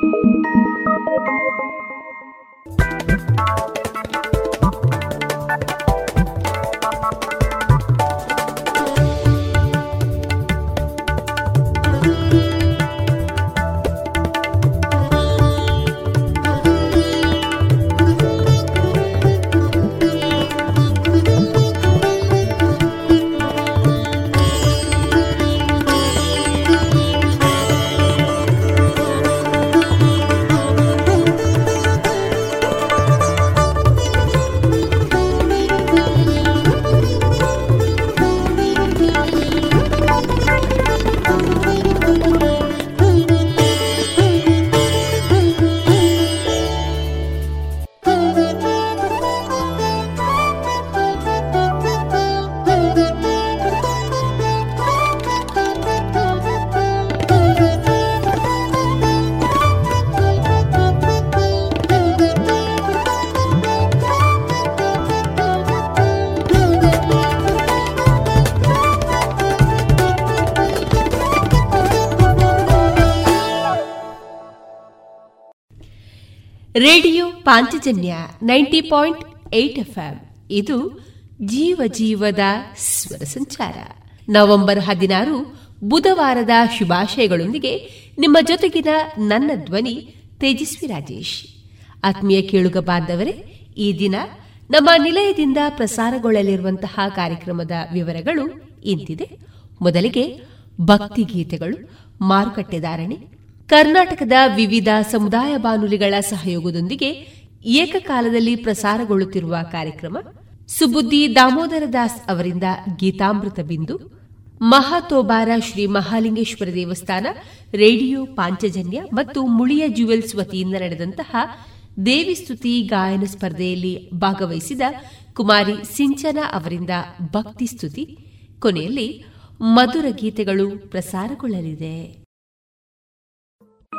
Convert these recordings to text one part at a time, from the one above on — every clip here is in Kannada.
Thank you. Radio Panchajanya ninety point eight F ಇದು ಜೀವ ಜೀವದ ಸ್ವರ ಸಂಚಾರ. ನವೆಂಬರ್ ಹದಿನಾರು, ಬುಧವಾರದ ಶುಭಾಶಯಗಳೊಂದಿಗೆ ನಿಮ್ಮ ಜೊತೆಗಿನ ನನ್ನ ಧ್ವನಿ ತೇಜಸ್ವಿ ರಾಜೇಶ್. ಆತ್ಮೀಯ ಕೇಳುಗ ಬಾಂಧವರೇ, ಈ ದಿನ ನಮ್ಮ ನಿಲಯದಿಂದ ಪ್ರಸಾರಗೊಳ್ಳಲಿರುವಂತಹ ಕಾರ್ಯಕ್ರಮದ ವಿವರಗಳು ಇಂತಿದೆ. ಮೊದಲಿಗೆ ಭಕ್ತಿ ಗೀತೆಗಳು ಮಾರುಕಟ್ಟೆದಾರಣೆ ಕರ್ನಾಟಕದ ವಿವಿಧ ಸಮುದಾಯ ಬಾನುಲಿಗಳ ಸಹಯೋಗದೊಂದಿಗೆ ಏಕಕಾಲದಲ್ಲಿ ಪ್ರಸಾರಗೊಳ್ಳುತ್ತಿರುವ ಕಾರ್ಯಕ್ರಮ ಸುಬುದ್ದಿ ದಾಮೋದರ ದಾಸ್ ಅವರಿಂದ ಗೀತಾಮೃತ ಬಿಂದು, ಮಹಾತೋಬಾರ ಶ್ರೀ ಮಹಾಲಿಂಗೇಶ್ವರ ದೇವಸ್ಥಾನ, ರೇಡಿಯೋ ಪಾಂಚಜನ್ಯ ಮತ್ತು ಮುಳಿಯ ಜ್ಯುವೆಲ್ಸ್ ವತಿಯಿಂದ ನಡೆದಂತಹ ದೇವಿಸ್ತುತಿ ಗಾಯನ ಸ್ಪರ್ಧೆಯಲ್ಲಿ ಭಾಗವಹಿಸಿದ ಕುಮಾರಿ ಸಿಂಚನ ಅವರಿಂದ ಭಕ್ತಿ ಸ್ತುತಿ, ಕೊನೆಯಲ್ಲಿ ಮಧುರ ಗೀತೆಗಳು ಪ್ರಸಾರಗೊಳ್ಳಲಿದೆ.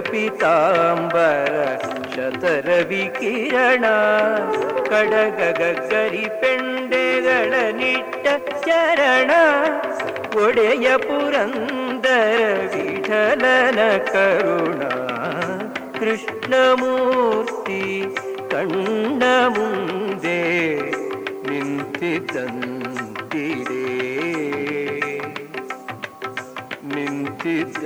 ಪೀತಾಂಬರ ಶತರವಿ ಕಿರಣ. ಕಡಗ ಗಗ್ಗರಿ ಪೆಂಡೆಗಳ ನಿಟ್ಟ ಚರಣ. ಒಡೆಯ ಪುರಂದರ ವಿಠಲನ ಕರುಣ. ಕೃಷ್ಣಮೂರ್ತಿ ಕಣ್ಣ ಮುಂದೆ ನಿಂತಿದ್ದಂತಿದೆ. ನಿಂತಿದ್ದಂತಿದೆ.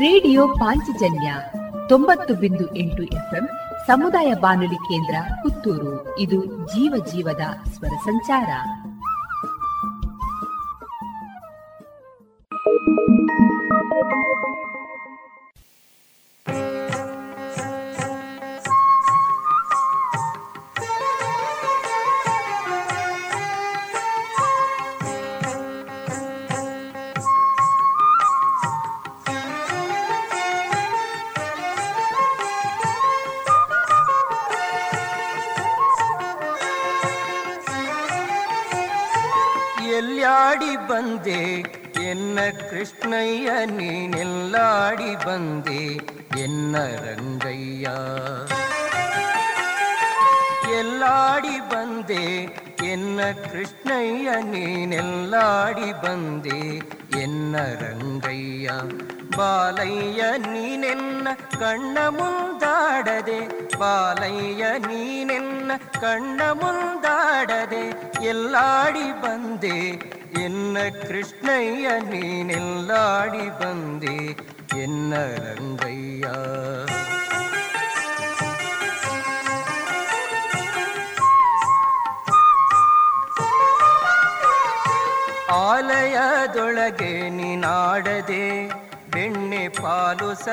ರೇಡಿಯೋ ಪಾಂಚಜನ್ಯ ತೊಂಬತ್ತು ಬಿಂದು ಎಂಟು ಎಫ್ಎಂ ಸಮುದಾಯ ಬಾನುಲಿ ಕೇಂದ್ರ ಪುತ್ತೂರು. ಇದು ಜೀವ ಜೀವದ ಸ್ವರ ಸಂಚಾರ.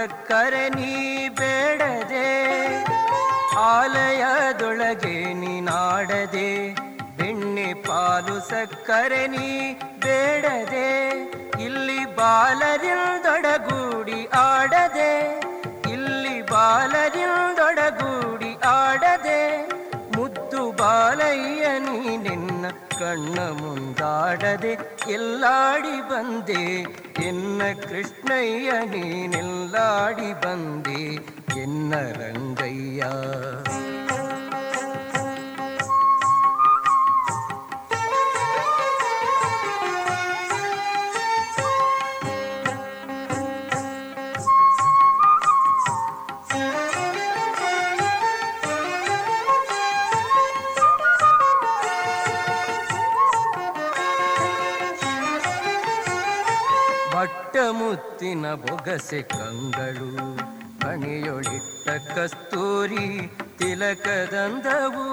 ಸಕ್ಕರೆ ನೀ ಬೇಡದೆ, ಆಲಯದೊಳಗೆ ನೀನಾಡದೆ ಬೆಣ್ಣೆ ಪಾಲು ಸಕ್ಕರೆ ನೀ ಬೇಡದೆ, ಇಲ್ಲಿ ಬಾಲರಿಂದೊಡಗೂಡಿ ಆಡದೆ, ಇಲ್ಲಿ ಬಾಲರಿಂದೊಡಗೂಡಿ ಆಡದೆ, ಮುದ್ದು ಬಾಲಯ್ಯ ನೀ ನಿನ್ನ ಕಣ್ಣ ஆடதே எல்லாடி பந்தே என்ன கிருஷ்ணைய நீ நெல்லாடி பந்தே என்ன ரங்கையா. ಮುತ್ತಿನ ಬೊಗಸೆ ಕಂಗಳು, ಕಣಿಯೊಳಿಟ್ಟ ಕಸ್ತೂರಿ ತಿಲಕದಂದವು.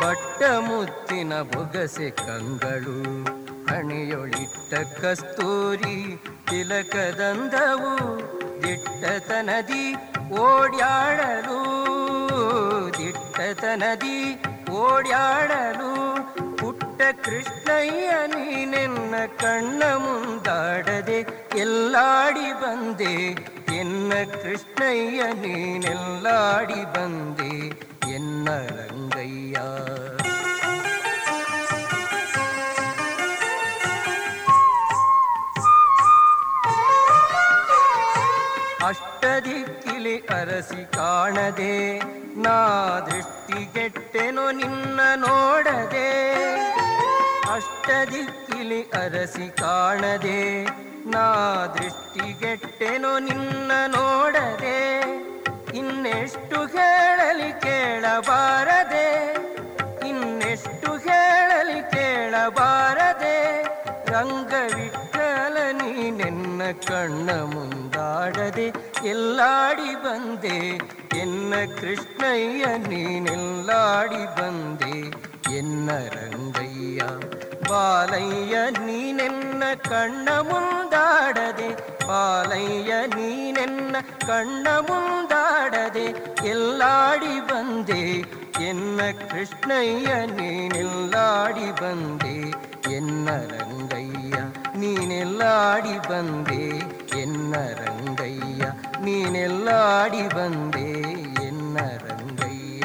ಬಟ್ಟ ಮುತ್ತಿನ ಬೊಗಸೆ ಕಂಗಳು, ಕಣಿಯೊಳಿಟ್ಟ ಕಸ್ತೂರಿ ತಿಲಕದಂದವು. ದಿಟ್ಟತನದಿ ಓಡ್ಯಾಡಲು ದಿಟ್ಟತನದಿ ಓಡ್ಯಾಡಲು ಪುಟ್ಟ ಕೃಷ್ಣಯ್ಯ ನೀನೆನ್ನ ಕಣ್ಣ ಮುಂದಾಡದೆ ಎಲ್ಲಾಡಿ ಬಂದೆ ಎನ್ನ ಕೃಷ್ಣಯ್ಯ ನೀನೆಲ್ಲಾಡಿ ಬಂದೆ ಎನ್ನ ರಂಗಯ್ಯ ಅಷ್ಟದಿಕ್ಕಿಲಿ ಅರಸಿ ಕಾಣದೆ ನಾ ದೃಷ್ಟಿಗೆಟ್ಟೆನು ನಿನ್ನ ನೋಡದೆ ಅಷ್ಟದಿಕ್ಕಿಲಿ ಅರಸಿ ಕಾಣದೆ ನಾ ದೃಷ್ಟಿಗೆಟ್ಟೆನು ನಿನ್ನ ನೋಡದೆ ಇನ್ನೆಷ್ಟು ಹೇಳಲಿ ಕೇಳಬಾರದೆ ಇನ್ನೆಷ್ಟು ಹೇಳಲಿ ಕೇಳಬಾರದೆ ರಂಗವಿಠಲ ನೀನೆನ್ನ ಕಣ್ಣ ಮುಂದಾಡದೆ ಎಲ್ಲಾಡಿ ಬಂದೆ ಎನ್ನ ಕೃಷ್ಣಯ್ಯ ನೀನೆಲ್ಲಾಡಿ ಬಂದೆ ಎನ್ನ ರಂಗಯ್ಯ ಬಾಲಯ್ಯ బాలయ్య నీనెన్న కన్న ముందాడదే బాలయ్య నీనెన్న కన్న ముందాడదే ఎల్లాడి బందే ఎన్న కృష్ణయ్య నీనెల్లాడి బందే ఎన్న రంగయ్య నీనెల్లాడి బందే ఎన్న రంగయ్య నీనెల్లాడి బందే ఎన్న రంగయ్య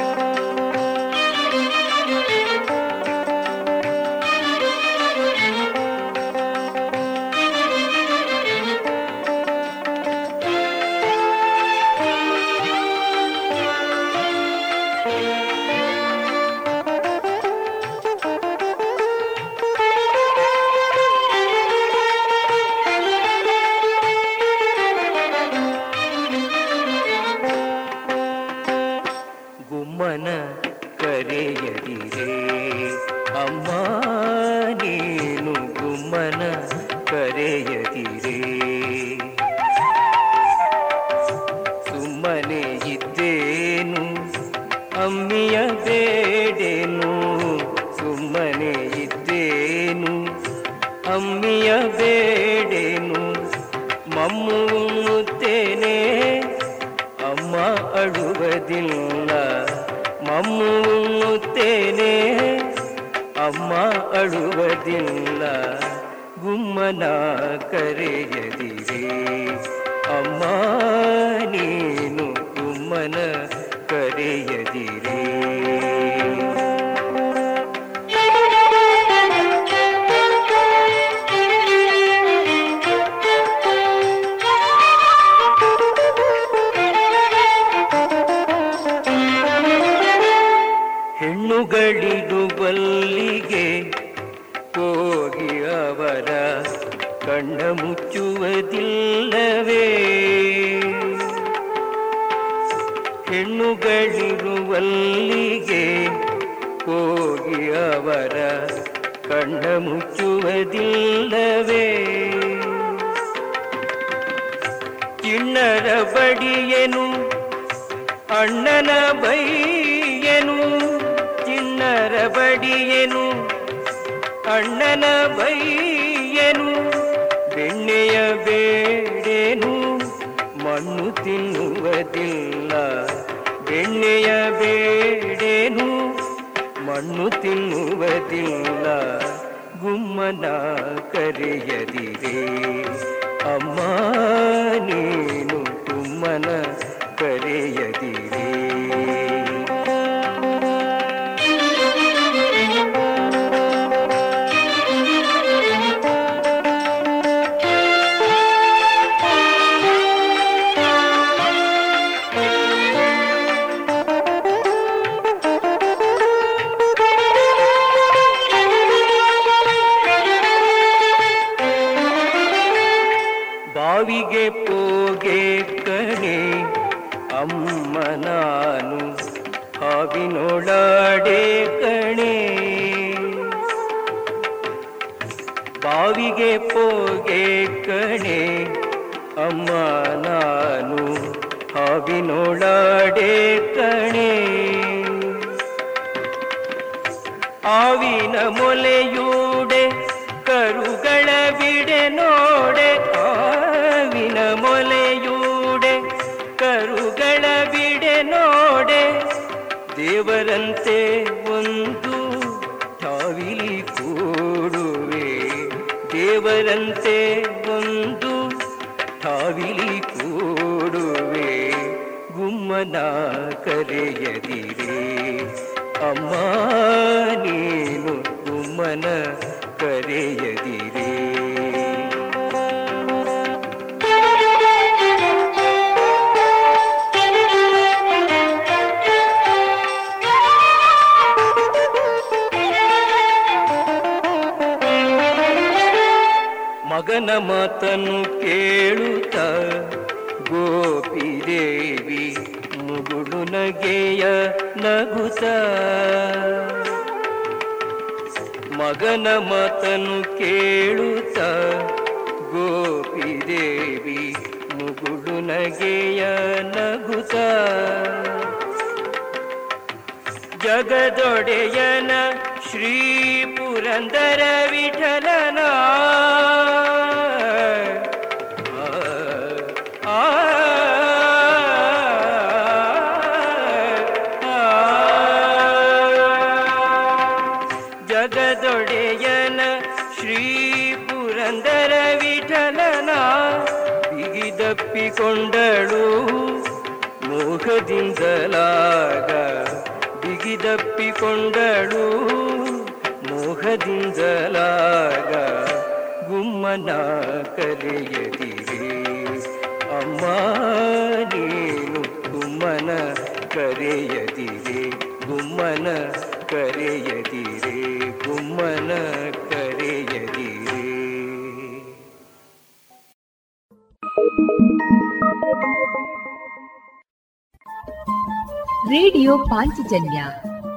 ಮುಗಳಿದು ಬಲ್ಲಿಗೆ ಹೋಗಿ ಅವರ ಕಣ್ಣ ಮುಚ್ಚುವುದಿಲ್ಲವೇ? ಹೆಣ್ಣುಗಳಿರುವಲ್ಲಿಗೆ ಹೋಗಿ ಅವರ ಕಣ್ಣ ಮುಚ್ಚುವುದಿಲ್ಲವೇ? ಚಿಣ್ಣರ ಬಡಿಯೇನು ಅಣ್ಣನ ಬೈ ಬಡಿಯನು ಅಣ್ಣನ ಬೈಯನು, ಬೆಣ್ಣೆಯ ಬೇಡೇನು, ಮಣ್ಣು ತಿನ್ನುವುದಿಲ್ಲ, ಬೆಣ್ಣೆಯ ಬೇಡೇನು, ಮಣ್ಣು ತಿನ್ನುವುದಿಲ್ಲ, ಗುಮ್ಮನ ಕರೆಯದಿರೇ. ಅಮ್ಮ, ನೀನು ತುಮ್ಮನ ಕರೆಯ ಮನ ಕರೆಯದಿರೇ. ಅಮ್ಮ ನೀನು ಗುಮ್ಮನ ಕರೆಯದಿರೇ. ಗುಮ್ಮನ ಕರೆಯದಿರೇ. ಗುಮ್ಮನ ಕರೆಯದಿರೇ. ರೇಡಿಯೋ ಪಾಂಚಜನ್ಯ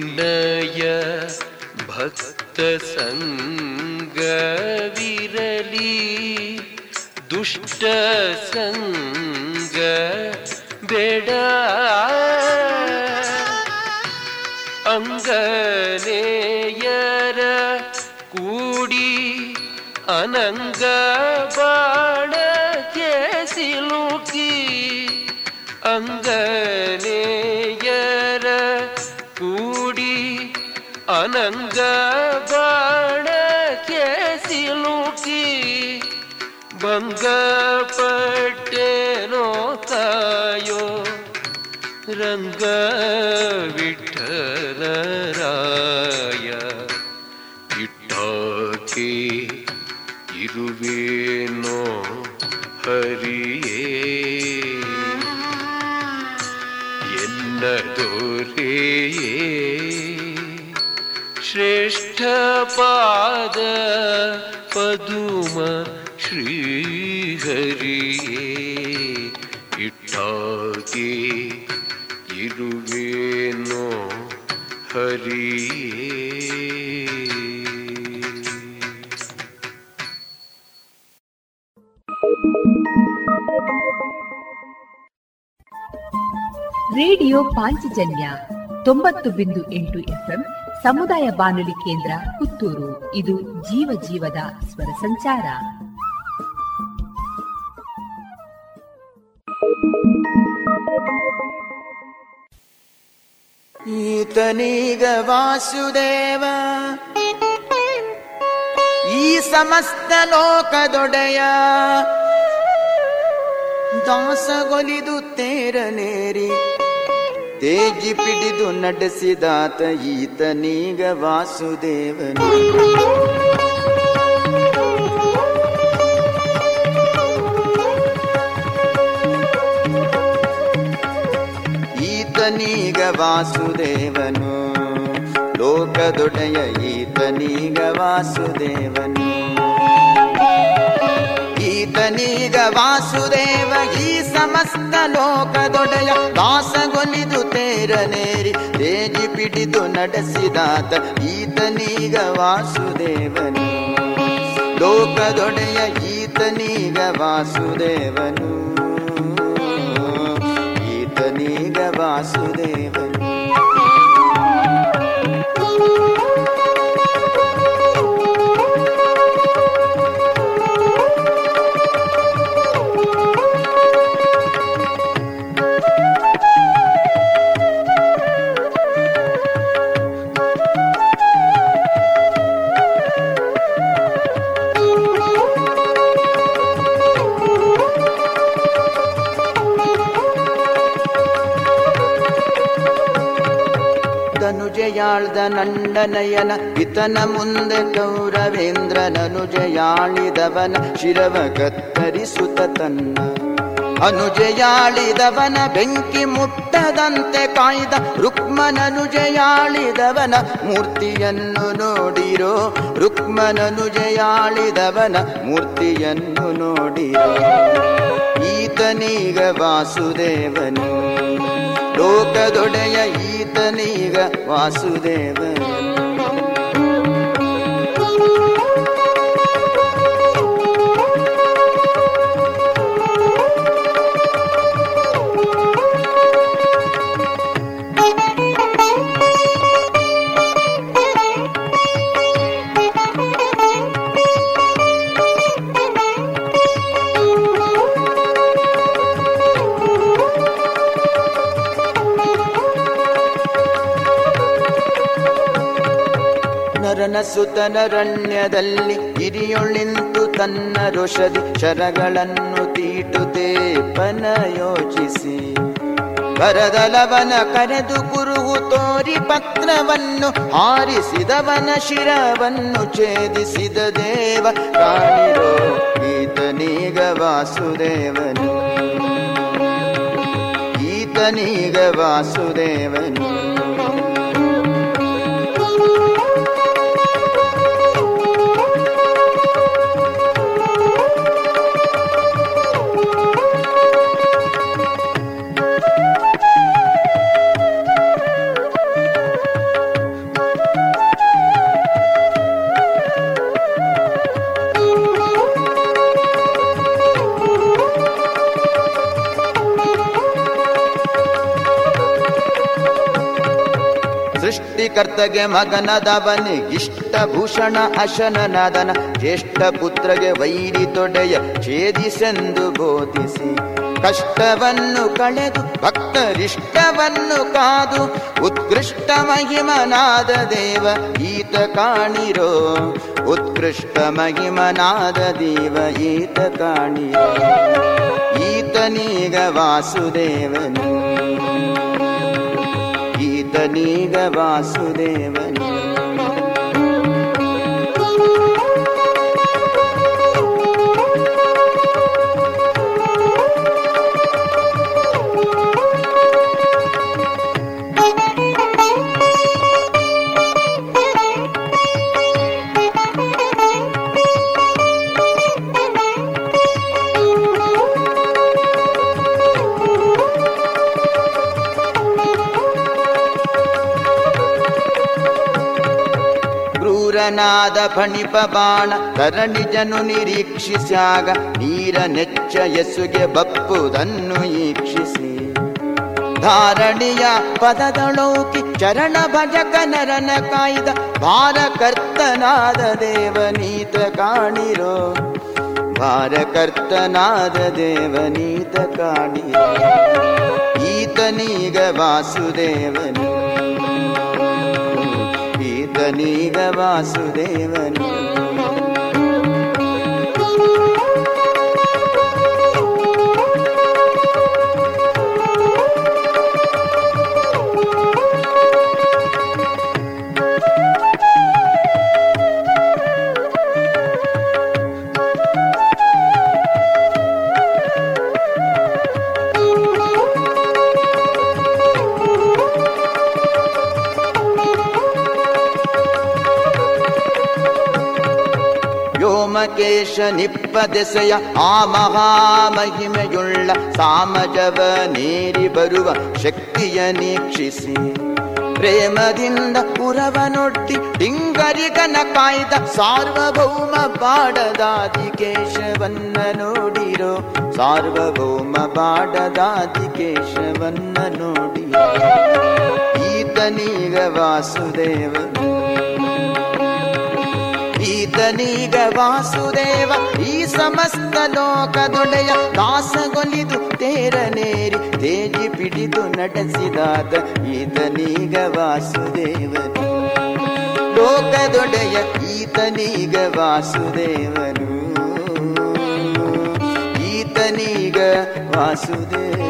ನಿನ್ನಯ ಭಕ್ತ ಸಂಗವಿರಲಿ ದುಷ್ಟ ಸಂಗ ಬೇಡ. ಅಂಗನೇಯರ ಕೂಡಿ ಅನಂಗ ಬಾಣಕ್ಕೆ गंगबाण कैसी लूटी भंग पटेनो तायो रंग विठल राय। ಶ್ರೇಷ್ಠ ಪಾದ ಪದುಮ ಶ್ರೀಹರಿಯೇ. ಇಟ್ಟಾಗೆ ಇರುವೇನೋ ಹರಿಯೇ. ರೇಡಿಯೋ ಪಾಂಚಜನ್ಯ ತೊಂಬತ್ತು ಬಿಂದು ಎಂಟು ಎಫ್ಎಂ ಸಮುದಾಯ ಬಾನುಲಿ ಕೇಂದ್ರ ಪುತ್ತೂರು. ಇದು ಜೀವ ಜೀವದ ಸ್ವರ ಸಂಚಾರ. ಈತನೀಗ ವಾಸುದೇವ, ಈ ಸಮಸ್ತ ಲೋಕದೊಡೆಯ ದಾಸಗೊಲಿದು ತೇರನೇರಿ. ತೇಜಿ ಪಿಡಿದು ನಡೆಸಿದಾತ ಈತನೀಗ ವಾಸುದೇವನು. ಈತನೀಗ ವಾಸುದೇವನು. ಲೋಕದೊಡೆಯ ಈತನೀಗ ವಾಸುದೇವನು. ಈತನೀಗ ವಾಸುದೇವ, ಈ ಸಮಸ್ತ ಲೋಕದೊಡೆಯ ವಾಸಗೊಲಿದು ತೇರನೇರಿ ತೇಜಿ ಪಿಡಿದು ನಡೆಸಿದಾತ ಈತನೀಗ ವಾಸುದೇವನು. ಲೋಕದೊಡೆಯ ಈತನೀಗ ವಾಸುದೇವನು. ಈತನೀಗ ವಾಸುದೇವನು. ಧನುಜಯಾಳ್ದ ನಂಡನಯನ, ಇತನ ಮುಂದೆ ಕೌರವೇಂದ್ರನನುಜಯಾಳಿದವನ ಶಿರವ ಕತ್ತರಿಸುತ್ತ ತನ್ನ. ಅನುಜಯಾಳಿದವನ, ಬೆಂಕಿ ಮುಟ್ಟದಂತೆ ಕಾಯ್ದ ರುಕ್ಮನನುಜಯಾಳಿದವನ ಮೂರ್ತಿಯನ್ನು ನೋಡಿರೋ ರುಕ್ಮನನುಜಯಾಳಿದವನ ಮೂರ್ತಿಯನ್ನು ನೋಡಿರೋ. ಈತನೀಗ ವಾಸುದೇವನು. ಲೋಕದೊಡೆಯ ಈತನೀಗ ವಾಸುದೇವನು. ಸುತನರಣ್ಯದಲ್ಲಿ ಹಿರಿಯೊಳಿಂತು ತನ್ನ ಋಷದಿ ಶರಗಳನ್ನು ತೀಟುತೆ ಪನ ಯೋಚಿಸಿ ಬರದಲವನ ಕರೆದು ಕುರುಹು ತೋರಿ ಪತ್ರವನ್ನು ಹಾರಿಸಿದವನ ಶಿರವನ್ನು ಛೇದಿಸಿದ ದೇವ ಕಾಣಿರೋ ಈತನೀಗ ವಾಸುದೇವನು. ಈತನೀಗ ವಾಸುದೇವನು. ಸೃಷ್ಟಿಕರ್ತಗೆ ಮಗನದವನಿ ಇಷ್ಟ ಭೂಷಣ ಅಶನನದನ, ಜ್ಯೇಷ್ಠ ಪುತ್ರಗೆ ವೈರಿ ತೊಡೆಯ ಛೇದಿಸೆಂದು ಬೋಧಿಸಿ. ಕಷ್ಟವನ್ನು ಕಳೆದು, ಭಕ್ತರಿಷ್ಟವನ್ನು ಕಾದು, ಉತ್ಕೃಷ್ಟ ಮಹಿಮನಾದ ದೇವ, ಈತ ಕಾಣಿರೋ. ಉತ್ಕೃಷ್ಟ ಮಹಿಮನಾದ ದೇವ, ಈತ ಕಾಣಿರೋ. ಈತನೀಗ ವಾಸುದೇವನು. कनीग वासुदेव ಕ್ರೂರನಾದ ಫಣಿಪ ಬಾಣ ಕರಣಿಜನು ನಿರೀಕ್ಷಿಸಾಗ ನೀರ ನೆಚ್ಚ ಎಸುಗೆ ಬಪ್ಪುದನ್ನು ಈಕ್ಷಿಸಿ. ಧಾರಣಿಯ ಪದದಳೋಕಿ ಚರಣ ಭಜಕ ನರನ ಕಾಯ್ದ ಭಾರಕರ್ತನಾದ ದೇವನೀತ ಕಾಣಿರೋ. ಭಾರಕರ್ತನಾದ ದೇವನೀತ ಕಾಣಿರೋ. ಈತನೀಗ ವಾಸುದೇವನು. ीग वासुदेवनि ನಿಪ್ಪ ನಿಪ್ಪದೆಸೆಯ ಆ ಮಹಾಮಹಿಮೆಯುಳ್ಳ ಸಾಮಜವ ನೀರಿ ಬರುವ ಶಕ್ತಿಯ ನೀಕ್ಷಿಸಿ. ಪ್ರೇಮದಿಂದ ಪುರವನೊಟ್ಟಿ ಟಿಂಗರಿಗನ ಕಾಯ್ದ ಸಾರ್ವಭೌಮ ಬಾಡದಾದಿ ಕೇಶವನ್ನ ನೋಡಿರೋ. ಸಾರ್ವಭೌಮ ಬಾಡದಾದಿ ಕೇಶವನ್ನ ನೋಡಿರೋ. ಈತನೀಗ ವಾಸುದೇವನು ಈತನೀಗ ವಾಸುದೇವ, ಈ ಸಮಸ್ತ ಲೋಕದೊಡೆಯ ದಾಸಗೊಲಿದು ತೇರನೇರಿ, ತೇಜಿ ಪಿಡಿದು ನಡೆಸಿದಾದ ಈತನೀಗ ವಾಸುದೇವನು ಲೋಕದೊಡೆಯ ಈತನೀಗ ವಾಸುದೇವನು. ಈತನೀಗ ವಾಸುದೇವ.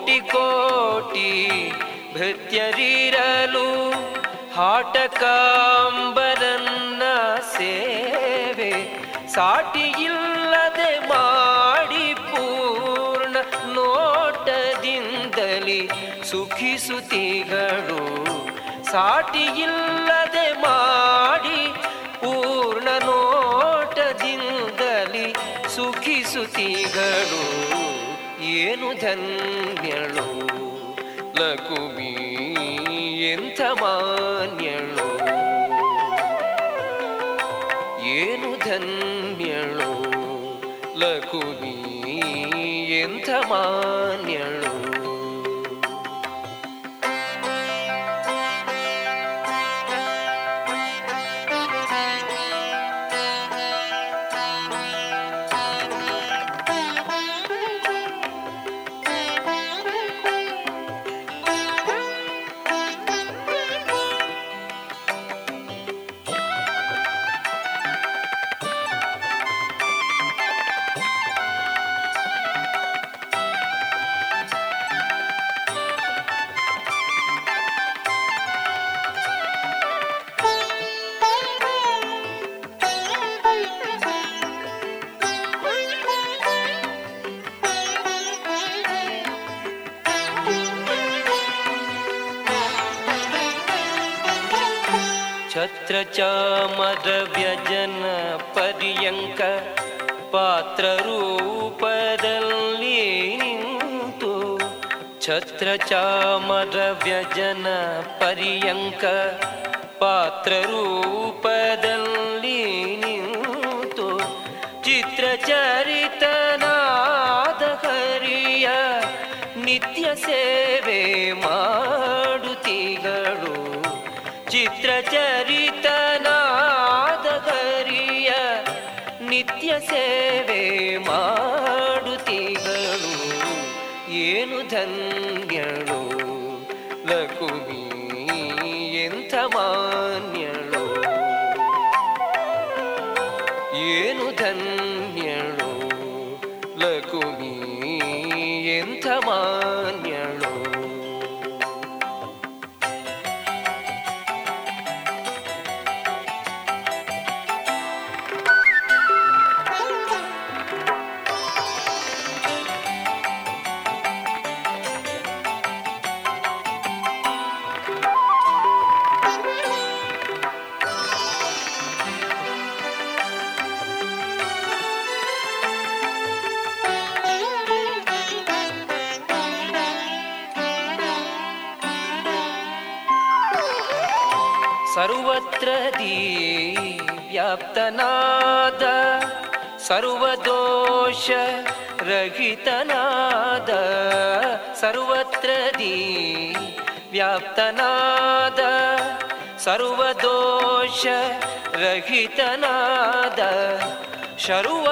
ಕೋಟಿ ಕೋಟಿ ಭೃತ್ಯರಿರಲು ಹಾಟಕಾಂಬರನ್ನ ಸೇವೆ. ಸಾಟಿ ಇಲ್ಲದೆ ಮಾಡಿ ಪೂರ್ಣ ನೋಟದಿಂದಲಿ ಸುಖಿಸುತಿಗಳು ಸಾಟಿ ಇಲ್ಲದೆ ಮಾಡಿ ಪೂರ್ಣ ನೋಟದಿಂದಲಿ ಸುಖಿಸುತ್ತಿಗಳು ಏನು ಧನ್ಯಳು? ಲಕುಮಿ ಎಂಥ ಮಾನ್ಯಳು? ಏನು ಧನ್ಯಳು? ಲಕುಮಿ ಎಂಥ ಮಾನ್ಯಳು? ಛತ್ರ ಚಾಮರ ವ್ಯಜನ ಪರ್ಯಂಕ ಪಾತ್ರ ವ್ಯಾಪ್ತನಾದ ಸರ್ವದೋಷ ರಹಿತನಾದ ಶರುವವಂದ್ಯನಾದ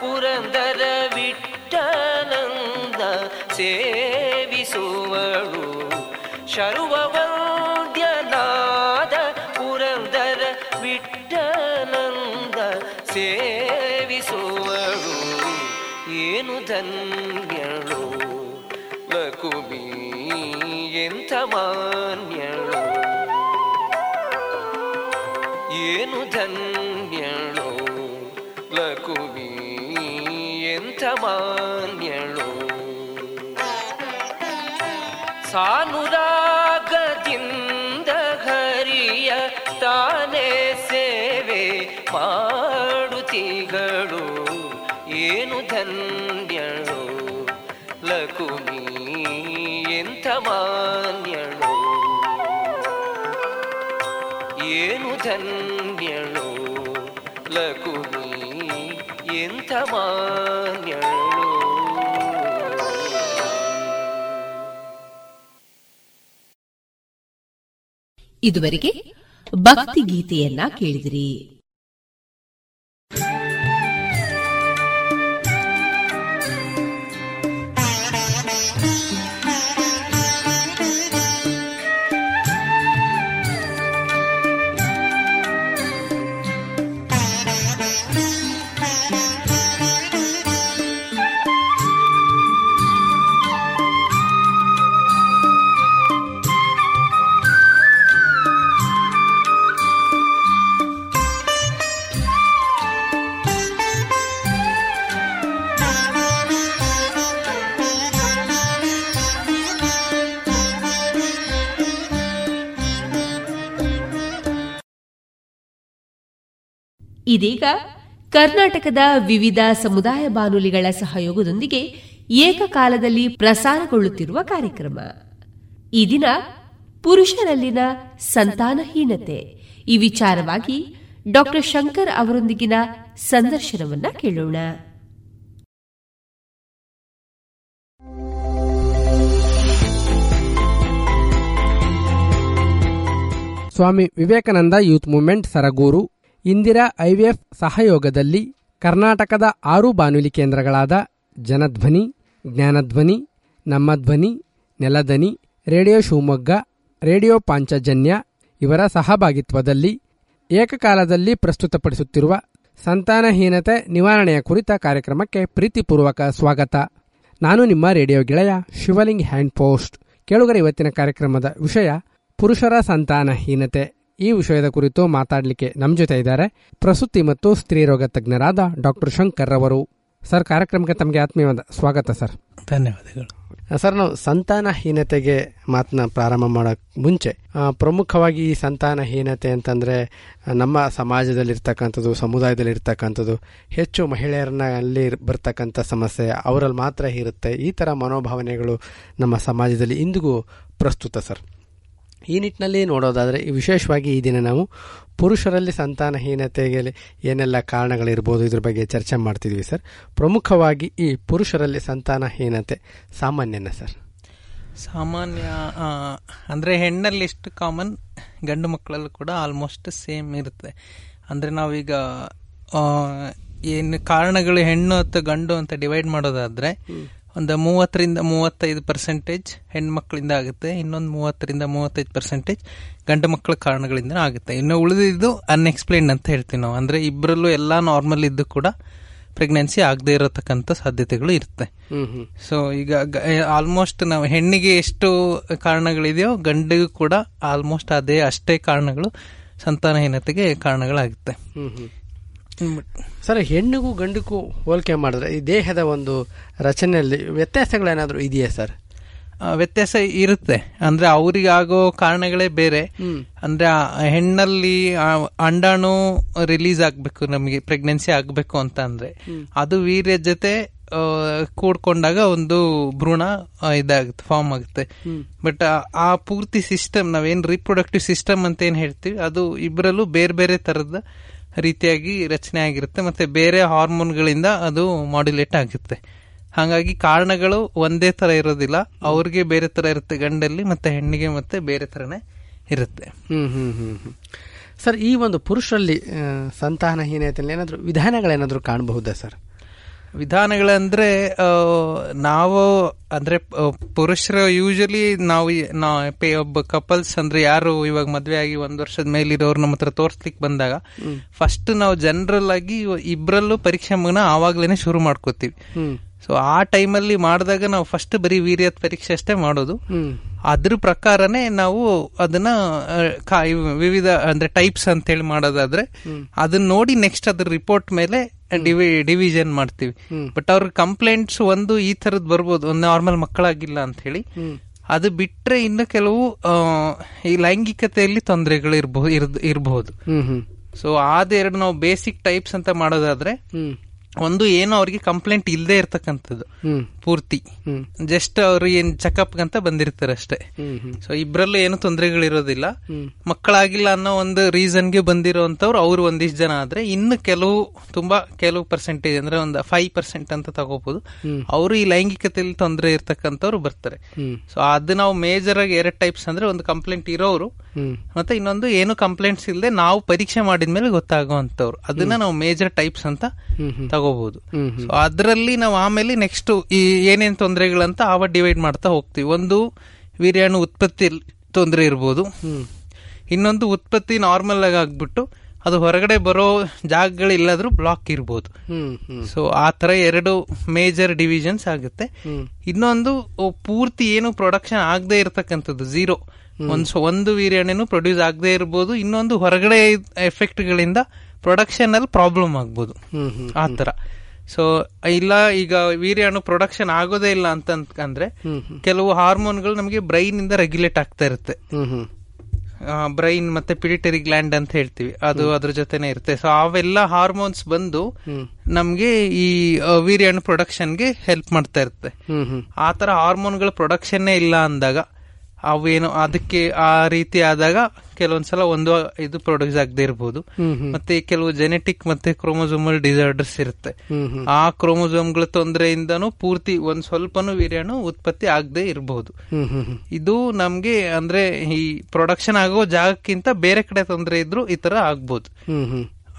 ಪುರಂದರ ವಿಠ್ಠಲಂದ ಸೇವಿಸುವಳು. ಶರುವವಂದ್ಯನಾದ ಪುರಂದರ ವಿಠ್ಠಲಂದ ಸೇವಿಸುವಳು. ಏನು ಧನ್ಯಳು ಮಾನ್ಯಳು. ಏನು ಧನ್ಯಳು? ಲಕುಮಿ ಎಂಥ ಮಾನ್ಯಳು? ಸಾನುರಾಗದಿಂದ ಹರಿಯ ತಾನೇ ಸೇವೆ ಮಾಡುತಿಗಳು ಏನು ಧನ್ಯಳು ಮಾನ್ಯಳು ಏನು ಧನ್ಯಳು? ಲಕುಮಿ ಎಂಥ ಮಾನ್ಯಳು? ಇದುವರೆಗೆ ಭಕ್ತಿ ಗೀತೆಯನ್ನ ಕೇಳಿದಿರಿ. ಇದೀಗ ಕರ್ನಾಟಕದ ವಿವಿಧ ಸಮುದಾಯ ಬಾನುಲಿಗಳ ಸಹಯೋಗದೊಂದಿಗೆ ಏಕಕಾಲದಲ್ಲಿ ಪ್ರಸಾರಗೊಳ್ಳುತ್ತಿರುವ ಕಾರ್ಯಕ್ರಮ. ಈ ದಿನ ಪುರುಷರಲ್ಲಿನ ಸಂತಾನಹೀನತೆ. ಈ ವಿಚಾರವಾಗಿ ಡಾಕ್ಟರ್ ಶಂಕರ್ ಅವರೊಂದಿಗಿನ ಸಂದರ್ಶನವನ್ನ ಕೇಳೋಣ. Swami Vivekananda youth movement Saragur Indira IVF ಸಹಯೋಗದಲ್ಲಿ ಕರ್ನಾಟಕದ ಆರು ಬಾನುಲಿ ಕೇಂದ್ರಗಳಾದ ಜನಧ್ವನಿ, ಜ್ಞಾನಧ್ವನಿ ನಮ್ಮ ಧ್ವನಿ ನೆಲದನಿ, ರೇಡಿಯೋ ಶಿವಮೊಗ್ಗ, ರೇಡಿಯೋ ಪಾಂಚಜನ್ಯ ಇವರ ಸಹಭಾಗಿತ್ವದಲ್ಲಿ ಏಕಕಾಲದಲ್ಲಿ ಪ್ರಸ್ತುತಪಡಿಸುತ್ತಿರುವ ಸಂತಾನಹೀನತೆ ನಿವಾರಣೆಯ ಕುರಿತ ಕಾರ್ಯಕ್ರಮಕ್ಕೆ ಪ್ರೀತಿಪೂರ್ವಕ ಸ್ವಾಗತ. ನಾನು ನಿಮ್ಮ ರೇಡಿಯೋ ಗೆಳೆಯ ಶಿವಲಿಂಗ್ ಹ್ಯಾಂಡ್ ಪೋಸ್ಟ್. ಕೇಳುಗರ ಇವತ್ತಿನ ಕಾರ್ಯಕ್ರಮದ ವಿಷಯ ಪುರುಷರ ಸಂತಾನಹೀನತೆ. ಈ ವಿಷಯದ ಕುರಿತು ಮಾತಾಡಲಿಕ್ಕೆ ನಮ್ಮ ಜೊತೆ ಇದ್ದಾರೆ ಪ್ರಸೂತಿ ಮತ್ತು ಸ್ತ್ರೀ ರೋಗ ತಜ್ಞರಾದ ಡಾಕ್ಟರ್ ಶಂಕರ್ ಅವರು ಸರ್ ಕಾರ್ಯಕ್ರಮಕ್ಕೆ ತಮಗೆ ಆತ್ಮೀಯವಾದ ಸ್ವಾಗತ ಸರ್. ಧನ್ಯವಾದಗಳು. ಸರ್ ನಾವು ಸಂತಾನಹೀನತೆಗೆ ಮಾತನ್ನ ಪ್ರಾರಂಭ ಮಾಡೋಕ್ ಮುಂಚೆ ಪ್ರಮುಖವಾಗಿ ಈ ಸಂತಾನಹೀನತೆ ಅಂತಂದ್ರೆ ನಮ್ಮ ಸಮಾಜದಲ್ಲಿರ್ತಕ್ಕಂಥದ್ದು ಸಮುದಾಯದಲ್ಲಿರ್ತಕ್ಕಂಥದ್ದು ಹೆಚ್ಚು ಮಹಿಳೆಯರನ್ನ ಅಲ್ಲಿ ಬರ್ತಕ್ಕಂಥ ಸಮಸ್ಯೆ ಅವರಲ್ಲಿ ಮಾತ್ರ ಇರುತ್ತೆ. ಈ ಥರ ಮನೋಭಾವನೆಗಳು ನಮ್ಮ ಸಮಾಜದಲ್ಲಿ ಇಂದಿಗೂ ಪ್ರಸ್ತುತ ಸರ್. ಈ ನಿಟ್ಟಿನಲ್ಲಿ ನೋಡೋದಾದರೆ ಈ ವಿಶೇಷವಾಗಿ ಈ ದಿನ ನಾವು ಪುರುಷರಲ್ಲಿ ಸಂತಾನಹೀನತೆಗೆ ಏನೆಲ್ಲ ಕಾರಣಗಳಿರ್ಬೋದು ಇದ್ರ ಬಗ್ಗೆ ಚರ್ಚೆ ಮಾಡ್ತಿದ್ವಿ ಸರ್. ಪ್ರಮುಖವಾಗಿ ಈ ಪುರುಷರಲ್ಲಿ ಸಂತಾನಹೀನತೆ ಸಾಮಾನ್ಯನ ಸರ್? ಸಾಮಾನ್ಯ ಅಂದರೆ ಹೆಣ್ಣಲ್ಲಿ ಎಷ್ಟು ಕಾಮನ್ ಗಂಡು ಮಕ್ಕಳಲ್ಲೂ ಕೂಡ ಆಲ್ಮೋಸ್ಟ್ ಸೇಮ್ ಇರುತ್ತೆ. ಅಂದರೆ ನಾವೀಗ ಏನು ಕಾರಣಗಳು ಹೆಣ್ಣು ಅಥವಾ ಗಂಡು ಅಂತ ಡಿವೈಡ್ ಮಾಡೋದಾದ್ರೆ ಒಂದು ಮೂವತ್ತರಿಂದ ಮೂವತ್ತೈದು ಪರ್ಸೆಂಟೇಜ್ ಮಕ್ಕಳಿಂದ ಆಗುತ್ತೆ ಇನ್ನೊಂದು ಮೂವತ್ತರಿಂದ ಮೂವತ್ತೈದು ಪರ್ಸೆಂಟೇಜ್ ಗಂಡು ಮಕ್ಕಳ ಕಾರಣಗಳಿಂದ ಆಗುತ್ತೆ. ಇನ್ನು ಉಳಿದಿದ್ದು ಅನ್ಎಕ್ಸ್ಪ್ಲೈನ್ಡ್ ಅಂತ ಹೇಳ್ತೀವಿ ನಾವು. ಅಂದ್ರೆ ಇಬ್ಬರಲ್ಲೂ ಎಲ್ಲ ನಾರ್ಮಲ್ ಇದ್ದು ಕೂಡ ಪ್ರೆಗ್ನೆನ್ಸಿ ಆಗದೆ ಇರತಕ್ಕಂಥ ಸಾಧ್ಯತೆಗಳು ಇರುತ್ತೆ. ಸೊ ಈಗ ಆಲ್ಮೋಸ್ಟ್ ನಾವು ಹೆಣ್ಣಿಗೆ ಎಷ್ಟು ಕಾರಣಗಳಿದೆಯೋ ಗಂಡಿಗೂ ಕೂಡ ಆಲ್ಮೋಸ್ಟ್ ಅದೇ ಅಷ್ಟೇ ಕಾರಣಗಳು ಸಂತಾನಹೀನತೆಗೆ ಕಾರಣಗಳಾಗುತ್ತೆ. ಸರ್ ಹೆಣ್ಣಿಗೂ ಗಂಡಿಗೂ ಹೋಲಿಕೆ ಮಾಡಿದ್ರೆ ಈ ದೇಹದ ಒಂದು ರಚನೆಯಲ್ಲಿ ವ್ಯತ್ಯಾಸಗಳೇನಾದರೂ ಇದೆಯಾ ಸರ್? ವ್ಯತ್ಯಾಸ ಇರುತ್ತೆ. ಅಂದ್ರೆ ಅವರಿಗಾಗೋ ಕಾರಣಗಳೇ ಬೇರೆ. ಅಂದ್ರೆ ಹೆಣ್ಣಲ್ಲಿ ಅಂಡಾಣು ರಿಲೀಸ್ ಆಗ್ಬೇಕು ನಮಗೆ ಪ್ರೆಗ್ನೆನ್ಸಿ ಆಗ್ಬೇಕು ಅಂತ ಅಂದ್ರೆ. ಅದು ವೀರ್ಯ ಜೊತೆ ಕೂಡ್ಕೊಂಡಾಗ ಒಂದು ಭ್ರೂಣ ಇದಾಗುತ್ತೆ ಫಾರ್ಮ್ ಆಗುತ್ತೆ. ಬಟ್ ಆ ಪೂರ್ತಿ ಸಿಸ್ಟಮ್ ನಾವೇನು ರಿಪ್ರೊಡಕ್ಟಿವ್ ಸಿಸ್ಟಮ್ ಅಂತ ಏನ್ ಹೇಳ್ತೀವಿ ಅದು ಇಬ್ಬರಲ್ಲೂ ಬೇರೆ ಬೇರೆ ತರದ ರೀತಿಯಾಗಿ ರಚನೆ ಆಗಿರುತ್ತೆ. ಮತ್ತೆ ಬೇರೆ ಹಾರ್ಮೋನ್ಗಳಿಂದ ಅದು ಮಾಡ್ಯುಲೇಟ್ ಆಗುತ್ತೆ ಹಾಗಾಗಿ ಕಾರಣಗಳು ಒಂದೇ ತರ ಇರೋದಿಲ್ಲ. ಅವ್ರಿಗೆ ಬೇರೆ ತರ ಇರುತ್ತೆ ಗಂಡಲ್ಲಿ, ಮತ್ತೆ ಹೆಣ್ಣಿಗೆ ಮತ್ತೆ ಬೇರೆ ತರನೇ ಇರುತ್ತೆ. ಸರ್, ಈ ಒಂದು ಪುರುಷರಲ್ಲಿ ಸಂತಾನಹೀನತೆಯಲ್ಲಿ ಏನಾದರೂ ವಿಧಾನಗಳೇನಾದರೂ ಕಾಣಬಹುದಾ ಸರ್? ವಿಧಾನಗಳಂದ್ರೆ ನಾವು ಅಂದ್ರೆ ಪುರುಷರು ಯೂಶಲಿ ನಾವು ಪೇ- ಒಬ್ಬ ಕಪಲ್ಸ್ ಅಂದ್ರೆ ಯಾರು ಇವಾಗ ಮದ್ವೆ ಆಗಿ ಒಂದ್ ವರ್ಷದ ಮೇಲಿರೋರು ನಮ್ಮ ಹತ್ರ ತೋರ್ಸ್ಲಿಕ್ಕೆ ಬಂದಾಗ ಫಸ್ಟ್ ನಾವು ಜನರಲ್ ಆಗಿ ಇಬ್ರಲ್ಲೂ ಪರೀಕ್ಷೆ ಮಗನ ಆವಾಗ್ಲೇನೆ ಶುರು ಮಾಡ್ಕೋತೀವಿ. ಸೊ ಆ ಟೈಮಲ್ಲಿ ಮಾಡಿದಾಗ ನಾವು ಫಸ್ಟ್ ಬರೀ ವೀರ್ಯದ ಪರೀಕ್ಷೆ ಅಷ್ಟೇ ಮಾಡೋದು. ಅದ್ರ ಪ್ರಕಾರನೇ ನಾವು ಅದನ್ನ ವಿವಿಧ ಅಂದ್ರೆ ಟೈಪ್ಸ್ ಅಂತ ಹೇಳಿ ಮಾಡೋದಾದ್ರೆ ಅದನ್ನ ನೋಡಿ ನೆಕ್ಸ್ಟ್ ಅದ್ರ ರಿಪೋರ್ಟ್ ಮೇಲೆ ಡಿವಿ ಡಿವಿಷನ್ ಮಾಡ್ತೀವಿ. ಬಟ್ ಅವ್ರ ಕಂಪ್ಲೇಂಟ್ಸ್ ಒಂದು ಈ ತರದ್ ಬರ್ಬೋದು ಒಂದು ನಾರ್ಮಲ್ ಮಕ್ಕಳಾಗಿಲ್ಲ ಅಂತ ಹೇಳಿ ಅದು ಬಿಟ್ರೆ ಇನ್ನು ಕೆಲವು ಈ ಲೈಂಗಿಕತೆಯಲ್ಲಿ ತೊಂದರೆಗಳು ಇರಬಹುದು ಸೊ ಅದೆರಡು ನಾವು ಬೇಸಿಕ್ ಟೈಪ್ಸ್ ಅಂತ ಮಾಡೋದಾದ್ರೆ ಒಂದು ಏನು ಅವ್ರಿಗೆ ಕಂಪ್ಲೇಂಟ್ ಇಲ್ಲದೆ ಇರ್ತಕ್ಕಂಥದ್ದು. ಪೂರ್ತಿ. ಜಸ್ಟ್ ಅವ್ರು ಏನ್ ಚೆಕಪ್ ಅಂತ ಬಂದಿರ್ತಾರೆ ಅಷ್ಟೇ. ಸೊ ಇಬ್ರಲ್ಲೂ ಏನು ತೊಂದರೆಗಳಿರೋದಿಲ್ಲ. ಮಕ್ಕಳಾಗಿಲ್ಲ ಅನ್ನೋ ಒಂದು ರೀಸನ್ಗೆ ಬಂದಿರೋಂಥವ್ರು ಅವ್ರು ಒಂದಿಷ್ಟು ಜನ ಆದ್ರೆ ಇನ್ನು ಕೆಲವು ತುಂಬಾ ಕೆಲವು ಪರ್ಸೆಂಟೇಜ್ ಅಂದ್ರೆ ಒಂದು ಫೈವ್ ಪರ್ಸೆಂಟ್ ಅಂತ ತಗೋಬಹುದು ಅವರು ಈ ಲೈಂಗಿಕತೆಯಲ್ಲಿ ತೊಂದರೆ ಇರ್ತಕ್ಕಂಥವ್ರು ಬರ್ತಾರೆ. ಸೊ ಅದು ನಾವು ಮೇಜರ್ ಆಗಿ ಎರಡು ಟೈಪ್ಸ್ ಅಂದ್ರೆ ಒಂದು ಕಂಪ್ಲೇಂಟ್ ಇರೋರು ಮತ್ತೆ ಇನ್ನೊಂದು ಏನು ಕಂಪ್ಲೇಂಟ್ಸ್ ಇಲ್ಲದೆ ನಾವು ಪರೀಕ್ಷೆ ಮಾಡಿದ್ಮೇಲೆ ಗೊತ್ತಾಗುವಂತವ್ರು ಅದನ್ನ ನಾವು ಮೇಜರ್ ಟೈಪ್ಸ್ ಅಂತ ತಗೋಬಹುದು ಸೊ ಅದರಲ್ಲಿ ನಾವು ಆಮೇಲೆ ನೆಕ್ಸ್ಟ್ ಈ ಏನೇನ್ ತೊಂದರೆಗಳಂತ ಆವ ಡಿವೈಡ್ ಮಾಡ್ತಾ ಹೋಗ್ತೀವಿ. ಒಂದು ವೀರ್ಯಾಣು ಉತ್ಪತ್ತಿ ತೊಂದರೆ ಇರ್ಬೋದು. ಇನ್ನೊಂದು ಉತ್ಪತ್ತಿ ನಾರ್ಮಲ್ ಆಗಿ ಆಗ್ಬಿಟ್ಟು ಅದು ಹೊರಗಡೆ ಬರೋ ಜಾಗಗಳಿಲ್ಲಾದ್ರೂ ಬ್ಲಾಕ್ ಇರ್ಬೋದು. ಸೊ ಆ ತರ ಎರಡು ಮೇಜರ್ ಡಿವಿಷನ್ಸ್ ಆಗುತ್ತೆ. ಇನ್ನೊಂದು ಪೂರ್ತಿ ಏನು ಪ್ರೊಡಕ್ಷನ್ ಆಗದೆ ಇರತಕ್ಕಂಥದ್ದು ಝೀರೋ ಒಂದ್ ಒಂದು ವೀರ್ಯಾಣೆನು ಪ್ರೊಡ್ಯೂಸ್ ಆಗದೆ ಇರ್ಬೋದು. ಇನ್ನೊಂದು ಹೊರಗಡೆ ಎಫೆಕ್ಟ್ ಗಳಿಂದ ಪ್ರೊಡಕ್ಷನ್ ಅಲ್ಲಿ ಪ್ರಾಬ್ಲಮ್ ಆಗ್ಬೋದು. ಆ ತರ ಸೊ ಇಲ್ಲ ಈಗ ವೀರ್ಯಾಣು ಪ್ರೊಡಕ್ಷನ್ ಆಗೋದೇ ಇಲ್ಲ ಅಂತ ಅಂದ್ರೆ ಕೆಲವು ಹಾರ್ಮೋನ್ಗಳು ನಮಗೆ ಬ್ರೈನ್ ಇಂದ ರೆಗ್ಯುಲೇಟ್ ಆಗ್ತಾ ಇರುತ್ತೆ. ಬ್ರೈನ್ ಮತ್ತೆ ಪಿಡಿಟರಿ ಗ್ಲ್ಯಾಂಡ್ ಅಂತ ಹೇಳ್ತೀವಿ. ಅದು ಅದ್ರ ಜೊತೆನೆ ಇರುತ್ತೆ. ಸೊ ಅವೆಲ್ಲ ಹಾರ್ಮೋನ್ಸ್ ಬಂದು ನಮ್ಗೆ ಈ ವೀರ್ಯಾಣು ಪ್ರೊಡಕ್ಷನ್ಗೆ ಹೆಲ್ಪ್ ಮಾಡ್ತಾ ಇರುತ್ತೆ. ಆತರ ಹ್ಮ್. ಆ ತರ ಹಾರ್ಮೋನ್ಗಳ ಪ್ರೊಡಕ್ಷನ್ನೇ ಇಲ್ಲ ಅಂದಾಗ ಅವೇನು ಅದಕ್ಕೆ ಆ ರೀತಿ ಆದಾಗ ಕೆಲವೊಂದ್ಸಲ ಒಂದು ಇದು ಪ್ರೊಡ್ಯೂಸ್ ಆಗದೆ ಇರಬಹುದು ಮತ್ತೆ ಕೆಲವು ಜೆನೆಟಿಕ್ ಮತ್ತೆ ಕ್ರೋಮೋಸೋಮಲ್ ಡಿಸಾರ್ಡರ್ಸ್ ಇರುತ್ತೆ. ಆ ಕ್ರೋಮೋಸೋಮ್ಗಳ ತೊಂದರೆಯಿಂದನೂ ಪೂರ್ತಿ ಒಂದ್ ಸ್ವಲ್ಪನೂ ವೀರ್ಯಾಣು ಉತ್ಪತ್ತಿ ಆಗದೆ ಇರಬಹುದು ಇದು ನಮ್ಗೆ ಅಂದ್ರೆ ಈ ಪ್ರೊಡಕ್ಷನ್ ಆಗೋ ಜಾಗಕ್ಕಿಂತ ಬೇರೆ ಕಡೆ ತೊಂದರೆ ಇದ್ರು ಈ ತರ ಆಗ್ಬೋದು.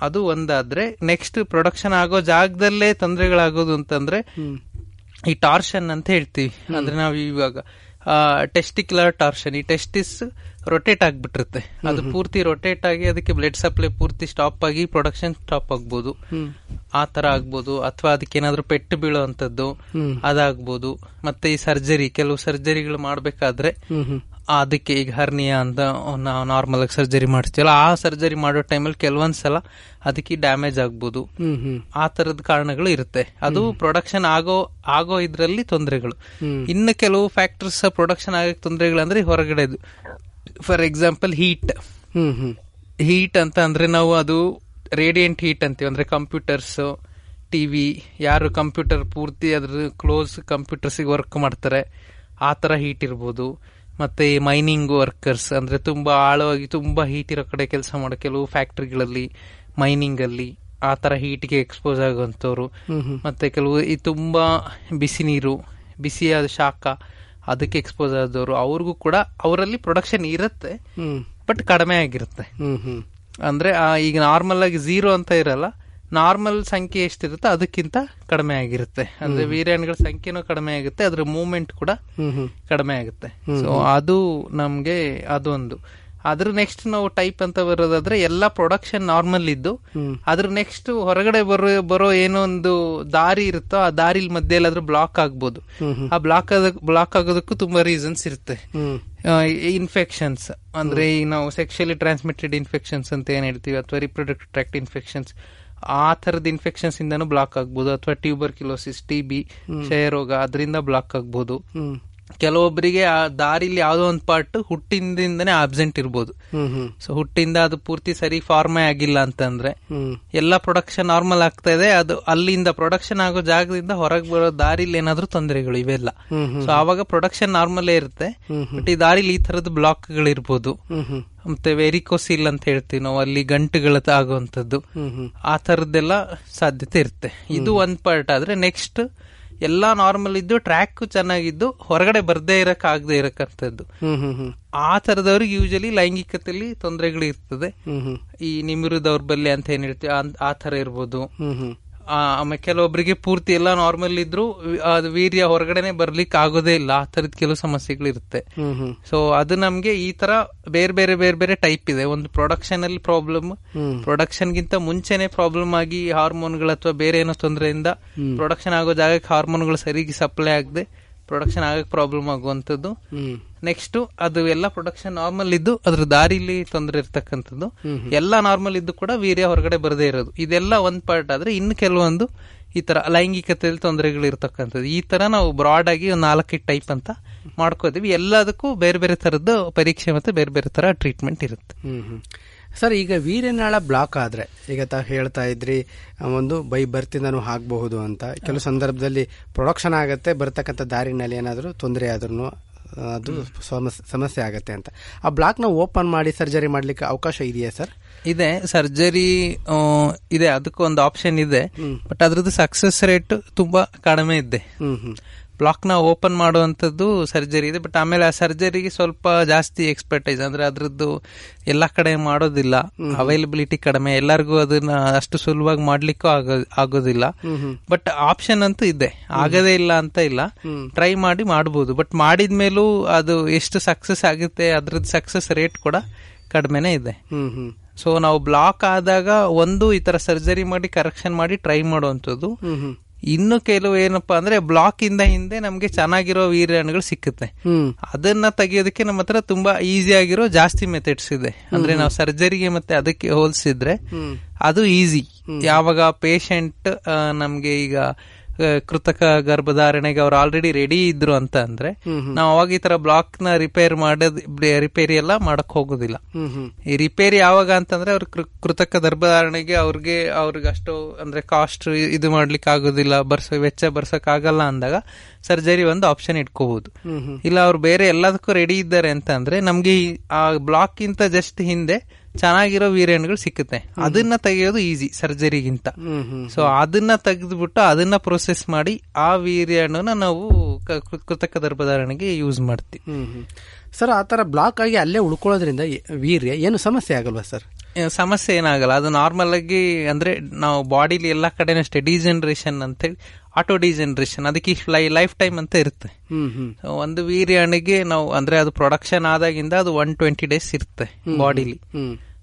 ಅದು ಒಂದಾದ್ರೆ ನೆಕ್ಸ್ಟ್ ಪ್ರೊಡಕ್ಷನ್ ಆಗೋ ಜಾಗದಲ್ಲೇ ತೊಂದರೆಗಳಾಗೋದು ಅಂತಂದ್ರೆ ಈ ಟಾರ್ಷನ್ ಅಂತ ಹೇಳ್ತೀವಿ. ಅಂದ್ರೆ ನಾವು ಇವಾಗ ಟೆಸ್ಟಿಕ್ಯುಲರ್ ಟಾರ್ಷನ್ ಈ ಟೆಸ್ಟಿಸ್ ರೊಟೇಟ್ ಆಗ್ಬಿಟ್ಟಿರುತ್ತೆ. ಅದು ಪೂರ್ತಿ ರೊಟೇಟ್ ಆಗಿ ಅದಕ್ಕೆ ಬ್ಲಡ್ ಸಪ್ಲೈ ಪೂರ್ತಿ ಸ್ಟಾಪ್ ಆಗಿ ಪ್ರೊಡಕ್ಷನ್ ಸ್ಟಾಪ್ ಆಗ್ಬೋದು. ಆ ತರ ಆಗ್ಬೋದು. ಅಥವಾ ಅದಕ್ಕೆ ಏನಾದ್ರೂ ಪೆಟ್ಟು ಬೀಳುವಂತದ್ದು ಅದಾಗ್ಬೋದು. ಮತ್ತೆ ಈ ಸರ್ಜರಿ ಕೆಲವು ಸರ್ಜರಿಗಳು ಮಾಡ್ಬೇಕಾದ್ರೆ ಅದಕ್ಕೆ ಈಗ ಹರ್ನಿಯಾ ಅಂತ ನಾವು ನಾರ್ಮಲ್ ಆಗಿ ಸರ್ಜರಿ ಮಾಡ್ತೀವಲ್ಲ ಆ ಸರ್ಜರಿ ಮಾಡೋ ಟೈಮಲ್ಲಿ ಕೆಲವೊಂದ್ಸಲ ಅದಕ್ಕೆ ಡ್ಯಾಮೇಜ್ ಆಗ್ಬೋದು. ಆ ತರದ ಕಾರಣಗಳು ಇರುತ್ತೆ. ಅದು ಪ್ರೊಡಕ್ಷನ್ ಆಗೋ ಆಗೋ ಇದರಲ್ಲಿ ತೊಂದರೆಗಳು. ಇನ್ನು ಕೆಲವು ಫ್ಯಾಕ್ಟರ್ಸ್ ಪ್ರೊಡಕ್ಷನ್ ಆಗಕ್ಕೆ ತೊಂದರೆಗಳು ಅಂದ್ರೆ ಹೊರಗಡೆ ಫಾರ್ ಎಕ್ಸಾಂಪಲ್ ಹೀಟ್ ಹೀಟ್ ಅಂತ ಅಂದ್ರೆ ನಾವು ಅದು ರೇಡಿಯಂಟ್ ಹೀಟ್ ಅಂತೀವಿ. ಅಂದ್ರೆ ಕಂಪ್ಯೂಟರ್ಸ್ ಟಿವಿ ಯಾರು ಕಂಪ್ಯೂಟರ್ ಪೂರ್ತಿ ಅದ್ರ ಕ್ಲೋಸ್ ಕಂಪ್ಯೂಟರ್ಸಿಗೆ ವರ್ಕ್ ಮಾಡ್ತಾರೆ ಆ ತರ ಹೀಟ್ ಇರ್ಬೋದು. ಮತ್ತೆ ಮೈನಿಂಗ್ ವರ್ಕರ್ಸ್ ಅಂದ್ರೆ ತುಂಬಾ ಆಳವಾಗಿ ತುಂಬಾ ಹೀಟ್ ಇರೋ ಕಡೆ ಕೆಲಸ ಮಾಡೋ ಕೆಲವು ಫ್ಯಾಕ್ಟ್ರಿಗಳಲ್ಲಿ ಮೈನಿಂಗ್ ಅಲ್ಲಿ ಆ ತರ ಹೀಟ್ಗೆ ಎಕ್ಸ್ಪೋಸ್ ಹ್ಮ್. ಮತ್ತೆ ಕೆಲವು ಈ ತುಂಬಾ ಬಿಸಿ ನೀರು ಬಿಸಿಯಾದ ಶಾಖ ಅದಕ್ಕೆ ಎಕ್ಸ್ಪೋಸ್ ಆದವರು. ಅವ್ರಿಗೂ ಕೂಡ ಅವರಲ್ಲಿ ಪ್ರೊಡಕ್ಷನ್ ಇರುತ್ತೆ ಬಟ್ ಕಡಿಮೆ ಆಗಿರುತ್ತೆ. ಅಂದ್ರೆ ಈಗ ನಾರ್ಮಲ್ ಆಗಿ ಝೀರೋ ಅಂತ ಇರಲ್ಲ ನಾರ್ಮಲ್ ಸಂಖ್ಯೆ ಎಷ್ಟಿರುತ್ತೆ ಅದಕ್ಕಿಂತ ಕಡಿಮೆ ಆಗಿರುತ್ತೆ. ಅಂದ್ರೆ ವೀರ್ಯಾಣಿಗಳ ಸಂಖ್ಯೆನೂ ಕಡಿಮೆ ಆಗುತ್ತೆ ಅದ್ರ ಮೂವ್ಮೆಂಟ್ ಕೂಡ ಕಡಿಮೆ ಆಗುತ್ತೆ. ಸೊ ಅದು ನಮ್ಗೆ ಅದೊಂದು. ಅದ್ರ ನೆಕ್ಸ್ಟ್ ನಾವು ಟೈಪ್ ಅಂತ ಬರೋದಾದ್ರೆ ಎಲ್ಲಾ ಪ್ರೊಡಕ್ಷನ್ ನಾರ್ಮಲ್ ಇದ್ದು ಅದ್ರ ನೆಕ್ಸ್ಟ್ ಹೊರಗಡೆ ಬರೋ ಬರೋ ಏನೋ ಒಂದು ದಾರಿ ಇರುತ್ತೋ ಆ ದಾರಿಲ್ ಮಧ್ಯೆ ಎಲ್ಲಾದ್ರೂ ಬ್ಲಾಕ್ ಆಗ್ಬೋದು ಆ ಬ್ಲಾಕ್ ಬ್ಲಾಕ್ ಆಗೋದಕ್ಕೂ ತುಂಬಾ ರೀಸನ್ಸ್ ಇರುತ್ತೆ. ಇನ್ಫೆಕ್ಷನ್ಸ್ ಅಂದ್ರೆ ಈಗ ನಾವು ಸೆಕ್ಷುಲಿ ಟ್ರಾನ್ಸ್ಮಿಟೆಡ್ ಇನ್ಫೆಕ್ಷನ್ಸ್ ಅಂತ ಏನ್ ಹೇಳ್ತೀವಿ ಅಥವಾ ರಿಪ್ರೊಡಕ್ಟಿವ್ ಟ್ರಾಕ್ಟ್ ಇನ್ಫೆಕ್ಷನ್ಸ್ ಆ ತರದ ಇನ್ಫೆಕ್ಷನ್ಸ್ ಇಂದಾನು ಬ್ಲಾಕ್ ಆಗ್ಬೋದು. ಅಥವಾ ಟ್ಯೂಬರ್ ಕಿಲೋಸಿಸ್ ಟಿ ಬಿ ಕ್ಷಯರೋಗ ಅದರಿಂದ ಬ್ಲಾಕ್ ಆಗ್ಬೋದು. ಕೆಲವೊಬ್ಬರಿಗೆ ಆ ದಾರಿಲಿ ಯಾವುದೋ ಒಂದು ಪಾರ್ಟ್ ಹುಟ್ಟಿಂದಿಂದನೇ ಆಬ್ಸೆಂಟ್ ಇರ್ಬೋದು. ಸೊ ಹುಟ್ಟಿಂದ ಅದು ಪೂರ್ತಿ ಸರಿ ಫಾರ್ಮೇ ಆಗಿಲ್ಲ ಅಂತಂದ್ರೆ ಎಲ್ಲ ಪ್ರೊಡಕ್ಷನ್ ನಾರ್ಮಲ್ ಆಗ್ತಾ ಇದೆ. ಅದು ಅಲ್ಲಿಂದ ಪ್ರೊಡಕ್ಷನ್ ಆಗೋ ಜಾಗದಿಂದ ಹೊರಗೆ ಬರೋ ದಾರಿಲಿ ಏನಾದ್ರೂ ತೊಂದರೆಗಳು ಇವೆಲ್ಲ. ಸೊ ಆವಾಗ ಪ್ರೊಡಕ್ಷನ್ ನಾರ್ಮಲೇ ಇರುತ್ತೆ. ಬಟ್ ಈ ದಾರಿಲಿ ಈ ತರದ ಬ್ಲಾಕ್ಗಳು ಇರ್ಬೋದು ಮತ್ತೆ ವೆರಿಕೋಸಿಲ್ ಅಂತ ಹೇಳ್ತೀವಿ ನಾವು ಅಲ್ಲಿ ಗಂಟುಗಳ ಆಗುವಂತದ್ದು ಆ ತರದ್ದೆಲ್ಲ ಸಾಧ್ಯತೆ ಇರುತ್ತೆ. ಇದು ಒಂದ್ ಪಾರ್ಟ್ ಆದ್ರೆ ನೆಕ್ಸ್ಟ್ ಎಲ್ಲಾ ನಾರ್ಮಲ್ ಇದ್ದು ಟ್ರ್ಯಾಕ್ ಚೆನ್ನಾಗಿದ್ದು ಹೊರಗಡೆ ಬರ್ದೇ ಇರಕ್ ಆಗದೆ ಇರಕ್ಕಂಥದ್ದು ಆ ತರದವ್ರಿಗೆ ಯೂಶಲಿ ಲೈಂಗಿಕತೆಯಲ್ಲಿ ತೊಂದರೆಗಳು ಇರ್ತದೆ ಈ ನಿಮಿರು ದೌರ್ಬಲ್ಯ ಅಂತ ಏನ್ ಹೇಳ್ತೀವಿ ಆ- ತರ ಇರ್ಬೋದು. ಆಮೇಲೆ ಕೆಲವೊಬ್ಬರಿಗೆ ಪೂರ್ತಿ ಎಲ್ಲ ನಾರ್ಮಲ್ ಇದ್ರು ಅದು ವೀರ್ಯ ಹೊರಗಡೆನೆ ಬರ್ಲಿಕ್ಕೆ ಆಗೋದೇ ಇಲ್ಲ. ಆ ತರದ ಕೆಲವು ಸಮಸ್ಯೆಗಳು ಇರುತ್ತೆ. ಹ್ಮ್ ಹ್ಮ್. ಸೊ ಅದು ನಮ್ಗೆ ಈ ತರ ಬೇರೆ ಬೇರೆ ಬೇರೆ ಬೇರೆ ಟೈಪ್ ಇದೆ. ಒಂದು ಪ್ರೊಡಕ್ಷನ್ ಅಲ್ಲಿ ಪ್ರಾಬ್ಲಮ್. ಪ್ರೊಡಕ್ಷನ್ ಗಿಂತ ಮುಂಚೆನೆ ಪ್ರಾಬ್ಲಮ್ ಆಗಿ ಹಾರ್ಮೋನ್ಗಳು ಅಥವಾ ಬೇರೆ ಏನೋ ತೊಂದರೆಯಿಂದ ಪ್ರೊಡಕ್ಷನ್ ಆಗೋ ಜಾಗಕ್ಕೆ ಹಾರ್ಮೋನ್ಗಳು ಸರಿಗೆ ಸಪ್ಲೈ ಆಗದೆ ಪ್ರೊಡಕ್ಷನ್ ಆಗಕ್ಕೆ ಪ್ರಾಬ್ಲಮ್ ಆಗುವಂತದ್ದು ನೆಕ್ಸ್ಟ್ ಅದು ಎಲ್ಲ ಪ್ರೊಡಕ್ಷನ್ ನಾರ್ಮಲ್ ಇದ್ದು ಅದ್ರ ದಾರಿಲಿ ತೊಂದರೆ ಇರ್ತಕ್ಕಂಥದ್ದು. ಎಲ್ಲ ನಾರ್ಮಲ್ ಇದ್ದು ಕೂಡ ವೀರ್ಯ ಹೊರಗಡೆ ಬರದೇ ಇರೋದು. ಇದೆಲ್ಲ ಒಂದ್ ಪಾರ್ಟ್ ಆದ್ರೆ ಇನ್ನು ಕೆಲವೊಂದು ಈ ತರ ಲೈಂಗಿಕತೆಯಲ್ಲಿ ತೊಂದರೆಗಳು ಇರ್ತಕ್ಕಂಥದ್ದು. ಈ ತರ ನಾವು ಬ್ರಾಡ್ ಆಗಿ ಒಂದು ನಾಲ್ಕೈದು ಟೈಪ್ ಅಂತ ಮಾಡ್ಕೋತೀವಿ. ಎಲ್ಲದಕ್ಕೂ ಬೇರೆ ಬೇರೆ ತರದ್ದು ಪರೀಕ್ಷೆ ಮತ್ತೆ ಬೇರೆ ಬೇರೆ ತರ ಟ್ರೀಟ್ಮೆಂಟ್ ಇರುತ್ತೆ. ಸರ್ ಈಗ ವೀರ್ಯನಾಳ ಬ್ಲಾಕ್ ಆದ್ರೆ ಈಗ ತಾವು ಹೇಳ್ತಾ ಇದ್ರಿ ಒಂದು ಬೈ ಬರ್ತಿಂದನೂ ಹಾಕಬಹುದು ಅಂತ. ಕೆಲವು ಸಂದರ್ಭದಲ್ಲಿ ಪ್ರೊಡಕ್ಷನ್ ಆಗುತ್ತೆ ಬರ್ತಕ್ಕಂಥ ದಾರಿನಲ್ಲಿ ಏನಾದರೂ ತೊಂದರೆ ಆದ್ರೂ ಅದು ಸಮಸ್ಯೆ ಆಗುತ್ತೆ ಆಗತ್ತೆ ಅಂತ. ಆ ಬ್ಲಾಕ್ನ ಓಪನ್ ಮಾಡಿ ಸರ್ಜರಿ ಮಾಡ್ಲಿಕ್ಕೆ ಅವಕಾಶ ಇದೆಯಾ ಸರ್? ಇದೆ. ಸರ್ಜರಿ ಇದೆ. ಅದಕ್ಕೂ ಒಂದು ಆಪ್ಷನ್ ಇದೆ. ಬಟ್ ಅದ್ರದ್ದು ಸಕ್ಸಸ್ ರೇಟ್ ತುಂಬಾ ಕಡಿಮೆ ಇದೆ. ಹ್ಮ್ ಹ್ಮ್ ಬ್ಲಾಕ್ನ ಓಪನ್ ಮಾಡುವಂಥದ್ದು ಸರ್ಜರಿ ಇದೆ ಬಟ್ ಆಮೇಲೆ ಆ ಸರ್ಜರಿಗೆ ಸ್ವಲ್ಪ ಜಾಸ್ತಿ ಎಕ್ಸ್ಪರ್ಟೈಸ್ ಅಂದ್ರೆ ಅದ್ರದ್ದು ಎಲ್ಲಾ ಕಡೆ ಮಾಡೋದಿಲ್ಲ. ಅವೈಲಬಿಲಿಟಿ ಕಡಿಮೆ ಎಲ್ಲರಿಗೂ ಅದನ್ನ ಅಷ್ಟು ಸುಲಭವಾಗಿ ಮಾಡ್ಲಿಕ್ಕೂ ಆಗೋ ಆಗೋದಿಲ್ಲ. ಬಟ್ ಆಪ್ಷನ್ ಅಂತೂ ಇದೆ. ಆಗದೇ ಇಲ್ಲ ಅಂತ ಇಲ್ಲ. ಟ್ರೈ ಮಾಡಿ ಮಾಡಬಹುದು ಬಟ್ ಮಾಡಿದ್ಮೇಲೂ ಅದು ಎಷ್ಟು ಸಕ್ಸಸ್ ಆಗುತ್ತೆ ಅದ್ರದ್ದು ಸಕ್ಸಸ್ ರೇಟ್ ಕೂಡ ಕಡಿಮೆನೇ ಇದೆ. ಸೊ ನಾವು ಬ್ಲಾಕ್ ಆದಾಗ ಒಂದು ಈ ತರ ಸರ್ಜರಿ ಮಾಡಿ ಕರೆಕ್ಷನ್ ಮಾಡಿ ಟ್ರೈ ಹ್ಮ್. ಇನ್ನು ಕೆಲವು ಏನಪ್ಪಾ ಅಂದ್ರೆ ಬ್ಲಾಕ್ ಇಂದ ಹಿಂದೆ ನಮ್ಗೆ ಚೆನ್ನಾಗಿರೋ ವೀರ್ಯಾಣುಗಳು ಸಿಕ್ಕುತ್ತೆ. ಅದನ್ನ ತೆಗಿಯೋದಕ್ಕೆ ನಮ್ಮ ಹತ್ರ ತುಂಬಾ ಈಸಿ ಆಗಿರೋ ಜಾಸ್ತಿ ಮೆಥಡ್ಸ್ ಇದೆ. ಅಂದ್ರೆ ನಾವು ಸರ್ಜರಿಗೆ ಮತ್ತೆ ಅದಕ್ಕೆ ಹೋಲಿಸಿದ್ರೆ ಅದು ಈಸಿ ಯಾವಾಗ ಪೇಷಂಟ್ ನಮ್ಗೆ ಈಗ ಕೃತಕ ಗರ್ಭಧಾರಣೆಗೆ ಅವ್ರು ಆಲ್ರೆಡಿ ರೆಡಿ ಇದ್ರು ಅಂತ ಅಂದ್ರೆ ನಾವು ಅವಾಗ ಈ ತರ ಬ್ಲಾಕ್ನ ರಿಪೇರ್ ಮಾಡೋದ್ ರಿಪೇರಿ ಎಲ್ಲ ಮಾಡಕ್ ಹೋಗೋದಿಲ್ಲ. ಈ ರಿಪೇರಿ ಯಾವಾಗ ಅಂತಂದ್ರೆ ಅವ್ರ ಕೃತಕ ಗರ್ಭಧಾರಣೆಗೆ ಅವ್ರಿಗೆ ಅವ್ರಿಗೆ ಅಷ್ಟು ಅಂದ್ರೆ ಕಾಸ್ಟ್ ಇದು ಮಾಡ್ಲಿಕ್ಕೆ ಆಗೋದಿಲ್ಲ ಬರ್ಸ ವೆಚ್ಚ ಬರ್ಸಕ್ ಆಗಲ್ಲ ಅಂದಾಗ ಸರ್ಜರಿ ಒಂದು ಆಪ್ಷನ್ ಇಟ್ಕೋಬಹುದು ಇಲ್ಲ ಅವ್ರು ಬೇರೆ ಎಲ್ಲದಕ್ಕೂ ರೆಡಿ ಇದ್ದಾರೆ ಅಂತ ಅಂದ್ರೆ ನಮ್ಗೆ ಆ ಬ್ಲಾಕ್ ಗಿಂತ ಜಸ್ಟ್ ಹಿಂದೆ ಚೆನ್ನಾಗಿರೋ ವೀರ್ಯಾಣುಗಳು ಸಿಕ್ಕುತ್ತೆ. ಅದನ್ನ ತೆಗೆಯೋದು ಈಸಿ ಸರ್ಜರಿಗಿಂತ. ಸೊ ಅದನ್ನ ತೆಗೆದ್ಬಿಟ್ಟು ಅದನ್ನ ಪ್ರೊಸೆಸ್ ಮಾಡಿ ಆ ವೀರ್ಯಾಣುನ ನಾವು ಕೃತಕ ಗರ್ಭಧಾರಣೆಗೆ ಯೂಸ್ ಮಾಡ್ತೀವಿ. ಸರ್ ಆ ತರ ಬ್ಲಾಕ್ ಆಗಿ ಅಲ್ಲೇ ಉಳ್ಕೊಳ್ಳೋದ್ರಿಂದ ವೀರ್ಯ ಏನು ಸಮಸ್ಯೆ ಆಗಲ್ವಾ ಸರ್? ಸಮಸ್ಯೆ ಏನಾಗಲ್ಲ. ಅದು ನಾರ್ಮಲ್ ಆಗಿ ಅಂದ್ರೆ ನಾವು ಬಾಡಿಲಿ ಎಲ್ಲಾ ಕಡೆನೂ ಅಷ್ಟೇ ಡಿಜನರೇಷನ್ ಅಂತ ಹೇಳಿ ಆಟೋ ಡಿಜನರೇಷನ್. ಅದಕ್ಕೆ ಲೈಫ್ ಟೈಮ್ ಅಂತ ಇರುತ್ತೆ. ಒಂದು ವೀರ್ಯಾಣಿಗೆ ನಾವು ಅಂದ್ರೆ ಅದು ಪ್ರೊಡಕ್ಷನ್ ಆದಾಗಿಂದ ಅದು ಒನ್ ಟ್ವೆಂಟಿ ಡೇಸ್ ಇರುತ್ತೆ ಬಾಡಿಲಿ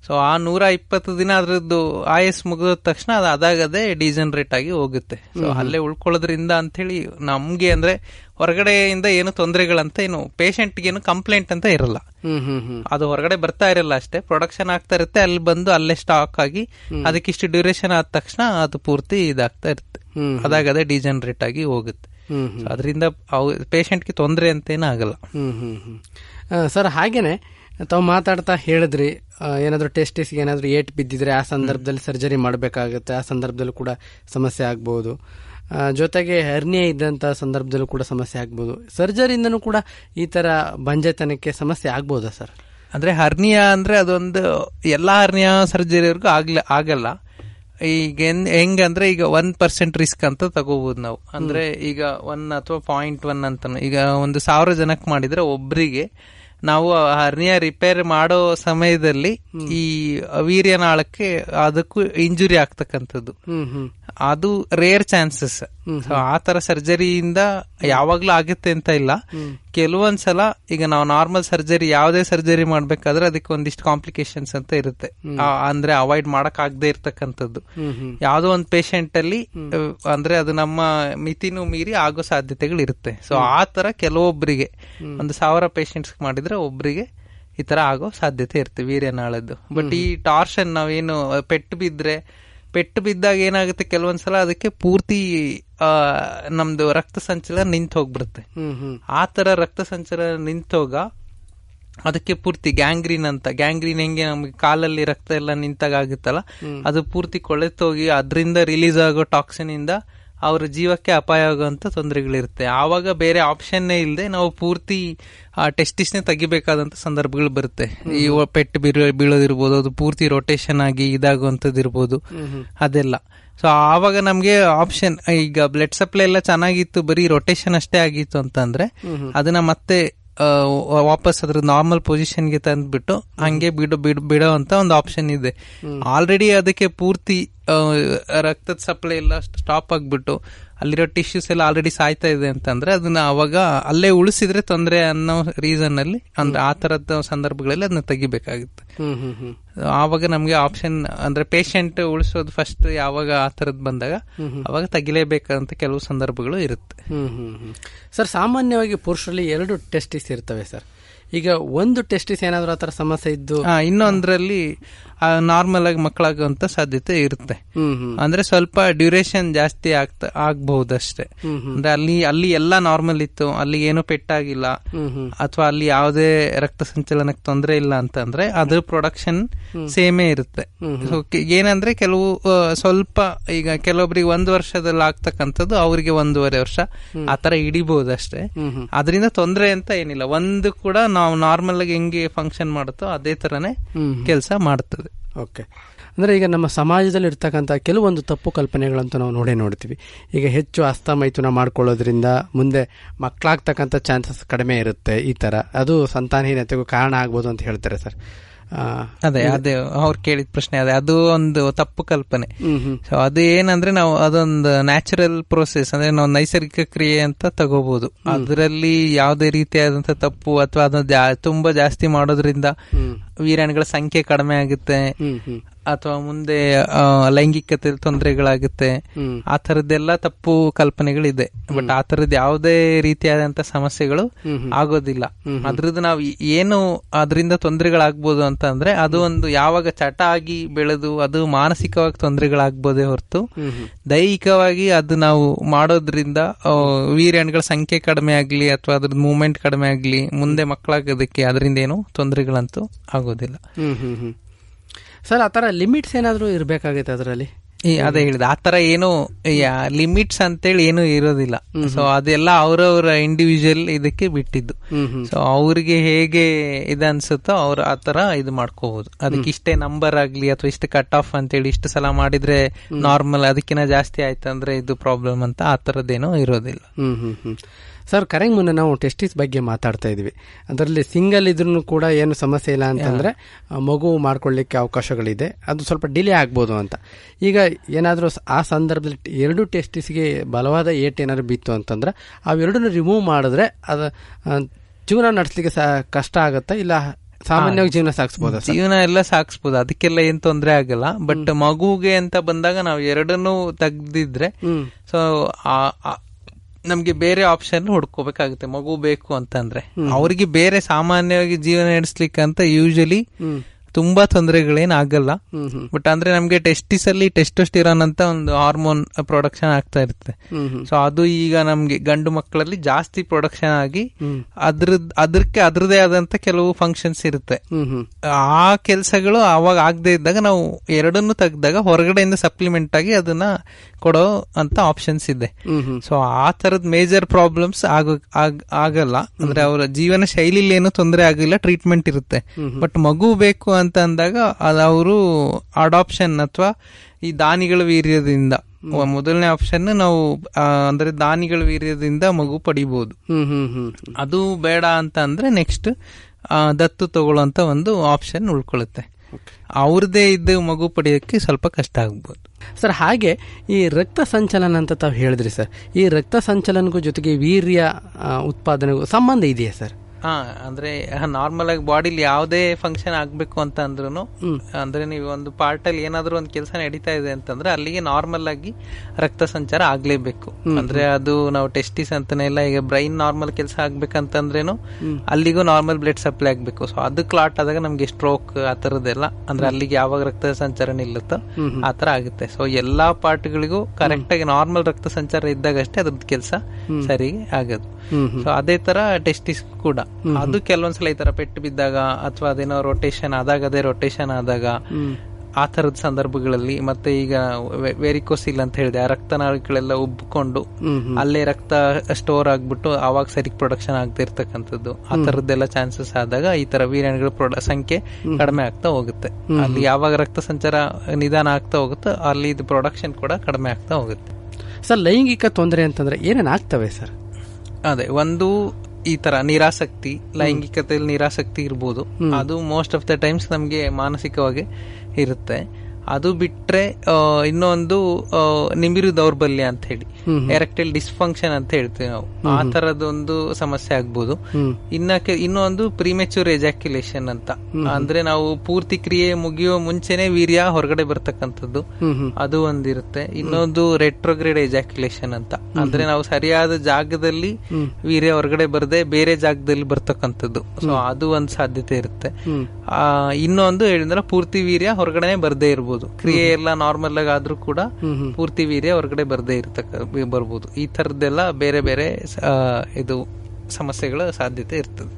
ಸೊ ಆ ನೂರ ಇಪ್ಪತ್ತು ದಿನ ಅದ್ರದ್ದು ಆಯಸ್ ಮುಗಿದ ತಕ್ಷಣ ಅದು ಅದಾಗದೆ ಡಿಜನರೇಟ್ ಆಗಿ ಹೋಗುತ್ತೆ. ಸೊ ಅಲ್ಲೇ ಉಳ್ಕೊಳ್ಳೋದ್ರಿಂದ ಅಂತೇಳಿ ನಮ್ಗೆ ಅಂದ್ರೆ ಹೊರಗಡೆಯಿಂದ ಏನು ತೊಂದರೆಗಳಂತ ಏನು ಪೇಷಂಟ್ಗೆ ಏನು ಕಂಪ್ಲೇಂಟ್ ಅಂತ ಇರಲ್ಲ. ಅದು ಹೊರಗಡೆ ಬರ್ತಾ ಇರಲ್ಲ ಅಷ್ಟೇ. ಪ್ರೊಡಕ್ಷನ್ ಆಗ್ತಾ ಇರುತ್ತೆ. ಅಲ್ಲಿ ಬಂದು ಅಲ್ಲೇ ಸ್ಟಾಕ್ ಆಗಿ ಅದಕ್ಕಿಷ್ಟು ಡ್ಯೂರೇಷನ್ ಆದ ತಕ್ಷಣ ಅದು ಪೂರ್ತಿ ಇದಾಗ್ತಾ ಇರುತ್ತೆ. ಅದಾಗದೆ ಡಿಜನರೇಟ್ ಆಗಿ ಹೋಗುತ್ತೆ. ಅದರಿಂದ ಪೇಷಂಟ್ಗೆ ತೊಂದರೆ ಅಂತೇನು ಆಗಲ್ಲ. ಸರ್ ಹಾಗೇನೆ ತಾವು ಮಾತಾಡ್ತಾ ಹೇಳಿದ್ರಿ ಏನಾದರೂ ಟೆಸ್ಟಿಸ್ಗೆ ಏನಾದ್ರೂ ಏಟ್ ಬಿದ್ದಿದ್ರೆ ಆ ಸಂದರ್ಭದಲ್ಲಿ ಸರ್ಜರಿ ಮಾಡಬೇಕಾಗುತ್ತೆ ಆ ಸಂದರ್ಭದಲ್ಲೂ ಕೂಡ ಸಮಸ್ಯೆ ಆಗ್ಬೋದು. ಜೊತೆಗೆ ಹರ್ನಿಯ ಇದ್ದಂತ ಸಂದರ್ಭದಲ್ಲೂ ಕೂಡ ಸಮಸ್ಯೆ ಆಗ್ಬೋದು. ಸರ್ಜರಿಯಿಂದನೂ ಕೂಡ ಈ ತರ ಬಂಜೆತನಕ್ಕೆ ಸಮಸ್ಯೆ ಆಗ್ಬೋದಾ ಸರ್? ಅಂದ್ರೆ ಹರ್ನಿಯಾ ಅಂದ್ರೆ ಅದೊಂದು ಎಲ್ಲಾ ಹರ್ನಿಯಾ ಸರ್ಜರಿವರೆಗೂ ಆಗ್ಲ ಆಗಲ್ಲ. ಈಗ ಹೆಂಗ್- ಅಂದ್ರೆ ಈಗ ಒನ್ ಪರ್ಸೆಂಟ್ ರಿಸ್ಕ್ ಅಂತ ತಗೋಬಹುದು ನಾವು. ಅಂದ್ರೆ ಈಗ ಒನ್ ಅಥವಾ ಪಾಯಿಂಟ್ ಒನ್ ಅಂತ ಈಗ ಒಂದು ಸಾವಿರ ಜನಕ್ಕೆ ಮಾಡಿದ್ರೆ ಒಬ್ರಿಗೆ ನಾವು ಹರ್ನಿಯ ರಿಪೇರ್ ಮಾಡೋ ಸಮಯದಲ್ಲಿ ಈ ವೀರ್ಯನಾಳಕ್ಕೆ ಅದಕ್ಕೂ ಇಂಜುರಿ ಆಗ್ತಕ್ಕಂಥದ್ದು. ಅದು ರೇರ್ ಚಾನ್ಸಸ್ ಸೊ ಆ ತರ ಸರ್ಜರಿಯಿಂದ ಯಾವಾಗ್ಲೂ ಆಗುತ್ತೆ ಅಂತ ಇಲ್ಲ. ಕೆಲವೊಂದ್ಸಲ ಈಗ ನಾವು ನಾರ್ಮಲ್ ಸರ್ಜರಿ ಯಾವುದೇ ಸರ್ಜರಿ ಮಾಡ್ಬೇಕಾದ್ರೆ ಅದಕ್ಕೆ ಒಂದಿಷ್ಟು ಕಾಂಪ್ಲಿಕೇಶನ್ಸ್ ಅಂತ ಇರುತ್ತೆ. ಅಂದ್ರೆ ಅವಾಯ್ಡ್ ಮಾಡಕ್ ಆಗದೆ ಇರ್ತಕ್ಕಂಥದ್ದು. ಯಾವುದೋ ಒಂದು ಪೇಷಂಟ್ ಅಲ್ಲಿ, ಅಂದ್ರೆ ಅದು ನಮ್ಮ ಮಿತಿನೂ ಮೀರಿ ಆಗೋ ಸಾಧ್ಯತೆಗಳು ಇರುತ್ತೆ ಸೊ ಆ ತರ ಕೆಲವೊಬ್ಬರಿಗೆ ಒಂದು ಸಾವಿರ ಪೇಷಂಟ್ಸ್ ಮಾಡಿದ್ರೆ ಒಬ್ರಿಗೆ ಈ ತರ ಆಗೋ ಸಾಧ್ಯತೆ ಇರುತ್ತೆ, ವೀರ್ಯನಾಳದ್ದು. ಬಟ್ ಈ ಟಾರ್ಷನ್ ನಾವೇನು, ಪೆಟ್ಟು ಬಿದ್ರೆ ಪೆಟ್ಟು ಬಿದ್ದಾಗ ಏನಾಗುತ್ತೆ? ಕೆಲವೊಂದ್ಸಲ ಅದಕ್ಕೆ ಪೂರ್ತಿ ಆ, ನಮ್ದು ರಕ್ತ ಸಂಚಲನ ನಿಂತು ಹೋಗ್ಬಿಡುತ್ತೆ. ಆ ತರ ರಕ್ತ ಸಂಚಲನ ನಿಂತೋಗ ಅದಕ್ಕೆ ಪೂರ್ತಿ ಗ್ಯಾಂಗ್ರೀನ್ ಅಂತ. ಗ್ಯಾಂಗ್ರೀನ್ ಹೆಂಗೆ ನಮ್ಗೆ ಕಾಲಲ್ಲಿ ರಕ್ತ ಎಲ್ಲ ನಿಂತಾಗ ಆಗುತ್ತಲ್ಲ? ಅದು ಪೂರ್ತಿ ಕೊಳೆತೋಗಿ ಅದರಿಂದ ರಿಲೀಸ್ ಆಗೋ ಟಾಕ್ಸಿನ್ ಇಂದ ಅವ್ರ ಜೀವಕ್ಕೆ ಅಪಾಯ ಆಗುವಂಥ ತೊಂದರೆಗಳಿರುತ್ತೆ. ಆವಾಗ ಬೇರೆ ಆಪ್ಷನ್ನೇ ಇಲ್ಲದೆ ನಾವು ಪೂರ್ತಿ ಆ ಟೆಸ್ಟಿಸ್ನೇ ತೆಗಿಬೇಕಾದಂಥ ಸಂದರ್ಭಗಳು ಬರುತ್ತೆ. ಈ ಪೆಟ್ಟು ಬೀಳೋ ಬೀಳೋದಿರ್ಬೋದು ಅದು ಪೂರ್ತಿ ರೊಟೇಷನ್ ಆಗಿ ಇದಾಗುವಂಥದ್ದು ಇರ್ಬೋದು ಅದೆಲ್ಲ. ಸೊ ಆವಾಗ ನಮ್ಗೆ ಆಪ್ಷನ್ ಈಗ ಬ್ಲಡ್ ಸಪ್ಲೈ ಎಲ್ಲ ಚೆನ್ನಾಗಿತ್ತು ಬರೀ ರೊಟೇಷನ್ ಅಷ್ಟೇ ಆಗಿತ್ತು ಅಂತಂದ್ರೆ ಅದನ್ನ ಮತ್ತೆ ವಾಪಸ್ ಅದ್ರ ನಾರ್ಮಲ್ ಪೊಸಿಷನ್ಗೆ ತಂದ್ಬಿಟ್ಟು ಹಂಗೆ ಬಿಡೋ ಬಿಡೋ ಬಿಡೋ ಅಂತ ಒಂದು ಆಪ್ಷನ್ ಇದೆ. ಆಲ್ರೆಡಿ ಅದಕ್ಕೆ ಪೂರ್ತಿ ರಕ್ತದ ಸಪ್ಲೈ ಎಲ್ಲ ಸ್ಟಾಪ್ ಆಗ್ಬಿಟ್ಟು ಅಲ್ಲಿರೋ ಟಿಶ್ಯೂಸ್ ಎಲ್ಲ ಆಲ್ರೆಡಿ ಸಾಯ್ತಾ ಇದೆ ಅಂತಂದ್ರೆ ಅದನ್ನ ಅವಾಗ ಅಲ್ಲೇ ಉಳಿಸಿದ್ರೆ ತೊಂದರೆ ಅನ್ನೋ ರೀಸನ್ ಅಲ್ಲಿ ಅಂದ್ರೆ ಆ ತರದ ಸಂದರ್ಭಗಳಲ್ಲಿ ಅದನ್ನ ತೆಗಿಬೇಕಾಗುತ್ತೆ. ಆವಾಗ ನಮ್ಗೆ ಆಪ್ಷನ್ ಅಂದ್ರೆ ಪೇಷಂಟ್ ಉಳಿಸೋದು ಫಸ್ಟ್ ಯಾವಾಗ ಆ ತರದ್ ಬಂದಾಗ ಅವಾಗ ತೆಗಿಲೇಬೇಕಂತ ಕೆಲವು ಸಂದರ್ಭಗಳು ಇರುತ್ತೆ. ಸರ್ ಸಾಮಾನ್ಯವಾಗಿ ಪುರುಷರಲ್ಲಿ ಎರಡು ಟೆಸ್ಟಿಸ್ ಇರ್ತವೆ ಸರ್. ಈಗ ಒಂದು ಟೆಸ್ಟಿಸ್ ಏನಾದ್ರೂ ಆತರ ಥರ ಸಮಸ್ಯೆ ಇದ್ದು? ಇನ್ನೊಂದರಲ್ಲಿ ನಾರ್ಮಲ್ ಆಗಿ ಮಕ್ಕಳಾಗುವಂತ ಸಾಧ್ಯತೆ ಇರುತ್ತೆ. ಅಂದ್ರೆ ಸ್ವಲ್ಪ ಡ್ಯೂರೇಷನ್ ಜಾಸ್ತಿ ಆಗ್ತಾ ಆಗ್ಬಹುದಷ್ಟೇ. ಅಂದ್ರೆ ಅಲ್ಲಿ ಅಲ್ಲಿ ಎಲ್ಲ ನಾರ್ಮಲ್ ಇತ್ತು ಅಲ್ಲಿ ಏನು ಪೆಟ್ಟಾಗಿಲ್ಲ ಅಥವಾ ಅಲ್ಲಿ ಯಾವುದೇ ರಕ್ತ ಸಂಚಲನಕ್ಕೆ ತೊಂದರೆ ಇಲ್ಲ ಅಂತಂದ್ರೆ ಅದ್ರ ಪ್ರೊಡಕ್ಷನ್ ಸೇಮೇ ಇರುತ್ತೆ. ಏನಂದ್ರೆ ಕೆಲವು ಸ್ವಲ್ಪ ಈಗ ಕೆಲವೊಬ್ರಿಗೆ ಒಂದು ವರ್ಷದಲ್ಲಿ ಆಗ್ತಕ್ಕಂಥದ್ದು ಅವರಿಗೆ ಒಂದೂವರೆ ವರ್ಷ. ಆತರ ಹಿಡಿಬಹುದಷ್ಟೇ. ಅದರಿಂದ ತೊಂದರೆ ಅಂತ ಏನಿಲ್ಲ. ಒಂದು ಕೂಡ ನಾವು ನಾರ್ಮಲ್ ಆಗಿ ಹೆಂಗೆ ಫಂಕ್ಷನ್ ಮಾಡುತ್ತೋ ಅದೇ ತರನೇ ಕೆಲಸ ಮಾಡ್ತದೆ. ಓಕೆ. ಅಂದರೆ ಈಗ ನಮ್ಮ ಸಮಾಜದಲ್ಲಿ ಇರ್ತಕ್ಕಂಥ ಕೆಲವೊಂದು ತಪ್ಪು ಕಲ್ಪನೆಗಳಂತೂ ನಾವು ನೋಡೇ ನೋಡ್ತೀವಿ. ಈಗ ಹೆಚ್ಚು ಅಸ್ತಮೈಥುನ ಮಾಡ್ಕೊಳ್ಳೋದ್ರಿಂದ ಮುಂದೆ ಮಕ್ಕಳಾಗ್ತಕ್ಕಂಥ ಚಾನ್ಸಸ್ ಕಡಿಮೆ ಇರುತ್ತೆ ಈ ಥರ ಅದು ಸಂತಾನಹೀನತೆಗೂ ಕಾರಣ ಆಗ್ಬೋದು ಅಂತ ಹೇಳ್ತಾರೆ ಸರ್. ಅದೇ ಅದೇ ಅವ್ರು ಕೇಳಿದ ಪ್ರಶ್ನೆ ಅದೇ ಅದು ಒಂದು ತಪ್ಪು ಕಲ್ಪನೆ. ಸೊ ಅದು ಏನಂದ್ರೆ ನಾವು ಅದೊಂದು ನ್ಯಾಚುರಲ್ ಪ್ರೋಸೆಸ್ ಅಂದ್ರೆ ನಾವು ನೈಸರ್ಗಿಕ ಕ್ರಿಯೆ ಅಂತ ತಗೋಬಹುದು ಅದರಲ್ಲಿ ಯಾವುದೇ ರೀತಿಯಾದಂತ ತಪ್ಪು ಅಥವಾ ಅದನ್ನ ತುಂಬಾ ಜಾಸ್ತಿ ಮಾಡೋದ್ರಿಂದ ವೀರಾಣಿಗಳ ಸಂಖ್ಯೆ ಕಡಿಮೆ ಆಗುತ್ತೆ. ಅಥವಾ ಮುಂದೆ ಲೈಂಗಿಕತೆ ತೊಂದರೆಗಳಾಗುತ್ತೆ. ಆ ತರದ್ದೆಲ್ಲ ತಪ್ಪು ಕಲ್ಪನೆಗಳಿದೆ. ಬಟ್ ಆ ತರದ್ ಯಾವುದೇ ರೀತಿಯಾದಂತ ಸಮಸ್ಯೆಗಳು ಆಗೋದಿಲ್ಲ. ಅದ್ರದ್ದು ನಾವು ಏನು ಅದರಿಂದ ತೊಂದರೆಗಳಾಗ್ಬೋದು ಅಂತ ಅಂದ್ರೆ ಅದು ಒಂದು ಯಾವಾಗ ಚಟ ಆಗಿ ಬೆಳೆದು ಅದು ಮಾನಸಿಕವಾಗಿ ತೊಂದರೆಗಳಾಗ್ಬೋದೇ ಹೊರತು ದೈಹಿಕವಾಗಿ ಅದು ನಾವು ಮಾಡೋದ್ರಿಂದ ವೀರ್ಯಾಣುಗಳ ಸಂಖ್ಯೆ ಕಡಿಮೆ ಆಗ್ಲಿ ಅಥವಾ ಅದ್ರದ್ದು ಮೂವ್ಮೆಂಟ್ ಕಡಿಮೆ ಆಗ್ಲಿ ಮುಂದೆ ಮಕ್ಕಳಾಗೋದಕ್ಕೆ ಅದರಿಂದ ಏನು ತೊಂದರೆಗಳಂತೂ ಆಗೋದಿಲ್ಲ. ಸರ್ ಆ ತರ ಲಿಮಿಟ್ಸ್ ಏನಾದರೂ ಇರಬೇಕಾಗೈತೆ ಅದರಲ್ಲಿ? ಅದೇ ಹೇಳಿದ. ಆ ತರ ಏನು ಲಿಮಿಟ್ಸ್ ಅಂತೇಳಿ ಏನು ಇರೋದಿಲ್ಲ. ಸೊ ಅದೆಲ್ಲ ಅವರವರ ಇಂಡಿವಿಜುವಲ್ ಇದಕ್ಕೆ ಬಿಟ್ಟಿದ್ದು. ಸೊ ಅವ್ರಿಗೆ ಹೇಗೆ ಇದು ಅನ್ಸುತ್ತೋ ಅವ್ರು ಆ ತರ ಇದು ಮಾಡ್ಕೋಬಹುದು ಅದಕ್ಕೆ ಇಷ್ಟೇ ನಂಬರ್ ಆಗ್ಲಿ ಅಥವಾ ಇಷ್ಟು ಕಟ್ ಆಫ್ ಅಂತೇಳಿ ಇಷ್ಟು ಸಲ ಮಾಡಿದ್ರೆ ನಾರ್ಮಲ್ ಅದಕ್ಕಿಂತ ಜಾಸ್ತಿ ಆಯ್ತು ಅಂದ್ರೆ ಇದು ಪ್ರಾಬ್ಲಮ್ ಅಂತ ಆ ಇರೋದಿಲ್ಲ. ಸರ್ ಕರೆಂಗ್ ಮುನ್ನ ನಾವು ಟೆಸ್ಟಿಸ್ ಬಗ್ಗೆ ಮಾತಾಡ್ತಾ ಇದ್ವಿ. ಅದರಲ್ಲಿ ಸಿಂಗಲ್ ಇದ್ರೂ ಕೂಡ ಏನು ಸಮಸ್ಯೆ ಇಲ್ಲ ಅಂತಂದ್ರೆ ಮಗು ಮಾಡ್ಕೊಳ್ಳಿಕ್ಕೆ ಅವಕಾಶಗಳಿದೆ. ಅದು ಸ್ವಲ್ಪ ಡಿಲೇ ಆಗ್ಬೋದು ಅಂತ. ಈಗ ಏನಾದರೂ ಆ ಸಂದರ್ಭದಲ್ಲಿ ಎರಡು ಟೆಸ್ಟಿಸ್ಗೆ ಬಲವಾದ ಏಟ್ ಏನಾದ್ರು ಬಿತ್ತು ಅಂತಂದ್ರೆ ಅವೆರಡನ್ನ ರಿಮೂವ್ ಮಾಡಿದ್ರೆ ಅದು ಜೀವನ ನಡೆಸಲಿಕ್ಕೆ ಸಹ ಕಷ್ಟ ಆಗುತ್ತಾ? ಇಲ್ಲ ಸಾಮಾನ್ಯವಾಗಿ ಜೀವನ ಸಾಕ್ಸ್ಬೋದು ಜೀವನ ಎಲ್ಲ ಸಾಗಿಸ್ಬೋದು. ಅದಕ್ಕೆಲ್ಲ ಏನ್ ತೊಂದರೆ ಆಗಲ್ಲ. ಬಟ್ ಮಗುಗೆ ಅಂತ ಬಂದಾಗ ನಾವು ಎರಡನ್ನೂ ತೆಗ್ದಿದ್ರೆ ಸೊ ನಮ್ಗೆ ಬೇರೆ ಆಪ್ಷನ್ ಹುಡ್ಕೋಬೇಕಾಗುತ್ತೆ. ಮಗು ಬೇಕು ಅಂತಂದ್ರೆ. ಅವ್ರಿಗೆ ಬೇರೆ ಸಾಮಾನ್ಯವಾಗಿ ಜೀವನ ನಡೆಸ್ಲಿಕ್ಕೆ ಅಂತ ಯೂಶಲಿ ತುಂಬಾ ತೊಂದರೆಗಳೇನ್ ಆಗಲ್ಲ. ಬಟ್ ಅಂದ್ರೆ ನಮ್ಗೆ ಟೆಸ್ಟಿಸ್ ಅಲ್ಲಿ ಟೆಸ್ಟೋಸ್ಟಿರಾನ್ ಅಂತ ಒಂದು ಹಾರ್ಮೋನ್ ಪ್ರೊಡಕ್ಷನ್ ಆಗ್ತಾ ಇರುತ್ತೆ. ಸೊ ಅದು ಈಗ ನಮ್ಗೆ ಗಂಡು ಮಕ್ಕಳಲ್ಲಿ ಜಾಸ್ತಿ ಪ್ರೊಡಕ್ಷನ್ ಆಗಿ ಅದ್ರದ್ ಅದಕ್ಕೆ ಅದ್ರದೇ ಆದಂತ ಕೆಲವು ಫಂಕ್ಷನ್ಸ್ ಇರುತ್ತೆ. ಆ ಕೆಲಸಗಳು ಅವಾಗ ಆಗದೆ ಇದ್ದಾಗ ನಾವು ಎರಡನ್ನು ತೆಗ್ದಾಗ ಹೊರಗಡೆಯಿಂದ ಸಪ್ಲಿಮೆಂಟ್ ಆಗಿ ಅದನ್ನ ಕೊಡೋ ಅಂತ ಆಪ್ಷನ್ಸ್ ಇದೆ. ಸೊ ಆ ತರದ ಮೇಜರ್ ಪ್ರಾಬ್ಲಮ್ಸ್ ಆಗ ಆಗಲ್ಲ. ಅಂದ್ರೆ ಅವರ ಜೀವನ ಶೈಲಿಲಿ ಏನು ತೊಂದರೆ ಆಗಿಲ್ಲ ಟ್ರೀಟ್ಮೆಂಟ್ ಇರುತ್ತೆ. ಬಟ್ ಮಗು ಬೇಕು ಅಂತ ಅಂದಾಗ ಅದು ಅವರು ಅಡಾಪ್ಷನ್ ಅಥವಾ ಈ ದಾನಿಗಳ ವೀರ್ಯದಿಂದ ಮೊದಲನೇ ಆಪ್ಷನ್ ನಾವು ಅಂದ್ರೆ ದಾನಿಗಳ ವೀರ್ಯದಿಂದ ಮಗು ಪಡಿಬಹುದು ಅದು ಬೇಡ ಅಂತ ಅಂದ್ರೆ ನೆಕ್ಸ್ಟ್ ದತ್ತು ತಗೊಳ್ಳೋ ಒಂದು ಆಪ್ಷನ್ ಉಳ್ಕೊಳ್ಳುತ್ತೆ ಅವ್ರದೇ ಇದ್ದ ಮಗು ಪಡೆಯೋಕ್ಕೆ ಸ್ವಲ್ಪ ಕಷ್ಟ ಆಗ್ಬೋದು. ಸರ್, ಹಾಗೆ ಈ ರಕ್ತ ಸಂಚಲನ ಅಂತ ತಾವು ಹೇಳಿದ್ರಿ ಸರ್. ಈ ರಕ್ತ ಸಂಚಲನಗೂ ಜೊತೆಗೆ ವೀರ್ಯ ಉತ್ಪಾದನೆಗೂ ಸಂಬಂಧ ಇದೆಯಾ ಸರ್? ಹಾ ಅಂದ್ರೆ ನಾರ್ಮಲ್ ಆಗಿ ಬಾಡಿಲಿ ಯಾವುದೇ ಫಂಕ್ಷನ್ ಆಗ್ಬೇಕು ಅಂತ ಅಂದ್ರೂ ಅಂದ್ರೆ ನೀವು ಒಂದು ಪಾರ್ಟ್ ಅಲ್ಲಿ ಏನಾದ್ರೂ ಒಂದು ಕೆಲಸ ನಡೀತಾ ಇದೆ ಅಂತಂದ್ರೆ ಅಲ್ಲಿಗೆ ನಾರ್ಮಲ್ ಆಗಿ ರಕ್ತ ಸಂಚಾರ ಆಗ್ಲೇಬೇಕು. ಅಂದ್ರೆ ಅದು ನಾವು ಟೆಸ್ಟಿಸ್ ಅಂತಾನೆ ಇಲ್ಲ ಈಗ ಬ್ರೈನ್ ನಾರ್ಮಲ್ ಕೆಲಸ ಆಗ್ಬೇಕಂತಂದ್ರೇನು ಅಲ್ಲಿಗೂ ನಾರ್ಮಲ್ ಬ್ಲಡ್ ಸಪ್ಲೈ ಆಗ್ಬೇಕು. ಸೊ ಅದು ಕ್ಲಾಟ್ ಆದಾಗ ನಮ್ಗೆ ಸ್ಟ್ರೋಕ್ ಆ ತರದೆಲ್ಲ ಅಂದ್ರೆ ಅಲ್ಲಿಗೆ ಯಾವಾಗ ರಕ್ತ ಸಂಚಾರ ನಿಲ್ಲುತ್ತೋ ಆ ತರ ಆಗುತ್ತೆ. ಸೊ ಎಲ್ಲಾ ಪಾರ್ಟ್ಗಳಿಗೂ ಕರೆಕ್ಟ್ ಆಗಿ ನಾರ್ಮಲ್ ರಕ್ತ ಸಂಚಾರ ಇದ್ದಾಗ ಅಷ್ಟೇ ಅದ್ರದ್ದು ಕೆಲಸ ಸರಿ ಆಗೋದು. ಸೊ ಅದೇ ತರ ಟೆಸ್ಟಿಸ್ ಕೂಡ. ಅದು ಕೆಲವೊಂದ್ಸಲ ಈ ತರ ಪೆಟ್ಟು ಬಿದ್ದಾಗ ಅಥವಾ ಅದೇನೋ ರೊಟೇಷನ್ ಆದಾಗ ಅದೇ ರೊಟೇಷನ್ ಆದಾಗ ಆ ತರದ ಸಂದರ್ಭಗಳಲ್ಲಿ ಮತ್ತೆ ಈಗ ವೆರಿಕೋಸಿಲ್ ಅಂತ ಹೇಳಿದೆ. ಆ ರಕ್ತನಾಳಗಳೆಲ್ಲ ಉಬ್ಬಿಕೊಂಡು ಅಲ್ಲೇ ರಕ್ತ ಸ್ಟೋರ್ ಆಗ್ಬಿಟ್ಟು ಅವಾಗ ಸರಿ ಪ್ರೊಡಕ್ಷನ್ ಆಗ್ತಿರ್ತಕ್ಕಂಥದ್ದು ಆ ತರದ್ದೆಲ್ಲ ಚಾನ್ಸಸ್ ಆದಾಗ ಈ ತರ ವೀರ್ಯಾಣುಗಳ ಪ್ರೊಡ ಸಂಖ್ಯೆ ಕಡಿಮೆ ಆಗ್ತಾ ಹೋಗುತ್ತೆ. ಅಲ್ಲಿ ಯಾವಾಗ ರಕ್ತ ಸಂಚಾರ ನಿಧಾನ ಆಗ್ತಾ ಹೋಗುತ್ತೋ ಅಲ್ಲಿ ಇದು ಪ್ರೊಡಕ್ಷನ್ ಕೂಡ ಕಡಿಮೆ ಆಗ್ತಾ ಹೋಗುತ್ತೆ. ಸರ್ ಲೈಂಗಿಕ ತೊಂದರೆ ಅಂತಂದ್ರೆ ಏನೇನು ಆಗ್ತವೆ ಸರ್? ಅದೇ ಒಂದು ಈ ತರ ನಿರಾಸಕ್ತಿ ಲೈಂಗಿಕತೆಯಲ್ಲಿ ನಿರಾಸಕ್ತಿ ಇರ್ಬೋದು. ಅದು ಮೋಸ್ಟ್ ಆಫ್ ದ ಟೈಮ್ಸ್ ನಮಗೆ ಮಾನಸಿಕವಾಗಿ ಇರುತ್ತೆ. ಅದು ಬಿಟ್ರೆ ಇನ್ನೊಂದು ನಿಮಿರು ದೌರ್ಬಲ್ಯ ಅಂತ ಹೇಳಿ. ಎರೆಕ್ಟೈಲ್ ಡಿಸ್ಫಂಕ್ಷನ್ ಅಂತ ಹೇಳ್ತೀವಿ ನಾವು. ಆ ತರದೊಂದು ಸಮಸ್ಯೆ ಆಗ್ಬೋದು. ಇನ್ನ ಇನ್ನೊಂದು ಪ್ರಿಮೆಚೂರ್ ಎಜಾಕ್ಯುಲೇಷನ್ ಅಂತ. ಅಂದ್ರೆ ನಾವು ಪೂರ್ತಿ ಕ್ರಿಯೆ ಮುಗಿಯೋ ಮುಂಚೆನೆ ವೀರ್ಯ ಹೊರಗಡೆ ಬರ್ತಕ್ಕಂಥದ್ದು. ಅದು ಒಂದಿರುತ್ತೆ. ಇನ್ನೊಂದು ರೆಟ್ರೋಗ್ರೇಡ್ ಎಜಾಕ್ಯುಲೇಷನ್ ಅಂತ. ಅಂದ್ರೆ ನಾವು ಸರಿಯಾದ ಜಾಗದಲ್ಲಿ ವೀರ್ಯ ಹೊರಗಡೆ ಬರದೆ ಬೇರೆ ಜಾಗದಲ್ಲಿ ಬರ್ತಕ್ಕಂಥದ್ದು. ಸೊ ಅದು ಒಂದ್ ಸಾಧ್ಯತೆ ಇರುತ್ತೆ. ಆ, ಇನ್ನೊಂದು ಹೇಳಿದ್ರೆ ಪೂರ್ತಿ ವೀರ್ಯ ಹೊರಗಡೆ ಬರ್ದೇ ಇರ್ಬೋದು. ಕ್ರಿಯೆ ಎಲ್ಲ ನಾರ್ಮಲ್ ಆಗಿ ಆದ್ರೂ ಕೂಡ ಪೂರ್ತಿ ವೀರ್ಯ ಹೊರಗಡೆ ಬರದೇ ಇರ್ತಕ್ಕ ಬರ್ಬೋದು. ಈ ತರದ್ದೆಲ್ಲ ಬೇರೆ ಬೇರೆ ಇದು ಸಮಸ್ಯೆಗಳ ಸಾಧ್ಯತೆ ಇರ್ತದೆ.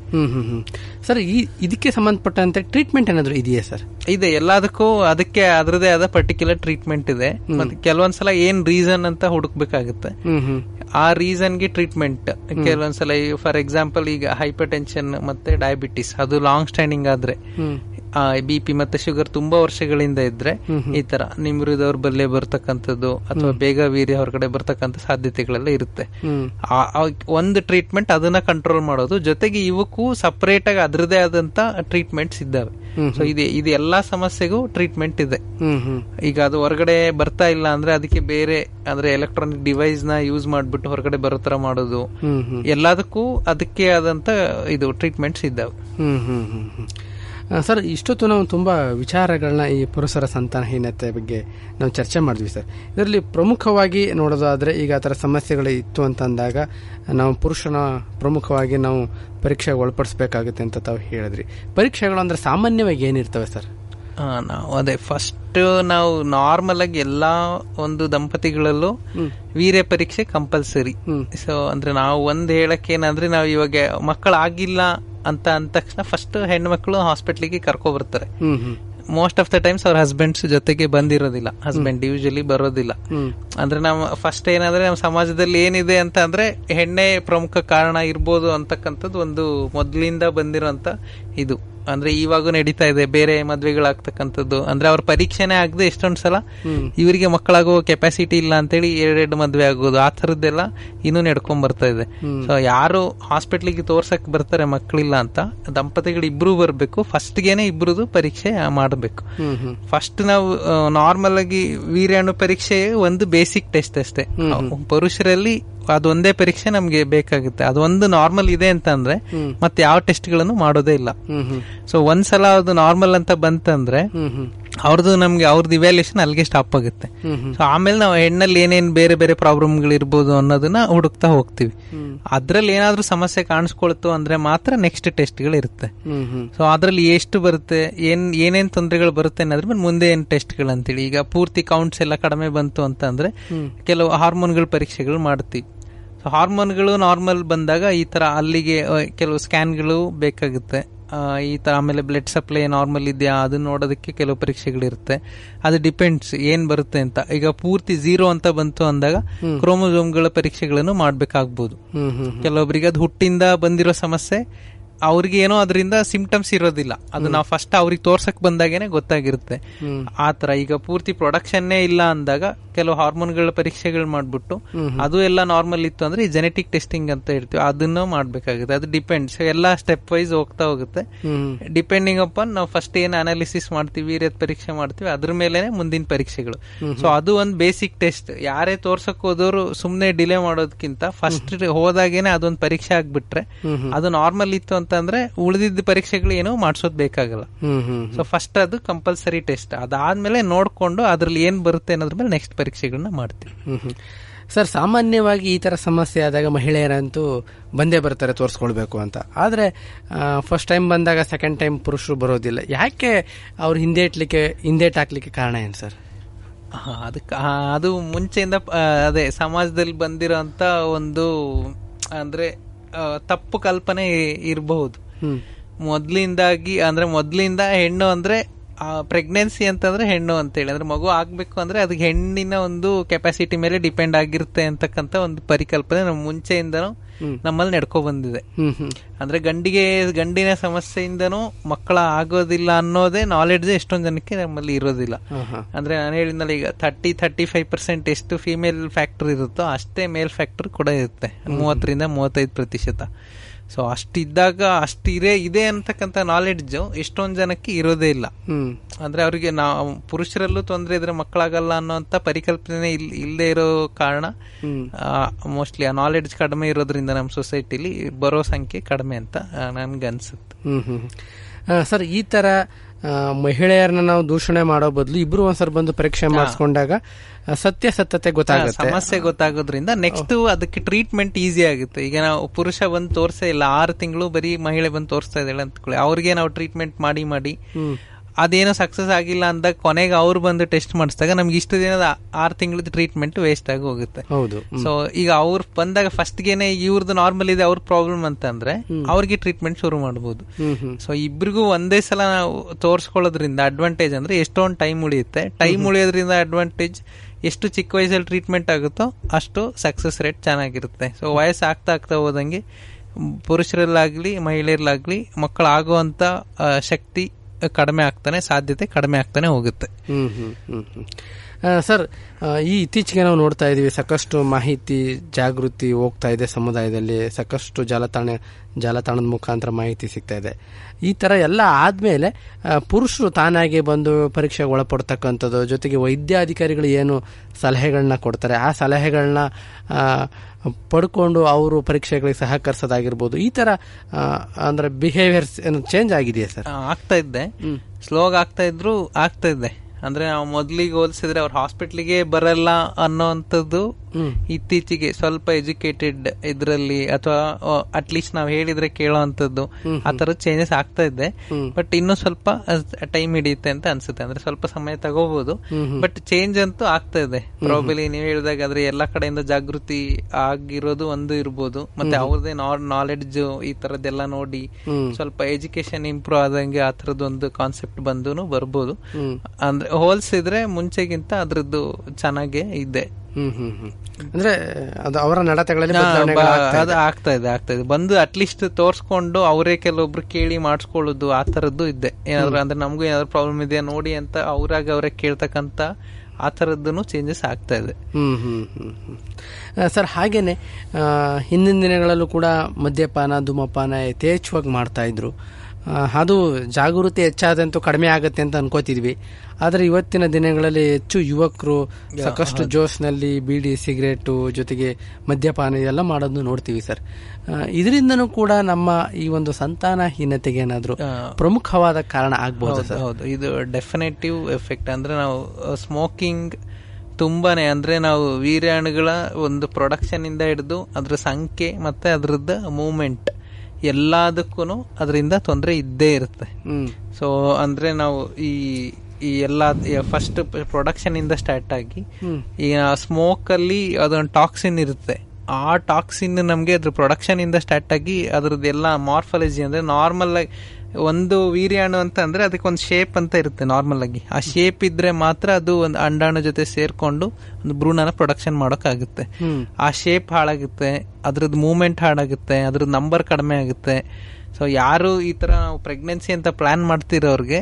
ಸರ್ ಈ ಇದಕ್ಕೆ ಸಂಬಂಧಪಟ್ಟಂತೆ ಟ್ರೀಟ್ಮೆಂಟ್ ಏನಾದ್ರು ಇದೆಯಾ ಸರ್? ಇದೆ ಎಲ್ಲದಕ್ಕೂ ಅದಕ್ಕೆ ಅದರದೇ ಆದ ಪರ್ಟಿಕ್ಯುಲರ್ ಟ್ರೀಟ್ಮೆಂಟ್ ಇದೆ. ಮತ್ತೆ ಕೆಲವೊಂದ್ಸಲ ಏನ್ ರೀಸನ್ ಅಂತ ಹುಡುಕ್ಬೇಕಾಗುತ್ತೆ. ಆ ರೀಸನ್ಗೆ ರೀಸನ್ಗೆ ಟ್ರೀಟ್ಮೆಂಟ್ ಕೆಲವೊಂದ್ಸಲ ಫಾರ್ ಎಕ್ಸಾಂಪಲ್ ಈಗ ಹೈಪರ್ ಟೆನ್ಷನ್ ಮತ್ತೆ ಡಯಾಬಿಟಿಸ್ ಅದು ಲಾಂಗ್ ಸ್ಟ್ಯಾಂಡಿಂಗ್ ಆದ್ರೆ. ಬಿ ಪಿ ಮತ್ತೆ ಶುಗರ್ ತುಂಬಾ ವರ್ಷಗಳಿಂದ ಇದ್ರೆ ಈ ತರ ನಿಮ್ರು ದೌರ್ಬಲ್ಯ ಬರ್ತಕ್ಕಂಥದ್ದು ಅಥವಾ ಬೇಗ ವೀರ್ಯ ಹೊರಗಡೆ ಬರ್ತಕ್ಕಂಥ ಸಾಧ್ಯತೆಗಳೆಲ್ಲ ಇರುತ್ತೆ. ಒಂದು ಟ್ರೀಟ್ಮೆಂಟ್ ಅದನ್ನ ಕಂಟ್ರೋಲ್ ಮಾಡೋದು. ಜೊತೆಗೆ ಇವಕ್ಕೂ ಸಪರೇಟ್ ಆಗಿ ಅದರದೇ ಆದಂತ ಟ್ರೀಟ್ಮೆಂಟ್ಸ್ ಇದ್ದಾವೆ. ಸೊ ಇದು ಇದು ಎಲ್ಲಾ ಸಮಸ್ಯೆಗೂ ಟ್ರೀಟ್ಮೆಂಟ್ ಇದೆ. ಈಗ ಅದು ಹೊರಗಡೆ ಬರ್ತಾ ಇಲ್ಲ ಅಂದ್ರೆ ಅದಕ್ಕೆ ಬೇರೆ ಅಂದ್ರೆ ಎಲೆಕ್ಟ್ರಾನಿಕ್ ಡಿವೈಸ್ನ ಯೂಸ್ ಮಾಡ್ಬಿಟ್ಟು ಹೊರಗಡೆ ಬರೋ ತರ ಮಾಡೋದು. ಎಲ್ಲದಕ್ಕೂ ಅದಕ್ಕೆ ಆದಂತ ಇದು ಟ್ರೀಟ್ಮೆಂಟ್ಸ್ ಇದ್ದಾವೆ. ಸರ್, ಇಷ್ಟೊತ್ತು ನಾವು ತುಂಬ ವಿಚಾರಗಳನ್ನ ಈ ಪುರುಷರ ಸಂತಾನಹೀನತೆ ಬಗ್ಗೆ ನಾವು ಚರ್ಚೆ ಮಾಡಿದ್ವಿ, ಸರ್. ಇದರಲ್ಲಿ ಪ್ರಮುಖವಾಗಿ ನೋಡೋದಾದ್ರೆ ಈಗ ಆ ಥರ ಸಮಸ್ಯೆಗಳು ಇತ್ತು ಅಂತ ಅಂದಾಗ ನಾವು ಪುರುಷನ ಪ್ರಮುಖವಾಗಿ ನಾವು ಪರೀಕ್ಷೆಗೆ ಒಳಪಡಿಸ್ಬೇಕಾಗುತ್ತೆ ಅಂತ ತಾವು ಹೇಳಿದ್ರಿ. ಪರೀಕ್ಷೆಗಳು ಅಂದ್ರೆ ಸಾಮಾನ್ಯವಾಗಿ ಏನಿರ್ತವೆ, ಸರ್? ನಾವು ಅದೇ ಫಸ್ಟ್ ನಾವು ನಾರ್ಮಲ್ ಆಗಿ ಎಲ್ಲಾ ಒಂದು ದಂಪತಿಗಳಲ್ಲೂ ವೀರ್ಯ ಪರೀಕ್ಷೆ ಕಂಪಲ್ಸರಿ ಸೊ ಅಂದ್ರೆ ನಾವು ಒಂದ್ ಹೇಳಕ್ ಏನಂದ್ರೆ ನಾವು ಇವಾಗ ಮಕ್ಕಳಾಗಿಲ್ಲ ಅಂತ ಅಂದ ತಕ್ಷಣ ಫಸ್ಟ್ ಹೆಣ್ಮಕ್ಳು ಮಕ್ಕಳು ಹಾಸ್ಪಿಟ್ಲಿಗೆ ಕರ್ಕೊ ಬರ್ತಾರೆ ಮೋಸ್ಟ್ ಆಫ್ ದ ಟೈಮ್ಸ್ ಅವ್ರ ಹಸ್ಬೆಂಡ್ಸ್ ಜೊತೆಗೆ ಬಂದಿರೋದಿಲ್ಲ. ಹಸ್ಬೆಂಡ್ ಯೂಶಲಿ ಬರೋದಿಲ್ಲ. ಅಂದ್ರೆ ನಮ್ಮ ಫಸ್ಟ್ ಏನಂದ್ರೆ ನಮ್ಮ ಸಮಾಜದಲ್ಲಿ ಏನಿದೆ ಅಂತ ಅಂದ್ರೆ ಹೆಣ್ಣೆ ಪ್ರಮುಖ ಕಾರಣ ಇರ್ಬೋದು ಅಂತಕ್ಕಂಥದ್ದು ಒಂದು ಮೊದಲಿಂದ ಬಂದಿರೋಂತ ಇದು. ಅಂದ್ರೆ ಇವಾಗೂ ನಡೀತಾ ಇದೆ ಬೇರೆ ಮದ್ವೆಗಳಾಗ್ತಕ್ಕಂಥದ್ದು. ಅಂದ್ರೆ ಅವ್ರ ಪರೀಕ್ಷೆನೇ ಆಗದೆ ಎಷ್ಟೊಂದ್ ಸಲ ಇವರಿಗೆ ಮಕ್ಕಳಾಗೋ ಕೆಪಾಸಿಟಿ ಇಲ್ಲ ಅಂತೇಳಿ ಎರಡೆರಡು ಮದ್ವೆ ಆಗೋದು. ಆ ತರದ್ದೆಲ್ಲ ಇನ್ನೂ ನಡ್ಕೊಂಡ್ ಬರ್ತಾ ಇದೆ. ಸೊ ಯಾರು ಹಾಸ್ಪಿಟ್ಲಿಗೆ ತೋರ್ಸಕ್ ಬರ್ತಾರೆ ಮಕ್ಕಳಿಲ್ಲ ಅಂತ ದಂಪತಿಗಳು ಇಬ್ರು ಬರ್ಬೇಕು. ಫಸ್ಟ್ ಗೆನೆ ಇಬ್ರದು ಪರೀಕ್ಷೆ ಮಾಡಬೇಕು. ಫಸ್ಟ್ ನಾವು ನಾರ್ಮಲ್ ಆಗಿ ವೀರ್ಯಾಣು ಪರೀಕ್ಷೆ ಒಂದು ಬೇಸಿಕ್ ಟೆಸ್ಟ್ ಅಷ್ಟೇ. ಪುರುಷರಲ್ಲಿ ಅದೊಂದೇ ಪರೀಕ್ಷೆ ನಮ್ಗೆ ಬೇಕಾಗುತ್ತೆ. ಅದೊಂದು ನಾರ್ಮಲ್ ಇದೆ ಅಂತ ಅಂದ್ರೆ ಮತ್ತೆ ಯಾವ ಟೆಸ್ಟ್ಗಳನ್ನು ಮಾಡೋದೇ ಇಲ್ಲ. ಸೊ ಒಂದ್ಸಲ ಅದು ನಾರ್ಮಲ್ ಅಂತ ಬಂತಂದ್ರೆ ಅವ್ರದ್ದು ನಮ್ಗೆ ಅವ್ರದ್ದು ಇವ್ಯಾಲ್ಯೂಷನ್ ಅಲ್ಲಿಗೆ ಸ್ಟಾಪ್ ಆಗುತ್ತೆ. ಸೊ ಆಮೇಲೆ ನಾವು ಹೆಣ್ಣಲ್ಲಿ ಏನೇನ್ ಬೇರೆ ಬೇರೆ ಪ್ರಾಬ್ಲಮ್ಗಳು ಇರ್ಬೋದು ಅನ್ನೋದನ್ನ ಹುಡುಕ್ತಾ ಹೋಗ್ತೀವಿ. ಅದ್ರಲ್ಲಿ ಏನಾದ್ರೂ ಸಮಸ್ಯೆ ಕಾಣಿಸ್ಕೊಳ್ತು ಅಂದ್ರೆ ಮಾತ್ರ ನೆಕ್ಸ್ಟ್ ಟೆಸ್ಟ್ಗಳು ಇರುತ್ತೆ. ಸೊ ಅದ್ರಲ್ಲಿ ಎಷ್ಟು ಬರುತ್ತೆ ಏನ್ ಏನೇನ್ ತೊಂದರೆಗಳು ಬರುತ್ತೆ ಅನ್ನೋದ್ರ ಮೇಲೆ ಮುಂದೆ ಏನ್ ಟೆಸ್ಟ್ಗಳು ಅಂತೇಳಿ ಈಗ ಪೂರ್ತಿ ಕೌಂಟ್ಸ್ ಎಲ್ಲ ಕಡಿಮೆ ಬಂತು ಅಂತ ಅಂದ್ರೆ ಕೆಲವು ಹಾರ್ಮೋನ್ಗಳ ಪರೀಕ್ಷೆಗಳು ಮಾಡ್ತೀವಿ. ಹಾರ್ಮೋನ್ಗಳು ನಾರ್ಮಲ್ ಬಂದಾಗ ಈ ತರ ಅಲ್ಲಿಗೆ ಕೆಲವು ಸ್ಕ್ಯಾನ್ಗಳು ಬೇಕಾಗುತ್ತೆ. ಈ ತರ ಆಮೇಲೆ ಬ್ಲಡ್ ಸಪ್ಲೈ ನಾರ್ಮಲ್ ಇದೆಯಾ ಅದನ್ನ ನೋಡೋದಕ್ಕೆ ಕೆಲವು ಪರೀಕ್ಷೆಗಳಿರುತ್ತೆ. ಅದು ಡಿಪೆಂಡ್ಸ್ ಏನ್ ಬರುತ್ತೆ ಅಂತ. ಈಗ ಪೂರ್ತಿ ಝೀರೋ ಅಂತ ಬಂತು ಅಂದಾಗ ಕ್ರೋಮೋಸೋಮ್ಗಳ ಪರೀಕ್ಷೆಗಳನ್ನು ಮಾಡ್ಬೇಕಾಗ್ಬೋದು. ಕೆಲವೊಬ್ಬರಿಗೆ ಅದು ಹುಟ್ಟಿಂದ ಬಂದಿರೋ ಸಮಸ್ಯೆ ಅವ್ರಿಗೆ ಏನೋ ಅದರಿಂದ ಸಿಂಪ್ಟಮ್ಸ್ ಇರೋದಿಲ್ಲ. ಅದು ನಾವು ಫಸ್ಟ್ ಅವ್ರಿಗೆ ತೋರ್ಸಕ್ ಬಂದಾಗೇನೆ ಗೊತ್ತಾಗಿರುತ್ತೆ. ಆತರ ಈಗ ಪೂರ್ತಿ ಪ್ರೊಡಕ್ಷನ್ನೇ ಇಲ್ಲ ಅಂದಾಗ ಕೆಲವು ಹಾರ್ಮೋನ್ಗಳ ಪರೀಕ್ಷೆಗಳು ಮಾಡ್ಬಿಟ್ಟು ಅದು ಎಲ್ಲ ನಾರ್ಮಲ್ ಇತ್ತು ಅಂದ್ರೆ ಈ ಜೆನೆಟಿಕ್ ಟೆಸ್ಟಿಂಗ್ ಅಂತ ಹೇಳ್ತೀವಿ. ಅದನ್ನ ಮಾಡ್ಬೇಕಾಗುತ್ತೆ. ಅದು ಡಿಪೆಂಡ್ಸ್ ಎಲ್ಲ ಸ್ಟೆಪ್ ವೈಸ್ ಹೋಗ್ತಾ ಹೋಗುತ್ತೆ. ಡಿಪೆಂಡಿಂಗ್ ಅಪಾನ್ ನಾವು ಫಸ್ಟ್ ಏನ್ ಅನಾಲಿಸಿಸ್ ಮಾಡ್ತೀವಿ ವೀರ್ಯದ ಪರೀಕ್ಷೆ ಮಾಡ್ತೀವಿ ಅದ್ರ ಮೇಲೆನೆ ಮುಂದಿನ ಪರೀಕ್ಷೆಗಳು. ಸೊ ಅದು ಒಂದು ಬೇಸಿಕ್ ಟೆಸ್ಟ್ ಯಾರೇ ತೋರ್ಸಕ್ ಹೋದವರು ಸುಮ್ನೆ ಡಿಲೇ ಮಾಡೋದಕ್ಕಿಂತ ಫಸ್ಟ್ ಹೋದಾಗೇನೆ ಅದೊಂದು ಪರೀಕ್ಷೆ ಆಗ್ಬಿಟ್ರೆ ಅದು ನಾರ್ಮಲ್ ಇತ್ತು ಅಂತಂದ್ರೆ ಉಳಿದಿದ್ದ ಪರೀಕ್ಷೆಗಳು ಏನೋ ಮಾಡಿಸೋದ್ ಬೇಕಾಗಲ್ಲ. ಸೊ ಫಸ್ಟ್ ಅದು ಕಂಪಲ್ಸರಿ ಟೆಸ್ಟ್ ಅದಾದ್ಮೇಲೆ ನೋಡ್ಕೊಂಡು ಅದ್ರಲ್ಲಿ ಏನ್ ಬರುತ್ತೆ ಅನ್ನೋದ್ರ ಮೇಲೆ ನೆಕ್ಸ್ಟ್ ಪರೀಕ್ಷೆಗಳನ್ನ ಮಾಡ್ತೀವಿ. ಸರ್ ಸಾಮಾನ್ಯವಾಗಿ ಈ ತರ ಸಮಸ್ಯೆ ಆದಾಗ ಮಹಿಳೆಯರಂತೂ ಬಂದೇ ಬರ್ತಾರೆ ತೋರಿಸ್ಕೊಳ್ಬೇಕು ಅಂತ. ಆದ್ರೆ ಫಸ್ಟ್ ಟೈಮ್ ಬಂದಾಗ ಸೆಕೆಂಡ್ ಟೈಮ್ ಪುರುಷರು ಬರೋದಿಲ್ಲ. ಯಾಕೆ ಅವ್ರು ಹಿಂದೆ ಇಟ್ಲಿಕ್ಕೆ ಹಿಂದೆ ಹಾಕ್ಲಿಕ್ಕೆ ಕಾರಣ ಏನು ಸರ್? ಅದಕ್ಕೆ ಅದು ಮುಂಚೆಯಿಂದ ಅದೇ ಸಮಾಜದಲ್ಲಿ ಬಂದಿರೋ ಒಂದು ಅಂದ್ರೆ ತಪ್ಪು ಕಲ್ಪನೆ ಇರಬಹುದು. ಮೊದ್ಲಿಂದಾಗಿ ಅಂದ್ರೆ ಮೊದ್ಲಿಂದ ಹೆಣ್ಣು ಅಂದ್ರೆ ಪ್ರೆಗ್ನೆನ್ಸಿ ಅಂತಂದ್ರೆ ಹೆಣ್ಣು ಅಂತೇಳಿ ಅಂದ್ರೆ ಮಗು ಆಗ್ಬೇಕು ಅಂದ್ರೆ ಅದಕ್ಕೆ ಹೆಣ್ಣಿನ ಒಂದು ಕೆಪಾಸಿಟಿ ಮೇಲೆ ಡಿಪೆಂಡ್ ಆಗಿರುತ್ತೆ ಅಂತಕ್ಕಂಥ ಒಂದು ಪರಿಕಲ್ಪನೆ ನಮ್ಮ ಮುಂಚೆಯಿಂದನೂ ನಮ್ಮಲ್ಲಿ ನಡ್ಕೊ ಬಂದಿದೆ. ಅಂದ್ರೆ ಗಂಡಿಗೆ ಗಂಡಿನ ಸಮಸ್ಯೆಯಿಂದನೂ ಮಕ್ಕಳ ಆಗೋದಿಲ್ಲ ಅನ್ನೋದೇ ನಾಲೆಡ್ಜ್ ಎಷ್ಟೊಂದು ಜನಕ್ಕೆ ನಮ್ಮಲ್ಲಿ ಇರೋದಿಲ್ಲ. ಅಂದ್ರೆ ನಾನು ಹೇಳಿದ್ನಲ್ಲ ಈಗ ಥರ್ಟಿ ಥರ್ಟಿ ಫೈವ್ ಪರ್ಸೆಂಟ್ ಎಷ್ಟು ಫಿಮೇಲ್ ಫ್ಯಾಕ್ಟರ್ ಇರುತ್ತೋ ಅಷ್ಟೇ ಮೇಲ್ ಫ್ಯಾಕ್ಟರ್ ಕೂಡ ಇರುತ್ತೆ. ಮೂವತ್ತರಿಂದ ಮೂವತ್ತೈದು ಪ್ರತಿಶತ. ಸೊ ಅಷ್ಟಿದ್ದಾಗ ಅಷ್ಟಿರೇ ಇದೆ ಅಂತಕ್ಕಂಥ ನಾಲೆಡ್ಜ್ ಎಷ್ಟೊಂದು ಜನಕ್ಕೆ ಇರೋದೇ ಇಲ್ಲ. ಅಂದ್ರೆ ಅವರಿಗೆ ನಾವು ಪುರುಷರಲ್ಲೂ ತೊಂದರೆ ಇದ್ರೆ ಮಕ್ಕಳಾಗಲ್ಲ ಅನ್ನೋಂತ ಪರಿಕಲ್ಪನೆ ಇಲ್ ಇಲ್ಲದೆ ಇರೋ ಕಾರಣ ಮೋಸ್ಟ್ಲಿ ಆ ನಾಲೆಡ್ಜ್ ಕಡಿಮೆ ಇರೋದ್ರಿಂದ ನಮ್ಮ ಸೊಸೈಟಿಲಿ ಬರೋ ಸಂಖ್ಯೆ ಕಡಿಮೆ ಅಂತ ನನ್ಗೆ ಅನ್ಸುತ್ತೆ ಹ್ಮ್ ಹ್ಮ್ ಆ, ಸರ್ ಈ ತರ ಆ, ಮಹಿಳೆಯರನ್ನ ನಾವು ದೂಷಣೆ ಮಾಡೋ ಬದಲು ಇಬ್ರು ಒಂದ್ಸರಿ ಬಂದು ಪರೀಕ್ಷೆ ಮಾಡಿಸ್ಕೊಂಡಾಗ ಸತ್ಯ ಸತ್ಯತೆ ಗೊತ್ತಾಗುತ್ತೆ. ಸಮಸ್ಯೆ ಗೊತ್ತಾಗೋದ್ರಿಂದ ನೆಕ್ಸ್ಟ್ ಅದಕ್ಕೆ ಟ್ರೀಟ್ಮೆಂಟ್ ಈಸಿ ಆಗುತ್ತೆ. ಈಗ ನಾವು ಪುರುಷ ಬಂದು ತೋರ್ಸೇ ಇಲ್ಲ ಆರು ತಿಂಗಳು ಬರೀ ಮಹಿಳೆ ಬಂದು ತೋರಿಸ್ತಾ ಇದ್ದಾಳೆ ಅಂತ ಅವ್ರಿಗೆ ನಾವು ಟ್ರೀಟ್ಮೆಂಟ್ ಮಾಡಿ ಮಾಡಿ. ಅದೇನೋ ಸಕ್ಸಸ್ ಆಗಿಲ್ಲ ಅಂದಾಗ ಕೊನೆಗೆ ಅವ್ರು ಬಂದು ಟೆಸ್ಟ್ ಮಾಡಿಸಿದಾಗ ನಮ್ಗೆ ಇಷ್ಟು ದಿನದ ಆರು ತಿಂಗಳದ ಟ್ರೀಟ್ಮೆಂಟ್ ವೇಸ್ಟ್ ಆಗಿ ಹೋಗುತ್ತೆ. ಹೌದು ಸೊ ಈಗ ಅವ್ರು ಬಂದಾಗ ಫಸ್ಟ್ ಗೆನೆ ಇವ್ರದ್ದು ನಾರ್ಮಲ್ ಇದೆ ಅವ್ರ ಪ್ರಾಬ್ಲಮ್ ಅಂತಂದ್ರೆ ಅವ್ರಿಗೆ ಟ್ರೀಟ್ಮೆಂಟ್ ಶುರು ಮಾಡಬಹುದು ಸೊ ಇಬ್ರಿಗೂ ಒಂದೇ ಸಲ ನಾವು ತೋರಿಸ್ಕೊಳ್ಳೋದ್ರಿಂದ ಅಡ್ವಾಂಟೇಜ್ ಅಂದ್ರೆ ಎಷ್ಟೊಂದು ಟೈಮ್ ಉಳಿಯುತ್ತೆ. ಟೈಮ್ ಉಳಿಯೋದ್ರಿಂದ ಅಡ್ವಾಂಟೇಜ್ ಎಷ್ಟು ಚಿಕ್ಕ ವಯಸ್ಸಲ್ಲಿ ಟ್ರೀಟ್ಮೆಂಟ್ ಆಗುತ್ತೋ ಅಷ್ಟು ಸಕ್ಸಸ್ ರೇಟ್ ಚೆನ್ನಾಗಿರುತ್ತೆ. ಸೊ ವಯಸ್ಸು ಆಗ್ತಾ ಆಗ್ತಾ ಹೋದಂಗೆ ಪುರುಷರಲ್ಲಾಗ್ಲಿ ಮಹಿಳೆಯರಲ್ಲಾಗ್ಲಿ ಮಕ್ಕಳಾಗುವಂತ ಶಕ್ತಿ ಕಡಿಮೆ ಆಗ್ತಾನೆ, ಸಾಧ್ಯತೆ ಕಡಿಮೆ ಆಗ್ತಾನೆ ಹೋಗುತ್ತೆ. ಸರ್ ಈ ಇತ್ತೀಚೆಗೆ ನಾವು ನೋಡ್ತಾ ಇದೀವಿ, ಸಾಕಷ್ಟು ಮಾಹಿತಿ ಜಾಗೃತಿ ಹೋಗ್ತಾ ಇದೆ ಸಮುದಾಯದಲ್ಲಿ, ಸಾಕಷ್ಟು ಜಾಲತಾಣ, ಜಾಲತಾಣದ ಮುಖಾಂತರ ಮಾಹಿತಿ ಸಿಗ್ತಾ ಇದೆ ಈ ತರ ಎಲ್ಲ ಆದ್ಮೇಲೆ ಪುರುಷರು ತಾನಾಗೆ ಬಂದು ಪರೀಕ್ಷೆಗೆ ಒಳಪಡ್ತಕ್ಕಂಥದ್ದು, ಜೊತೆಗೆ ವೈದ್ಯಾಧಿಕಾರಿಗಳು ಏನು ಸಲಹೆಗಳನ್ನ ಕೊಡ್ತಾರೆ, ಆ ಸಲಹೆಗಳನ್ನ ಪಡ್ಕೊಂಡು ಅವರು ಪರೀಕ್ಷೆಗಳಿಗೆ ಸಹಕರಿಸೋದಾಗಿರ್ಬೋದು. ಈ ತರ ಅಂದ್ರೆ ಬಿಹೇವಿಯರ್ಸ್ ಏನು ಚೇಂಜ್ ಆಗಿದೆಯಾ ಸರ್? ಆಗ್ತಾ ಇದ್ದೆ. ಸ್ಲೋಗ್ ಆಗ್ತಾ ಇದ್ರು ಆಗ್ತಾ ಇದ್ದೆ. ಅಂದ್ರೆ ನಾವು ಮೊದ್ಲಿಗೆ ಹೋಲಿಸಿದ್ರೆ ಅವ್ರು ಹಾಸ್ಪಿಟ್ಲಿಗೆ ಬರಲ್ಲ ಅನ್ನೋಂಥದ್ದು ಇತ್ತೀಚೆಗೆ ಸ್ವಲ್ಪ ಎಜುಕೇಟೆಡ್ ಇದ್ರಲ್ಲಿ ಅಥವಾ ಅಟ್ಲೀಸ್ಟ್ ನಾವು ಹೇಳಿದ್ರೆ ಕೇಳುವಂತದ್ದು ಆ ತರ ಚೇಂಜಸ್ ಆಗ್ತಾ ಇದೆ. ಬಟ್ ಇನ್ನು ಸ್ವಲ್ಪ ಟೈಮ್ ಹಿಡಿಯುತ್ತೆ ಅಂತ ಅನ್ಸುತ್ತೆ. ಅಂದ್ರೆ ಸ್ವಲ್ಪ ಸಮಯ ತಗೋಬಹುದು ಬಟ್ ಚೇಂಜ್ ಅಂತೂ ಆಗ್ತಾ ಇದೆ. ಪ್ರಾಬಲಿ ನೀವು ಹೇಳಿದಾಗ ಆದ್ರೆ ಎಲ್ಲಾ ಕಡೆಯಿಂದ ಜಾಗೃತಿ ಆಗಿರೋದು ಒಂದು ಇರ್ಬೋದು. ಮತ್ತೆ ಅವ್ರದೇ ನಾಲೆಡ್ಜ್ ಈ ತರದ್ದೆಲ್ಲ ನೋಡಿ ಸ್ವಲ್ಪ ಎಜುಕೇಶನ್ ಇಂಪ್ರೂವ್ ಆದಂಗೆ ಆ ತರದೊಂದು ಕಾನ್ಸೆಪ್ಟ್ ಬಂದು ಬರ್ಬೋದು. ಅಂದ್ರೆ ಹೋಲ್ಸಿದ್ರೆ ಮುಂಚೆಗಿಂತ ಅದ್ರದ್ದು ಚೆನ್ನಾಗೇ ಇದೆ. ಅಂದ್ರೆ ಅದು ಅವರ ನಡತೆಗಳಲ್ಲಿ ಅದು ಇದೆ. ಆಗ್ತಾ ಇದೆ ಆಗ್ತಾ ಇದೆ. ಬಂದು ಅಟ್ಲೀಸ್ಟ್ ತೋರ್ಸ್ಕೊಂಡು ಅವರೇ ಕೆಲವೊಬ್ರು ಕೇಳಿ ಮಾಡಿಸ್ಕೊಳ್ಳೋದು ಆ ತರದ್ದು ಇದೆ. ಏನಾದ್ರು ಅಂದ್ರೆ ನಮಗೂ ಏನಾದ್ರು ಪ್ರಾಬ್ಲಮ್ ಇದೆಯಾ ನೋಡಿ ಅಂತ ಅವ್ರಾಗ ಅವರೇ ಕೇಳ್ತಕ್ಕಂಥ ಆ ಥರದ್ದು ಚೇಂಜಸ್ ಆಗ್ತಾ ಇದೆ. ಹ್ಮ್ ಹ್ಮ್ ಹ್ಮ್ ಹ್ಮ್. ಸರ್ ಹಾಗೇನೆ ಹಿಂದಿನ ದಿನಗಳಲ್ಲೂ ಕೂಡ ಮದ್ಯಪಾನ ಧೂಮಪಾನ ಯಥೇಚ್ಛವಾಗಿ ಮಾಡ್ತಾ ಇದ್ರು. ಅದು ಜಾಗೃತಿ ಹೆಚ್ಚಾದಂತೂ ಕಡಿಮೆ ಆಗುತ್ತೆ ಅಂತ ಅನ್ಕೋತಿದ್ವಿ. ಆದರೆ ಇವತ್ತಿನ ದಿನಗಳಲ್ಲಿ ಹೆಚ್ಚು ಯುವಕರು ಸಾಕಷ್ಟು ಜೋಸ್ನಲ್ಲಿ ಬೀಡಿ ಸಿಗರೇಟು ಜೊತೆಗೆ ಮದ್ಯಪಾನ ಇದೆಲ್ಲ ಮಾಡೋದನ್ನು ನೋಡ್ತೀವಿ ಸರ್. ಇದರಿಂದನೂ ಕೂಡ ನಮ್ಮ ಈ ಒಂದು ಸಂತಾನಹೀನತೆಗೆ ಏನಾದರೂ ಪ್ರಮುಖವಾದ ಕಾರಣ ಆಗ್ಬೋದು ಸರ್? ಹೌದು. ಇದು ಡೆಫಿನೆಟಿವ್ ಎಫೆಕ್ಟ್ ಅಂದ್ರೆ ನಾವು ಸ್ಮೋಕಿಂಗ್ ತುಂಬಾನೇ ಅಂದ್ರೆ ನಾವು ವೀರ್ಯಾಣುಗಳ ಒಂದು ಪ್ರೊಡಕ್ಷನ್ ಇಂದ ಹಿಡಿದು ಅದ್ರ ಸಂಖ್ಯೆ ಮತ್ತೆ ಅದ್ರದ್ದು ಮೂಮೆಂಟ್ ಎಲ್ಲದಕ್ಕೂ ಅದರಿಂದ ತೊಂದರೆ ಇದ್ದೇ ಇರುತ್ತೆ. ಸೊ ಅಂದ್ರೆ ನಾವು ಈ ಈ ಎಲ್ಲ ಫಸ್ಟ್ ಪ್ರೊಡಕ್ಷನ್ ಇಂದ ಸ್ಟಾರ್ಟ್ ಆಗಿ. ಈ ಸ್ಮೋಕ್ ಅಲ್ಲಿ ಅದೊಂದು ಟಾಕ್ಸಿನ್ ಇರುತ್ತೆ. ಆ ಟಾಕ್ಸಿನ್ ನಮಗೆ ಅದ್ರ ಪ್ರೊಡಕ್ಷನ್ ಇಂದ ಸ್ಟಾರ್ಟ್ ಆಗಿ ಅದ್ರದ್ದು ಎಲ್ಲ ಮಾರ್ಫಾಲಜಿ ಅಂದ್ರೆ ನಾರ್ಮಲ್ ಆಗಿ ಒಂದು ವೀರ್ಯಾಣು ಅಂತ ಅಂದ್ರೆ ಅದಕ್ಕೆ ಒಂದು ಶೇಪ್ ಅಂತ ಇರುತ್ತೆ ನಾರ್ಮಲ್ ಆಗಿ. ಆ ಶೇಪ್ ಇದ್ರೆ ಮಾತ್ರ ಅದು ಒಂದು ಅಂಡಾಣು ಜೊತೆ ಸೇರ್ಕೊಂಡು ಒಂದು ಭ್ರೂಣನ ಪ್ರೊಡಕ್ಷನ್ ಮಾಡೋಕ್ಕಾಗುತ್ತೆ. ಆ ಶೇಪ್ ಹಾಳಾಗುತ್ತೆ ಅದ್ರದ್ದು ಮೂಮೆಂಟ್ ಹಾಳಾಗುತ್ತೆ ಅದ್ರದ್ದು ನಂಬರ್ ಕಡಿಮೆ ಆಗುತ್ತೆ. ಸೊ ಯಾರು ಈ ತರ ನಾವು ಪ್ರೆಗ್ನೆನ್ಸಿ ಅಂತ ಪ್ಲಾನ್ ಮಾಡ್ತಿರೋರ್ಗೆ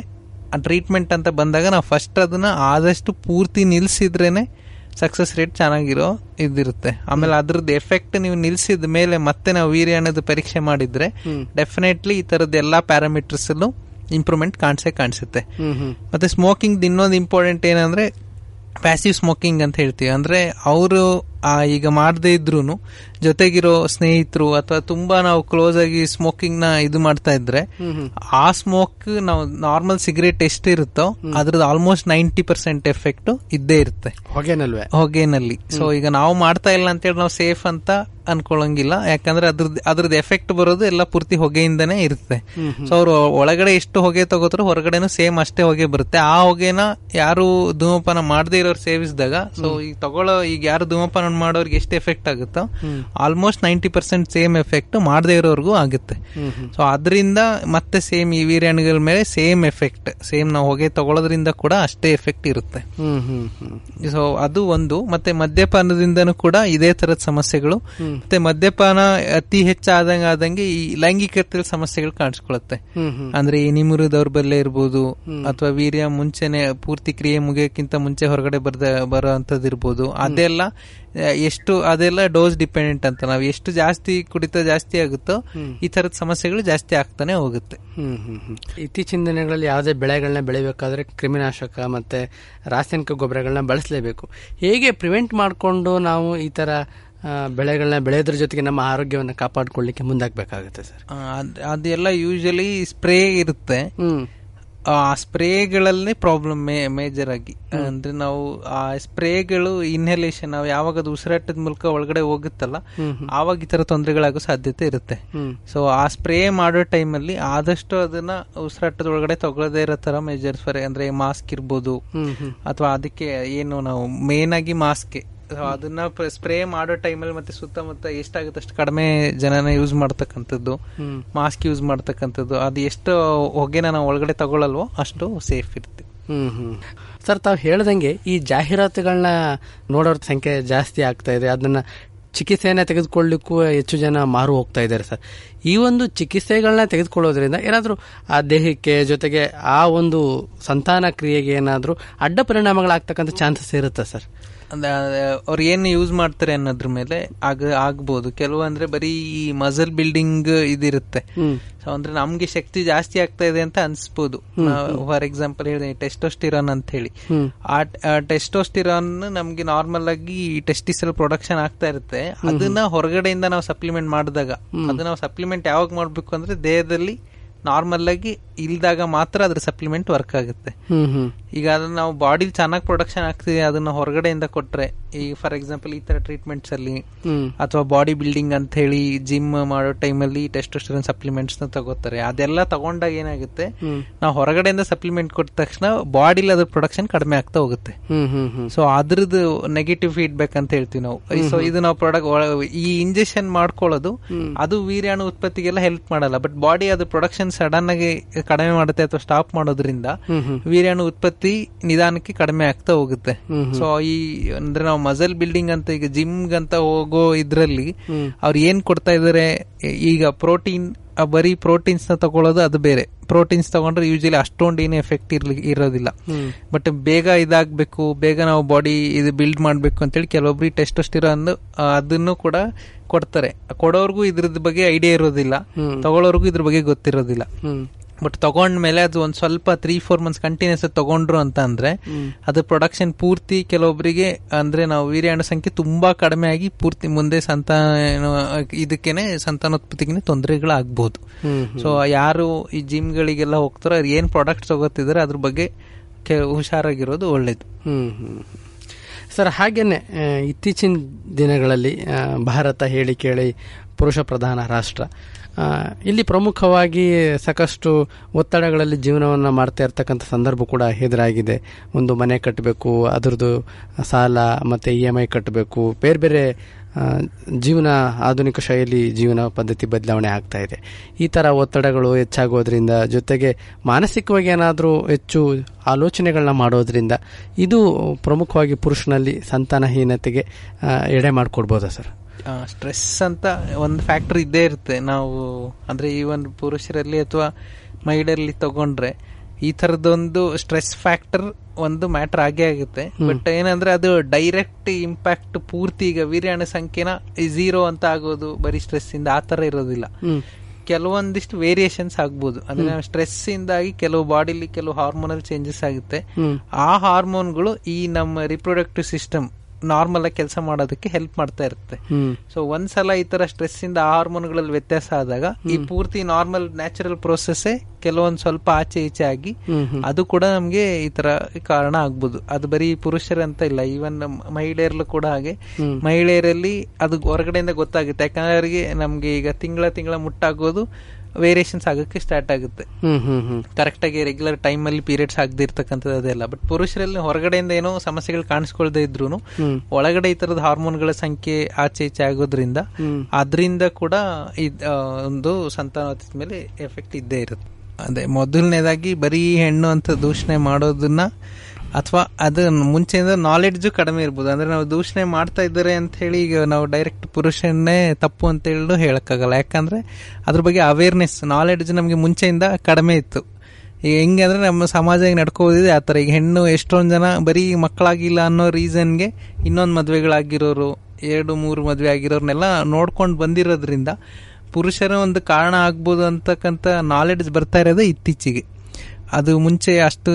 ಆ ಟ್ರೀಟ್ಮೆಂಟ್ ಅಂತ ಬಂದಾಗ ನಾವು ಫಸ್ಟ್ ಅದನ್ನ ಆದಷ್ಟು ಪೂರ್ತಿ ನಿಲ್ಸಿದ್ರೇನೆ ಸಕ್ಸಸ್ ರೇಟ್ ಚೆನ್ನಾಗಿರೋ ಇದಿರುತ್ತೆ. ಆಮೇಲೆ ಅದ್ರದ್ದು ಎಫೆಕ್ಟ್ ನೀವು ನಿಲ್ಸಿದ ಮೇಲೆ ಮತ್ತೆ ನಾವು ವೀರ್ಯಾಣದ ಪರೀಕ್ಷೆ ಮಾಡಿದ್ರೆ ಡೆಫಿನೆಟ್ಲಿ ಈ ತರದ ಎಲ್ಲಾ ಪ್ಯಾರಾಮೀಟರ್ಸ್ ಇಂಪ್ರೂವ್ಮೆಂಟ್ ಕಾಣಿಸೇ ಕಾಣಿಸುತ್ತೆ. ಮತ್ತೆ ಸ್ಮೋಕಿಂಗ್ ಇನ್ನೊಂದು ಇಂಪಾರ್ಟೆಂಟ್ ಏನಂದ್ರೆ ಪ್ಯಾಸಿವ್ ಸ್ಮೋಕಿಂಗ್ ಅಂತ ಹೇಳ್ತೀವಿ. ಅಂದ್ರೆ ಅವರು ಈಗ ಮಾಡದೇ ಇದ್ರು ಜೊತೆಗಿರೋ ಸ್ನೇಹಿತರು ಅಥವಾ ತುಂಬಾ ನಾವು ಕ್ಲೋಸ್ ಆಗಿ ಸ್ಮೋಕಿಂಗ್ನ ಇದು ಮಾಡ್ತಾ ಇದ್ರೆ ಆ ಸ್ಮೋಕ್ ನಾವು ನಾರ್ಮಲ್ ಸಿಗರೇಟ್ ಎಷ್ಟಿರುತ್ತೋ ಅದ್ರದ್ದು ಆಲ್ಮೋಸ್ಟ್ ನೈಂಟಿ ಪರ್ಸೆಂಟ್ ಎಫೆಕ್ಟ್ ಇದ್ದೇ ಇರುತ್ತೆ. ಹೊಗೆನಲ್ವೇ? ಹೊಗೆನಲ್ಲಿ. ಸೊ ಈಗ ನಾವು ಮಾಡ್ತಾ ಇಲ್ಲ ಅಂತೇಳಿ ನಾವು ಸೇಫ್ ಅಂತ ಅನ್ಕೊಳಂಗಿಲ್ಲ. ಯಾಕಂದ್ರೆ ಅದ್ರದ್ದು ಅದ್ರದ್ದು ಎಫೆಕ್ಟ್ ಬರೋದು ಎಲ್ಲ ಪೂರ್ತಿ ಹೊಗೆಯಿಂದನೇ ಇರುತ್ತೆ. ಸೊ ಅವ್ರು ಒಳಗಡೆ ಎಷ್ಟು ಹೊಗೆ ತಗೋತಾರೋ ಹೊರಗಡೆನೂ ಸೇಮ್ ಅಷ್ಟೇ ಹೊಗೆ ಬರುತ್ತೆ. ಆ ಹೊಗೆನ ಯಾರು ಧೂಮಪಾನ ಮಾಡದೇ ಇರೋರು ಸೇವಿಸಿದಾಗ ಸೊ ಈಗ ತಗೊಳ್ಳೋ ಈಗ ಯಾರು ಧೂಮಪಾನ ಮಾಡೋರಿಗೆ ಎಷ್ಟು ಎಫೆಕ್ಟ್ ಆಗುತ್ತೋ almost ninety percent same effect ಮಾಡದೇ ಇರೋರ್ಗೂ ಆಗುತ್ತೆ. ಸೊ ಅದರಿಂದ ಮತ್ತೆ ಸೇಮ್ ಈ ವೀರ್ಯಾಣುಗಳ ಮೇಲೆ ಸೇಮ್ ಎಫೆಕ್ಟ್ ಸೇಮ್ ನಾವು ಹೊಗೆ ತಗೊಳ್ಳೋದ್ರಿಂದ ಕೂಡ ಅಷ್ಟೇ ಎಫೆಕ್ಟ್ ಇರುತ್ತೆ. ಸೊ ಅದು ಒಂದು. ಮತ್ತೆ ಮದ್ಯಪಾನದಿಂದನೂ ಕೂಡ ಇದೇ ತರದ ಸಮಸ್ಯೆಗಳು. ಮತ್ತೆ ಮದ್ಯಪಾನ ಅತಿ ಹೆಚ್ಚಾದಂಗೆ ಆದಂಗೆ ಈ ಲೈಂಗಿಕತೆ ಸಮಸ್ಯೆಗಳು ಹ್ಮ್ ಅಂದ್ರೆ ಈ ನಿಮುರು ದೌರ್ಬಲ್ಯ ಇರ್ಬೋದು ಅಥವಾ ವೀರ್ಯ ಮುಂಚೆನೆ ಪೂರ್ತಿ ಕ್ರಿಯೆ ಮುಗಿಯೋಕ್ಕಿಂತ ಮುಂಚೆ ಹೊರಗಡೆ ಬರ್ದ ಬರೋ ಅಂತದ್ ಇರ್ಬೋದು ಅದೆಲ್ಲ ಎಷ್ಟು ಅದೆಲ್ಲ ಡೋಸ್ ಡಿಪೆಂಡೆಂಟ್ ಅಂತ ನಾವು ಎಷ್ಟು ಜಾಸ್ತಿ ಕುಡಿತ ಜಾಸ್ತಿ ಆಗುತ್ತೋ ಈ ತರದ ಸಮಸ್ಯೆಗಳು ಜಾಸ್ತಿ ಆಗ್ತಾನೆ ಹೋಗುತ್ತೆ. ಇತ್ತೀಚಿನ ದಿನಗಳಲ್ಲಿ ಯಾವುದೇ ಬೆಳೆಗಳನ್ನ ಬೆಳಿಬೇಕಾದ್ರೆ ಕ್ರಿಮಿನಾಶಕ ಮತ್ತೆ ರಾಸಾಯನಿಕ ಗೊಬ್ಬರಗಳನ್ನ ಬಳಸಲೇಬೇಕು. ಹೇಗೆ ಪ್ರಿವೆಂಟ್ ಮಾಡಿಕೊಂಡು ನಾವು ಈ ತರ ಬೆಳೆಗಳನ್ನ ಬೆಳೆಯೋದ್ರ ಜೊತೆಗೆ ನಮ್ಮ ಆರೋಗ್ಯವನ್ನು ಕಾಪಾಡಿಕೊಳ್ಳಿಕ್ಕೆ ಮುಂದಾಗಬೇಕಾಗುತ್ತೆ ಸರ್? ಅದೆಲ್ಲ ಯೂಶಲಿ ಸ್ಪ್ರೇ ಇರುತ್ತೆ. ಆ ಸ್ಪ್ರೇಗಳಲ್ಲೇ ಪ್ರಾಬ್ಲಮ್ ಮೇಜರ್ ಆಗಿ. ಅಂದ್ರೆ ನಾವು ಆ ಸ್ಪ್ರೇಗಳು ಇನ್ಹಲೇಷನ್ ನಾವು ಯಾವಾಗ ಅದು ಉಸಿರಾಟದ ಮೂಲಕ ಒಳಗಡೆ ಹೋಗುತ್ತಲ್ಲ ಆವಾಗ ಈ ತರ ತೊಂದರೆಗಳಾಗೋ ಸಾಧ್ಯತೆ ಇರುತ್ತೆ. ಸೊ ಆ ಸ್ಪ್ರೇ ಮಾಡೋ ಟೈಮಲ್ಲಿ ಆದಷ್ಟು ಅದನ್ನ ಉಸಿರಾಟದ ಒಳಗಡೆ ತಗೊಳ್ಳದೇ ಇರೋ ತರ ಮೇಜರ್ಸ್ ಫಾರ್ ಅಂದ್ರೆ ಮಾಸ್ಕ್ ಇರ್ಬೋದು ಅಥವಾ ಅದಕ್ಕೆ ಏನು ನಾವು ಮೇನ್ ಆಗಿ ಮಾಸ್ಕ್ ಅದನ್ನ ಸ್ಪ್ರೇ ಮಾಡೋ ಟೈಮಲ್ಲಿ ಮತ್ತೆ ಸುತ್ತಮುತ್ತ ಎಷ್ಟಾಗುತ್ತೆ ಅಷ್ಟು ಕಡಿಮೆ ಜನನ ಯೂಸ್ ಮಾಡ್ತಕ್ಕಂಥದ್ದು ಮಾಸ್ಕ್ ಯೂಸ್ ಮಾಡ್ತಕ್ಕಂಥದ್ದು ಅದು ಎಷ್ಟು ಹೊಗೆನ ನಾವು ಒಳಗಡೆ ತಗೊಳ್ಳಲ್ವೋ ಅಷ್ಟು ಸೇಫ್ ಇರುತ್ತೆ. ಹ್ಮ್ ಹ್ಮ್. ಸರ್ ತಾವು ಹೇಳ್ದಂಗೆ ಈ ಜಾಹೀರಾತುಗಳನ್ನ ನೋಡೋರ ಸಂಖ್ಯೆ ಜಾಸ್ತಿ ಆಗ್ತಾ ಇದೆ. ಅದನ್ನ ಚಿಕಿತ್ಸೆಯನ್ನ ತೆಗೆದುಕೊಳ್ಳಿಕ್ಕೂ ಹೆಚ್ಚು ಜನ ಮಾರು ಹೋಗ್ತಾ ಇದ್ದಾರೆ ಸರ್. ಈ ಒಂದು ಚಿಕಿತ್ಸೆಗಳನ್ನ ತೆಗೆದುಕೊಳ್ಳೋದ್ರಿಂದ ಏನಾದರೂ ಆ ದೇಹಕ್ಕೆ ಜೊತೆಗೆ ಆ ಒಂದು ಸಂತಾನ ಕ್ರಿಯೆಗೆ ಏನಾದರೂ ಅಡ್ಡ ಪರಿಣಾಮಗಳಾಗ್ತಕ್ಕಂಥ ಚಾನ್ಸಸ್ ಇರುತ್ತಾ ಸರ್? ಅವ್ರು ಏನು ಯೂಸ್ ಮಾಡ್ತಾರೆ ಅನ್ನೋದ್ರ ಮೇಲೆ ಆಗ ಆಗ್ಬೋದು. ಕೆಲವು ಅಂದ್ರೆ ಬರೀ ಈ ಮಸಲ್ ಬಿಲ್ಡಿಂಗ್ ಇದಿರುತ್ತೆ. ಸೊ ಅಂದ್ರೆ ನಮ್ಗೆ ಶಕ್ತಿ ಜಾಸ್ತಿ ಆಗ್ತಾ ಇದೆ ಅಂತ ಅನ್ಸ್ಬೋದು. ಫಾರ್ ಎಕ್ಸಾಂಪಲ್ ಹೇಳಿದೆ ಟೆಸ್ಟೋಸ್ಟಿರಾನ್ ಅಂತ ಹೇಳಿ. ಆ ಟೆಸ್ಟೋಸ್ಟಿರಾನ್ ನಮ್ಗೆ ನಾರ್ಮಲ್ ಆಗಿ ಟೆಸ್ಟಿಸಲ್ ಪ್ರೊಡಕ್ಷನ್ ಆಗ್ತಾ ಇರುತ್ತೆ. ಅದನ್ನ ಹೊರಗಡೆಯಿಂದ ನಾವು ಸಪ್ಲಿಮೆಂಟ್ ಮಾಡಿದಾಗ ಅದು ನಾವು ಸಪ್ಲಿಮೆಂಟ್ ಯಾವಾಗ ಮಾಡ್ಬೇಕು ಅಂದ್ರೆ ದೇಹದಲ್ಲಿ ನಾರ್ಮಲ್ ಆಗಿ ಇಲ್ದಾಗ ಮಾತ್ರ ಅದ್ರ ಸಪ್ಲಿಮೆಂಟ್ ವರ್ಕ್ ಆಗುತ್ತೆ. ಈಗ ಅದನ್ನ ನಾವು ಬಾಡಿ ಚೆನ್ನಾಗಿ ಪ್ರೊಡಕ್ಷನ್ ಆಗ್ತಿದೆ ಅದನ್ನ ಹೊರಗಡೆಯಿಂದ ಕೊಟ್ರೆ ಈಗ ಫಾರ್ ಎಕ್ಸಾಂಪಲ್ ಈ ತರ ಟ್ರೀಟ್ಮೆಂಟ್ಸ್ ಅಲ್ಲಿ ಅಥವಾ ಬಾಡಿ ಬಿಲ್ಡಿಂಗ್ ಅಂತ ಹೇಳಿ ಜಿಮ್ ಮಾಡೋ ಟೈಮಲ್ಲಿ ಟೆಸ್ಟೋಸ್ಟೆರಾನ್ ಸಪ್ಲಿಮೆಂಟ್ಸ್ನ ತಗೋತಾರೆ. ಅದೆಲ್ಲ ತಗೊಂಡಾಗ ಏನಾಗುತ್ತೆ? ನಾವು ಹೊರಗಡೆಯಿಂದ ಸಪ್ಲಿಮೆಂಟ್ ಕೊಟ್ಟ ತಕ್ಷಣ ಬಾಡಿಲಿ ಅದ್ರ ಪ್ರೊಡಕ್ಷನ್ ಕಡಿಮೆ ಆಗ್ತಾ ಹೋಗುತ್ತೆ. ಸೊ ಅದ್ರದ್ದು ನೆಗೆಟಿವ್ ಫೀಡ್ಬ್ಯಾಕ್ ಅಂತ ಹೇಳ್ತೀವಿ ನಾವು. ಸೊ ಇದು ನಾವು ಪ್ರಾಡಕ್ಟ್ ಈ ಇಂಜೆಕ್ಷನ್ ಮಾಡ್ಕೊಳ್ಳೋದು ಅದು ವೀರ್ಯಾಣು ಉತ್ಪತ್ತಿಗೆಲ್ಲ ಹೆಲ್ಪ್ ಮಾಡಲ್ಲ. ಬಟ್ ಬಾಡಿ ಅದ್ರ ಪ್ರೊಡಕ್ಷನ್ ಸಡನ್ ಆಗಿ ಕಡಿಮೆ ಮಾಡುತ್ತೆ ಅಥವಾ ಸ್ಟಾಪ್ ಮಾಡೋದ್ರಿಂದ ವೀರ್ಯಾಣು ಉತ್ಪತ್ತಿ ನಿಧಾನಕ್ಕೆ ಕಡಿಮೆ ಆಗ್ತಾ ಹೋಗುತ್ತೆ. ಸೊ ಈ ಅಂದ್ರೆ ನಾವು ಮಸಲ್ ಬಿಲ್ಡಿಂಗ್ ಅಂತ ಈಗ ಜಿಮ್ ಅಂತ ಹೋಗೋ ಇದ್ರಲ್ಲಿ ಅವ್ರು ಏನ್ ಕೊಡ್ತಾ ಇದಾರೆ ಈಗ ಪ್ರೋಟೀನ್ ಬರೀ ಪ್ರೋಟೀನ್ಸ್ನ ತಗೊಳ್ಳೋದು ಅದು ಬೇರೆ. ಪ್ರೋಟೀನ್ಸ್ ತಗೊಂಡ್ರೆ ಯೂಶಲಿ ಅಷ್ಟೊಂದು ಏನು ಎಫೆಕ್ಟ್ ಇರ್ಲಿ ಇರೋದಿಲ್ಲ. ಬಟ್ ಬೇಗ ಇದಾಗಬೇಕು ಬೇಗ ನಾವು ಬಾಡಿ ಇದು ಬಿಲ್ಡ್ ಮಾಡಬೇಕು ಅಂತೇಳಿ ಕೆಲವೊಬ್ರಿಗೆ ಟೆಸ್ಟೋಸ್ಟಿರಾನ್ ಅದನ್ನು ಕೂಡ ಕೊಡ್ತಾರೆ. ಕೊಡೋರ್ಗೂ ಇದ್ರದ ಬಗ್ಗೆ ಐಡಿಯಾ ಇರೋದಿಲ್ಲ. ತಗೊಳ್ಳೋರ್ಗೂ ಇದ್ರ ಬಗ್ಗೆ ಗೊತ್ತಿರೋದಿಲ್ಲ. ಬಟ್ ತಗೊಂಡ್ಮೇಲೆ ಅದು ಒಂದು ಸ್ವಲ್ಪ ತ್ರೀ ಫೋರ್ ಮಂತ್ಸ್ ಕಂಟಿನ್ಯೂಸ್ ತಗೊಂಡ್ರು ಅಂತ ಅಂದ್ರೆ ಅದು ಪ್ರೊಡಕ್ಷನ್ ಪೂರ್ತಿ ಕೆಲವೊಬ್ಬರಿಗೆ ಅಂದ್ರೆ ನಾವು ವೀರ್ಯಾಣು ಸಂಖ್ಯೆ ತುಂಬಾ ಕಡಿಮೆ ಆಗಿ ಪೂರ್ತಿ ಮುಂದೆ ಸಂತಾನ ಇದಕ್ಕೇನೆ ಸಂತಾನೋತ್ಪತ್ತಿಗೆ ತೊಂದರೆಗಳಾಗ್ಬೋದು. ಸೊ ಯಾರು ಈ ಜಿಮ್ಗಳಿಗೆಲ್ಲ ಹೋಗ್ತಾರೋ ಅವ್ರು ಏನ್ ಪ್ರಾಡಕ್ಟ್ ತಗೋತಿದಾರೆ ಅದ್ರ ಬಗ್ಗೆ ಕೆ- ಹುಷಾರಾಗಿರೋದು ಒಳ್ಳೇದು. ಸರ್ ಹಾಗೇನೆ ಇತ್ತೀಚಿನ ದಿನಗಳಲ್ಲಿ ಭಾರತ ಹೇಳಿ ಕೇಳಿ ಪುರುಷ ಪ್ರಧಾನ ರಾಷ್ಟ್ರ. ಇಲ್ಲಿ ಪ್ರಮುಖವಾಗಿ ಸಾಕಷ್ಟು ಒತ್ತಡಗಳಲ್ಲಿ ಜೀವನವನ್ನು ಮಾಡ್ತಾ ಇರ್ತಕ್ಕಂಥ ಸಂದರ್ಭ ಕೂಡ ಎದುರಾಗಿದೆ. ಒಂದು ಮನೆ ಕಟ್ಟಬೇಕು ಅದರದ್ದು ಸಾಲ, ಮತ್ತು ಇ ಎಂ ಐ ಕಟ್ಟಬೇಕು ಬೇರೆ ಬೇರೆ ಜೀವನ, ಆಧುನಿಕ ಶೈಲಿ ಜೀವನ ಪದ್ಧತಿ ಬದಲಾವಣೆ ಆಗ್ತಾ ಇದೆ. ಈ ಥರ ಒತ್ತಡಗಳು ಹೆಚ್ಚಾಗೋದ್ರಿಂದ ಜೊತೆಗೆ ಮಾನಸಿಕವಾಗಿ ಏನಾದರೂ ಹೆಚ್ಚು ಆಲೋಚನೆಗಳನ್ನ ಮಾಡೋದ್ರಿಂದ ಇದು ಪ್ರಮುಖವಾಗಿ ಪುರುಷನಲ್ಲಿ ಸಂತಾನಹೀನತೆಗೆ ಎಡೆ ಮಾಡಿಕೊಡ್ಬೋದಾ ಸರ್? ಸ್ಟ್ರೆಸ್ ಅಂತ ಒಂದು ಫ್ಯಾಕ್ಟರ್ ಇದ್ದೇ ಇರುತ್ತೆ. ನಾವು ಅಂದ್ರೆ ಒಂದು ಪುರುಷರಲ್ಲಿ ಅಥವಾ ಮಹಿಳೆಯರಲ್ಲಿ ತಗೊಂಡ್ರೆ ಈ ಥರದೊಂದು ಸ್ಟ್ರೆಸ್ ಫ್ಯಾಕ್ಟರ್ ಒಂದು ಮ್ಯಾಟರ್ ಆಗೇ ಆಗುತ್ತೆ. ಬಟ್ ಏನಂದ್ರೆ ಅದು ಡೈರೆಕ್ಟ್ ಇಂಪ್ಯಾಕ್ಟ್ ಪೂರ್ತಿ ಈಗ ವೀರ್ಯಾಣ ಸಂಖ್ಯೆನ ಝೀರೋ ಅಂತ ಆಗೋದು ಬರೀ ಸ್ಟ್ರೆಸ್ ಇಂದ ಆ ತರ ಇರೋದಿಲ್ಲ. ಕೆಲವೊಂದಿಷ್ಟು ವೇರಿಯೇಷನ್ಸ್ ಆಗ್ಬೋದು. ಅಂದ್ರೆ ಸ್ಟ್ರೆಸ್ ಇಂದಾಗಿ ಕೆಲವು ಬಾಡಿಲಿ ಕೆಲವು ಹಾರ್ಮೋನಲ್ ಚೇಂಜಸ್ ಆಗುತ್ತೆ. ಆ ಹಾರ್ಮೋನ್ಗಳು ಈ ನಮ್ಮ ರಿಪ್ರೊಡಕ್ಟಿವ್ ಸಿಸ್ಟಮ್ ನಾರ್ಮಲ್ ಆಗಿ ಕೆಲಸ ಮಾಡೋದಕ್ಕೆ ಹೆಲ್ಪ್ ಮಾಡ್ತಾ ಇರುತ್ತೆ. ಸೊ ಒಂದ್ಸಲ ಈ ತರ ಸ್ಟ್ರೆಸ್ ಇಂದ ಹಾರ್ಮೋನ್ಗಳಲ್ಲಿ ವ್ಯತ್ಯಾಸ ಆದಾಗ ಈ ಪೂರ್ತಿ ನಾರ್ಮಲ್ ನ್ಯಾಚುರಲ್ ಪ್ರೋಸೆಸ್ ಕೆಲವೊಂದ್ ಸ್ವಲ್ಪ ಆಚೆ ಈಚೆ ಆಗಿ ಅದು ಕೂಡ ನಮ್ಗೆ ಈ ತರ ಕಾರಣ ಆಗ್ಬೋದು. ಅದು ಬರೀ ಪುರುಷರಂತ ಇಲ್ಲ ಈವನ್ ಮಹಿಳೆಯರಲ್ಲೂ ಕೂಡ ಹಾಗೆ. ಮಹಿಳೆಯರಲ್ಲಿ ಅದು ಹೊರಗಡೆಯಿಂದ ಗೊತ್ತಾಗುತ್ತೆ. ಯಾಕಂದ್ರೆ ಅವರಿಗೆ ನಮ್ಗೆ ಈಗ ತಿಂಗಳ ತಿಂಗಳ ಮುಟ್ಟಾಗೋದು ವೇರಿಯೇಷನ್ಸ್ ಆಗಕ್ಕೆ ಸ್ಟಾರ್ಟ್ ಆಗುತ್ತೆ. ಕರೆಕ್ಟಾಗಿ ರೆಗ್ಯುಲರ್ ಟೈಮ್ ಅಲ್ಲಿ ಪೀರಿಯಡ್ಸ್ ಆಗದಿರ್ತಕ್ಕಂಥದ್ದು ಅದೆಲ್ಲ ಬಟ್ ಪುರುಷರಲ್ಲಿ ಹೊರಗಡೆಯಿಂದ ಏನೋ ಸಮಸ್ಯೆಗಳು ಕಾಣಿಸ್ಕೊಳ್ದೇ ಇದ್ರು ಒಳಗಡೆ ಈ ತರದ ಹಾರ್ಮೋನ್ಗಳ ಸಂಖ್ಯೆ ಆಚೆ ಈಚೆ ಆಗೋದ್ರಿಂದ ಅದರಿಂದ ಕೂಡ ಒಂದು ಸಂತಾನೋತ್ಪತ್ತಿ ಮೇಲೆ ಎಫೆಕ್ಟ್ ಇದ್ದೇ ಇರುತ್ತೆ. ಅದೇ ಮೊದಲನೇದಾಗಿ ಬರೀ ಹೆಣ್ಣು ಅಂತ ದೂಷಣೆ ಮಾಡೋದನ್ನ ಅಥವಾ ಅದು ಮುಂಚೆಯಿಂದ ನಾಲೆಡ್ಜು ಕಡಿಮೆ ಇರ್ಬೋದು. ಅಂದ್ರೆ ನಾವು ದೂಷಣೆ ಮಾಡ್ತಾ ಇದ್ದಾರೆ ಅಂತ ಹೇಳಿ ಈಗ ನಾವು ಡೈರೆಕ್ಟ್ ಪುರುಷನ್ನೇ ತಪ್ಪು ಅಂತ ಹೇಳಿ ಹೇಳಕ್ಕಾಗಲ್ಲ. ಯಾಕಂದ್ರೆ ಅದ್ರ ಬಗ್ಗೆ ಅವೇರ್ನೆಸ್ ನಾಲೆಡ್ಜ್ ನಮಗೆ ಮುಂಚೆಯಿಂದ ಕಡಿಮೆ ಇತ್ತು. ಈಗ ಹೆಂಗೆ ಅಂದರೆ ನಮ್ಮ ಸಮಾಜ ಈಗ ನಡ್ಕೋದಿದೆ ಆ ಥರ. ಈಗ ಹೆಣ್ಣು ಎಷ್ಟೊಂದು ಜನ ಬರೀ ಮಕ್ಕಳಾಗಿಲ್ಲ ಅನ್ನೋ ರೀಸನ್ಗೆ ಇನ್ನೊಂದು ಮದುವೆಗಳಾಗಿರೋರು, ಎರಡು, ಮೂರು ಮದುವೆ ಆಗಿರೋರ್ನೆಲ್ಲ ನೋಡ್ಕೊಂಡು ಬಂದಿರೋದ್ರಿಂದ ಪುರುಷರ ಒಂದು ಕಾರಣ ಆಗ್ಬೋದು ಅಂತಕ್ಕಂಥ ನಾಲೆಡ್ಜ್ ಬರ್ತಾ ಇರೋದೇ ಇತ್ತೀಚೆಗೆ. ಅದು ಮುಂಚೆ ಅಷ್ಟು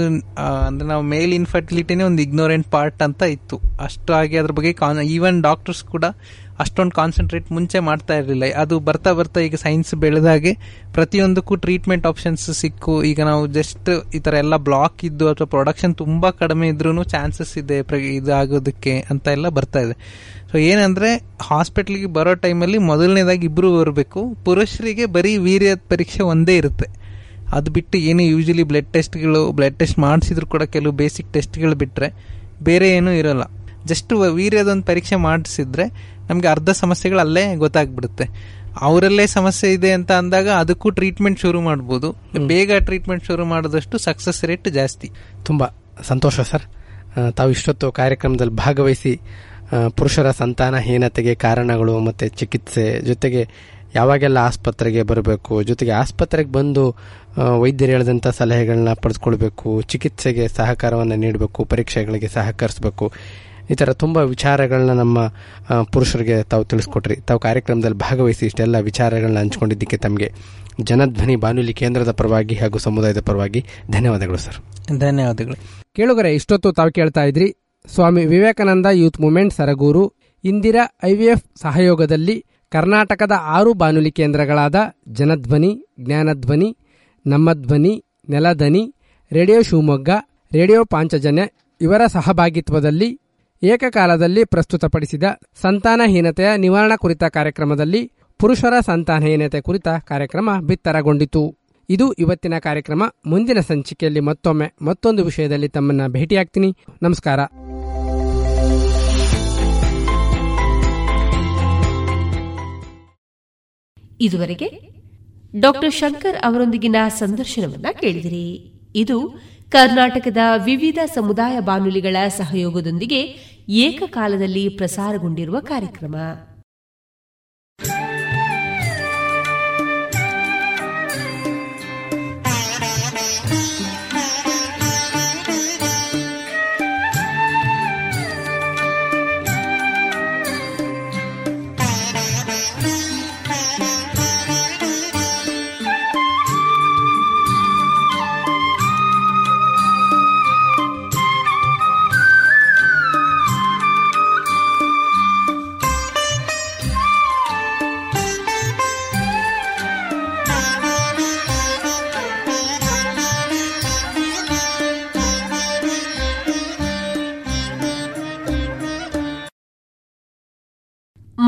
ಅಂದ್ರೆ ನಾವು ಮೇಲ್ ಇನ್ಫರ್ಟಿಲಿಟಿನೇ ಒಂದು ಇಗ್ನೋರೆಂಟ್ ಪಾರ್ಟ್ ಅಂತ ಇತ್ತು. ಅಷ್ಟು ಆಗಿ ಅದ್ರ ಬಗ್ಗೆ ಈವನ್ ಡಾಕ್ಟರ್ಸ್ ಕೂಡ ಅಷ್ಟೊಂದು ಕಾನ್ಸಂಟ್ರೇಟ್ ಮುಂಚೆ ಮಾಡ್ತಾ ಇರಲಿಲ್ಲ. ಅದು ಬರ್ತಾ ಬರ್ತಾ ಈಗ ಸೈನ್ಸ್ ಬೆಳೆದಾಗೆ ಪ್ರತಿಯೊಂದಕ್ಕೂ ಟ್ರೀಟ್ಮೆಂಟ್ ಆಪ್ಷನ್ಸ್ ಸಿಕ್ಕು. ಈಗ ನಾವು ಜಸ್ಟ್ ಈ ಥರ ಎಲ್ಲ ಬ್ಲಾಕ್ ಇದ್ದು ಅಥವಾ ಪ್ರೊಡಕ್ಷನ್ ತುಂಬಾ ಕಡಿಮೆ ಇದ್ರೂ ಚಾನ್ಸಸ್ ಇದೆ ಪ್ರ- ಇದು ಆಗೋದಕ್ಕೆ ಅಂತ ಎಲ್ಲ ಬರ್ತಾ ಇದೆ. ಸೊ ಏನಂದ್ರೆ ಹಾಸ್ಪಿಟ್ಲಿಗೆ ಬರೋ ಟೈಮಲ್ಲಿ ಮೊದಲನೇದಾಗಿ ಇಬ್ಬರು ಬರಬೇಕು. ಪುರುಷರಿಗೆ ಬರೀ ವೀರ್ಯ ಪರೀಕ್ಷೆ ಒಂದೇ ಇರುತ್ತೆ. ಅದು ಬಿಟ್ಟು ಏನು ಯೂಶಲಿ ಬ್ಲಡ್ ಟೆಸ್ಟ್ಗಳು ಬ್ಲಡ್ ಟೆಸ್ಟ್ ಮಾಡಿಸಿದ್ರು ಕೂಡ ಕೆಲವು ಬೇಸಿಕ್ ಟೆಸ್ಟ್ಗಳು ಬಿಟ್ಟರೆ ಬೇರೆ ಏನೂ ಇರೋಲ್ಲ. ಜಸ್ಟ್ ವೀರ್ಯದೊಂದು ಪರೀಕ್ಷೆ ಮಾಡಿಸಿದ್ರೆ ನಮಗೆ ಅರ್ಧ ಸಮಸ್ಯೆಗಳು ಅಲ್ಲೇ ಗೊತ್ತಾಗ್ಬಿಡುತ್ತೆ. ಅವರಲ್ಲೇ ಸಮಸ್ಯೆ ಇದೆ ಅಂತ ಅಂದಾಗ ಅದಕ್ಕೂ ಟ್ರೀಟ್ಮೆಂಟ್ ಶುರು ಮಾಡ್ಬೋದು. ಬೇಗ ಟ್ರೀಟ್ಮೆಂಟ್ ಶುರು ಮಾಡಿದಷ್ಟು ಸಕ್ಸಸ್ ರೇಟ್ ಜಾಸ್ತಿ. ತುಂಬ ಸಂತೋಷ ಸರ್. ತಾವು ಇಷ್ಟೊತ್ತು ಕಾರ್ಯಕ್ರಮದಲ್ಲಿ ಭಾಗವಹಿಸಿ ಪುರುಷರ ಸಂತಾನಹೀನತೆಗೆ ಕಾರಣಗಳು ಮತ್ತು ಚಿಕಿತ್ಸೆ ಜೊತೆಗೆ ಯಾವಾಗೆಲ್ಲ ಆಸ್ಪತ್ರೆಗೆ ಬರಬೇಕು, ಜೊತೆಗೆ ಆಸ್ಪತ್ರೆಗೆ ಬಂದು ವೈದ್ಯರು ಹೇಳಿದಂಥ ಸಲಹೆಗಳನ್ನ ಪಡೆದುಕೊಳ್ಬೇಕು, ಚಿಕಿತ್ಸೆಗೆ ಸಹಕಾರವನ್ನು ನೀಡಬೇಕು, ಪರೀಕ್ಷೆಗಳಿಗೆ ಸಹಕರಿಸಬೇಕು, ಈ ಥರ ತುಂಬ ವಿಚಾರಗಳನ್ನ ನಮ್ಮ ಪುರುಷರಿಗೆ ತಾವು ತಿಳಿಸ್ಕೊಟ್ರಿ. ತಾವು ಕಾರ್ಯಕ್ರಮದಲ್ಲಿ ಭಾಗವಹಿಸಿ ಇಷ್ಟೆಲ್ಲ ವಿಚಾರಗಳನ್ನ ಹಂಚ್ಕೊಂಡಿದ್ದಕ್ಕೆ ತಮಗೆ ಜನಧ್ವನಿ ಬಾನುಲಿ ಕೇಂದ್ರದ ಪರವಾಗಿ ಹಾಗೂ ಸಮುದಾಯದ ಪರವಾಗಿ ಧನ್ಯವಾದಗಳು ಸರ್. ಧನ್ಯವಾದಗಳು. ಕೇಳುಗರೆ, ಇಷ್ಟೊತ್ತು ತಾವು ಕೇಳ್ತಾ ಇದ್ರಿ, Swami Vivekananda youth movement Saraguru, Indira IVF ಸಹಯೋಗದಲ್ಲಿ ಕರ್ನಾಟಕದ ಆರು ಬಾನುಲಿ ಕೇಂದ್ರಗಳಾದ ಜನಧ್ವನಿ, ಜ್ಞಾನಧ್ವನಿ ನಮ್ಮ ಧ್ವನಿ ನೆಲಧ್ವನಿ, ರೇಡಿಯೋ ಶಿವಮೊಗ್ಗ, ರೇಡಿಯೋ ಪಾಂಚಜನ್ಯ ಇವರ ಸಹಭಾಗಿತ್ವದಲ್ಲಿ ಏಕಕಾಲದಲ್ಲಿ ಪ್ರಸ್ತುತಪಡಿಸಿದ ಸಂತಾನಹೀನತೆಯ ನಿವಾರಣಾ ಕುರಿತ ಕಾರ್ಯಕ್ರಮದಲ್ಲಿ ಪುರುಷರ ಸಂತಾನಹೀನತೆ ಕುರಿತ ಕಾರ್ಯಕ್ರಮ ಬಿತ್ತರಗೊಂಡಿತು. ಇದು ಇವತ್ತಿನ ಕಾರ್ಯಕ್ರಮ. ಮುಂದಿನ ಸಂಚಿಕೆಯಲ್ಲಿ ಮತ್ತೊಮ್ಮೆ ಮತ್ತೊಂದು ವಿಷಯದಲ್ಲಿ ತಮ್ಮನ್ನ ಭೇಟಿಯಾಗ್ತೀನಿ. ನಮಸ್ಕಾರ. ಇದುವರೆಗೆ ಡಾಕ್ಟರ್ ಶಂಕರ್ ಅವರೊಂದಿಗಿನ ಸಂದರ್ಶನವನ್ನ ಕೇಳಿದಿರಿ. ಇದು ಕರ್ನಾಟಕದ ವಿವಿಧ ಸಮುದಾಯ ಬಾನುಲಿಗಳ ಸಹಯೋಗದೊಂದಿಗೆ ಏಕಕಾಲದಲ್ಲಿ ಪ್ರಸಾರಗೊಂಡಿರುವ ಕಾರ್ಯಕ್ರಮ.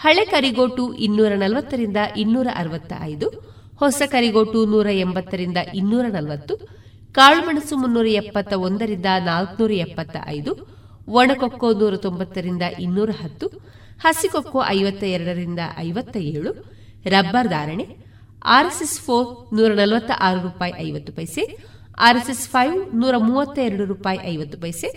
ಹಳೆ ಕರಿಗೋಟು ಇನ್ನೂರ ನಲವತ್ತರಿಂದ ಇನ್ನೂರ ಅರವತ್ತ ಐದು ಹೊಸ ಕರಿಗೋಟು ನೂರ ಎಂಬತ್ತರಿಂದ ಇನ್ನೂರ ನಲವತ್ತು, ಕಾಳುಮೆಣಸು ಮುನ್ನೂರ ಎಪ್ಪತ್ತ ಒಂದರಿಂದ ನಾಲ್ಕುನೂರ ಎಪ್ಪತ್ತ ಐದು ಒಣಕೊಕ್ಕೋ ನೂರ ತೊಂಬತ್ತರಿಂದ ಇನ್ನೂರ ಹತ್ತು, ಹಸಿಕೊಕ್ಕೋ ಐವತ್ತ ಎರಡರಿಂದ ಐವತ್ತ ಏಳು ರಬ್ಬರ್ ಧಾರಣೆ, ಆರ್ಎಸ್ಎಸ್ ಫೋರ್ ನೂರ ನಲವತ್ತ ಆರು ರೂಪಾಯಿ ಐವತ್ತು ಪೈಸೆ, ಆರ್ಎಸ್ಎಸ್ ಫೈವ್ ನೂರ ಮೂವತ್ತ ಎರಡು ರೂಪಾಯಿ ಐವತ್ತು ಪೈಸೆ,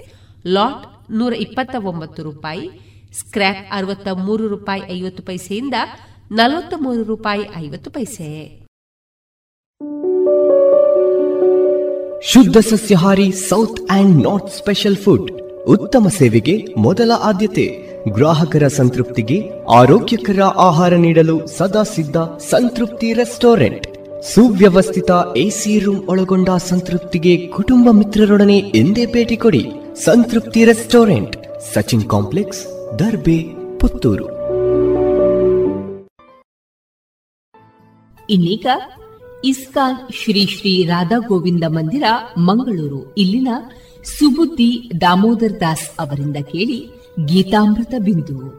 ಲಾಟ್ ನೂರ ಇಪ್ಪತ್ತ ಒಂಬತ್ತು ರೂಪಾಯಿ ಸ್ಕ್ರ್ಯಾಪ್ ಅರವತ್ತ ಮೂರು ರೂಪಾಯಿ ಐವತ್ತು ಪೈಸೆಯಿಂದ ನಲವತ್ತ ಮೂರು ರೂಪಾಯಿ ಐವತ್ತು ಪೈಸೆ. ಶುದ್ಧ ಸಸ್ಯಹಾರಿ south and north special food, ಉತ್ತಮ ಸೇವೆಗೆ ಮೊದಲ ಆದ್ಯತೆ. ಗ್ರಾಹಕರ ಸಂತೃಪ್ತಿಗೆ ಆರೋಗ್ಯಕರ ಆಹಾರ ನೀಡಲು ಸದಾ ಸಿದ್ಧ ಸಂತೃಪ್ತಿ ರೆಸ್ಟೋರೆಂಟ್. ಸುವ್ಯವಸ್ಥಿತ ಎಸಿ ರೂಮ್ ಒಳಗೊಂಡ ಸಂತೃಪ್ತಿಗೆ ಕುಟುಂಬ ಮಿತ್ರರೊಡನೆ ಎಂದೇ ಭೇಟಿ ಕೊಡಿ ಸಂತೃಪ್ತಿ ರೆಸ್ಟೋರೆಂಟ್, ಸಚಿನ್ ಕಾಂಪ್ಲೆಕ್ಸ್ ದರ್ಬೆ ಪುತ್ತೂರು. ಇನ್ನೀಗ ಇಸ್ಕಾನ್ ಶ್ರೀ ಶ್ರೀ ರಾಧಾ ಗೋವಿಂದ ಮಂದಿರ ಮಂಗಳೂರು. ಇಲ್ಲಿನ ಸುಬುದ್ದಿ ದಾಮೋದರ್ ದಾಸ್ ಅವರಿಂದ ಕೇಳಿ ಗೀತಾಮೃತ ಬಿಂದು.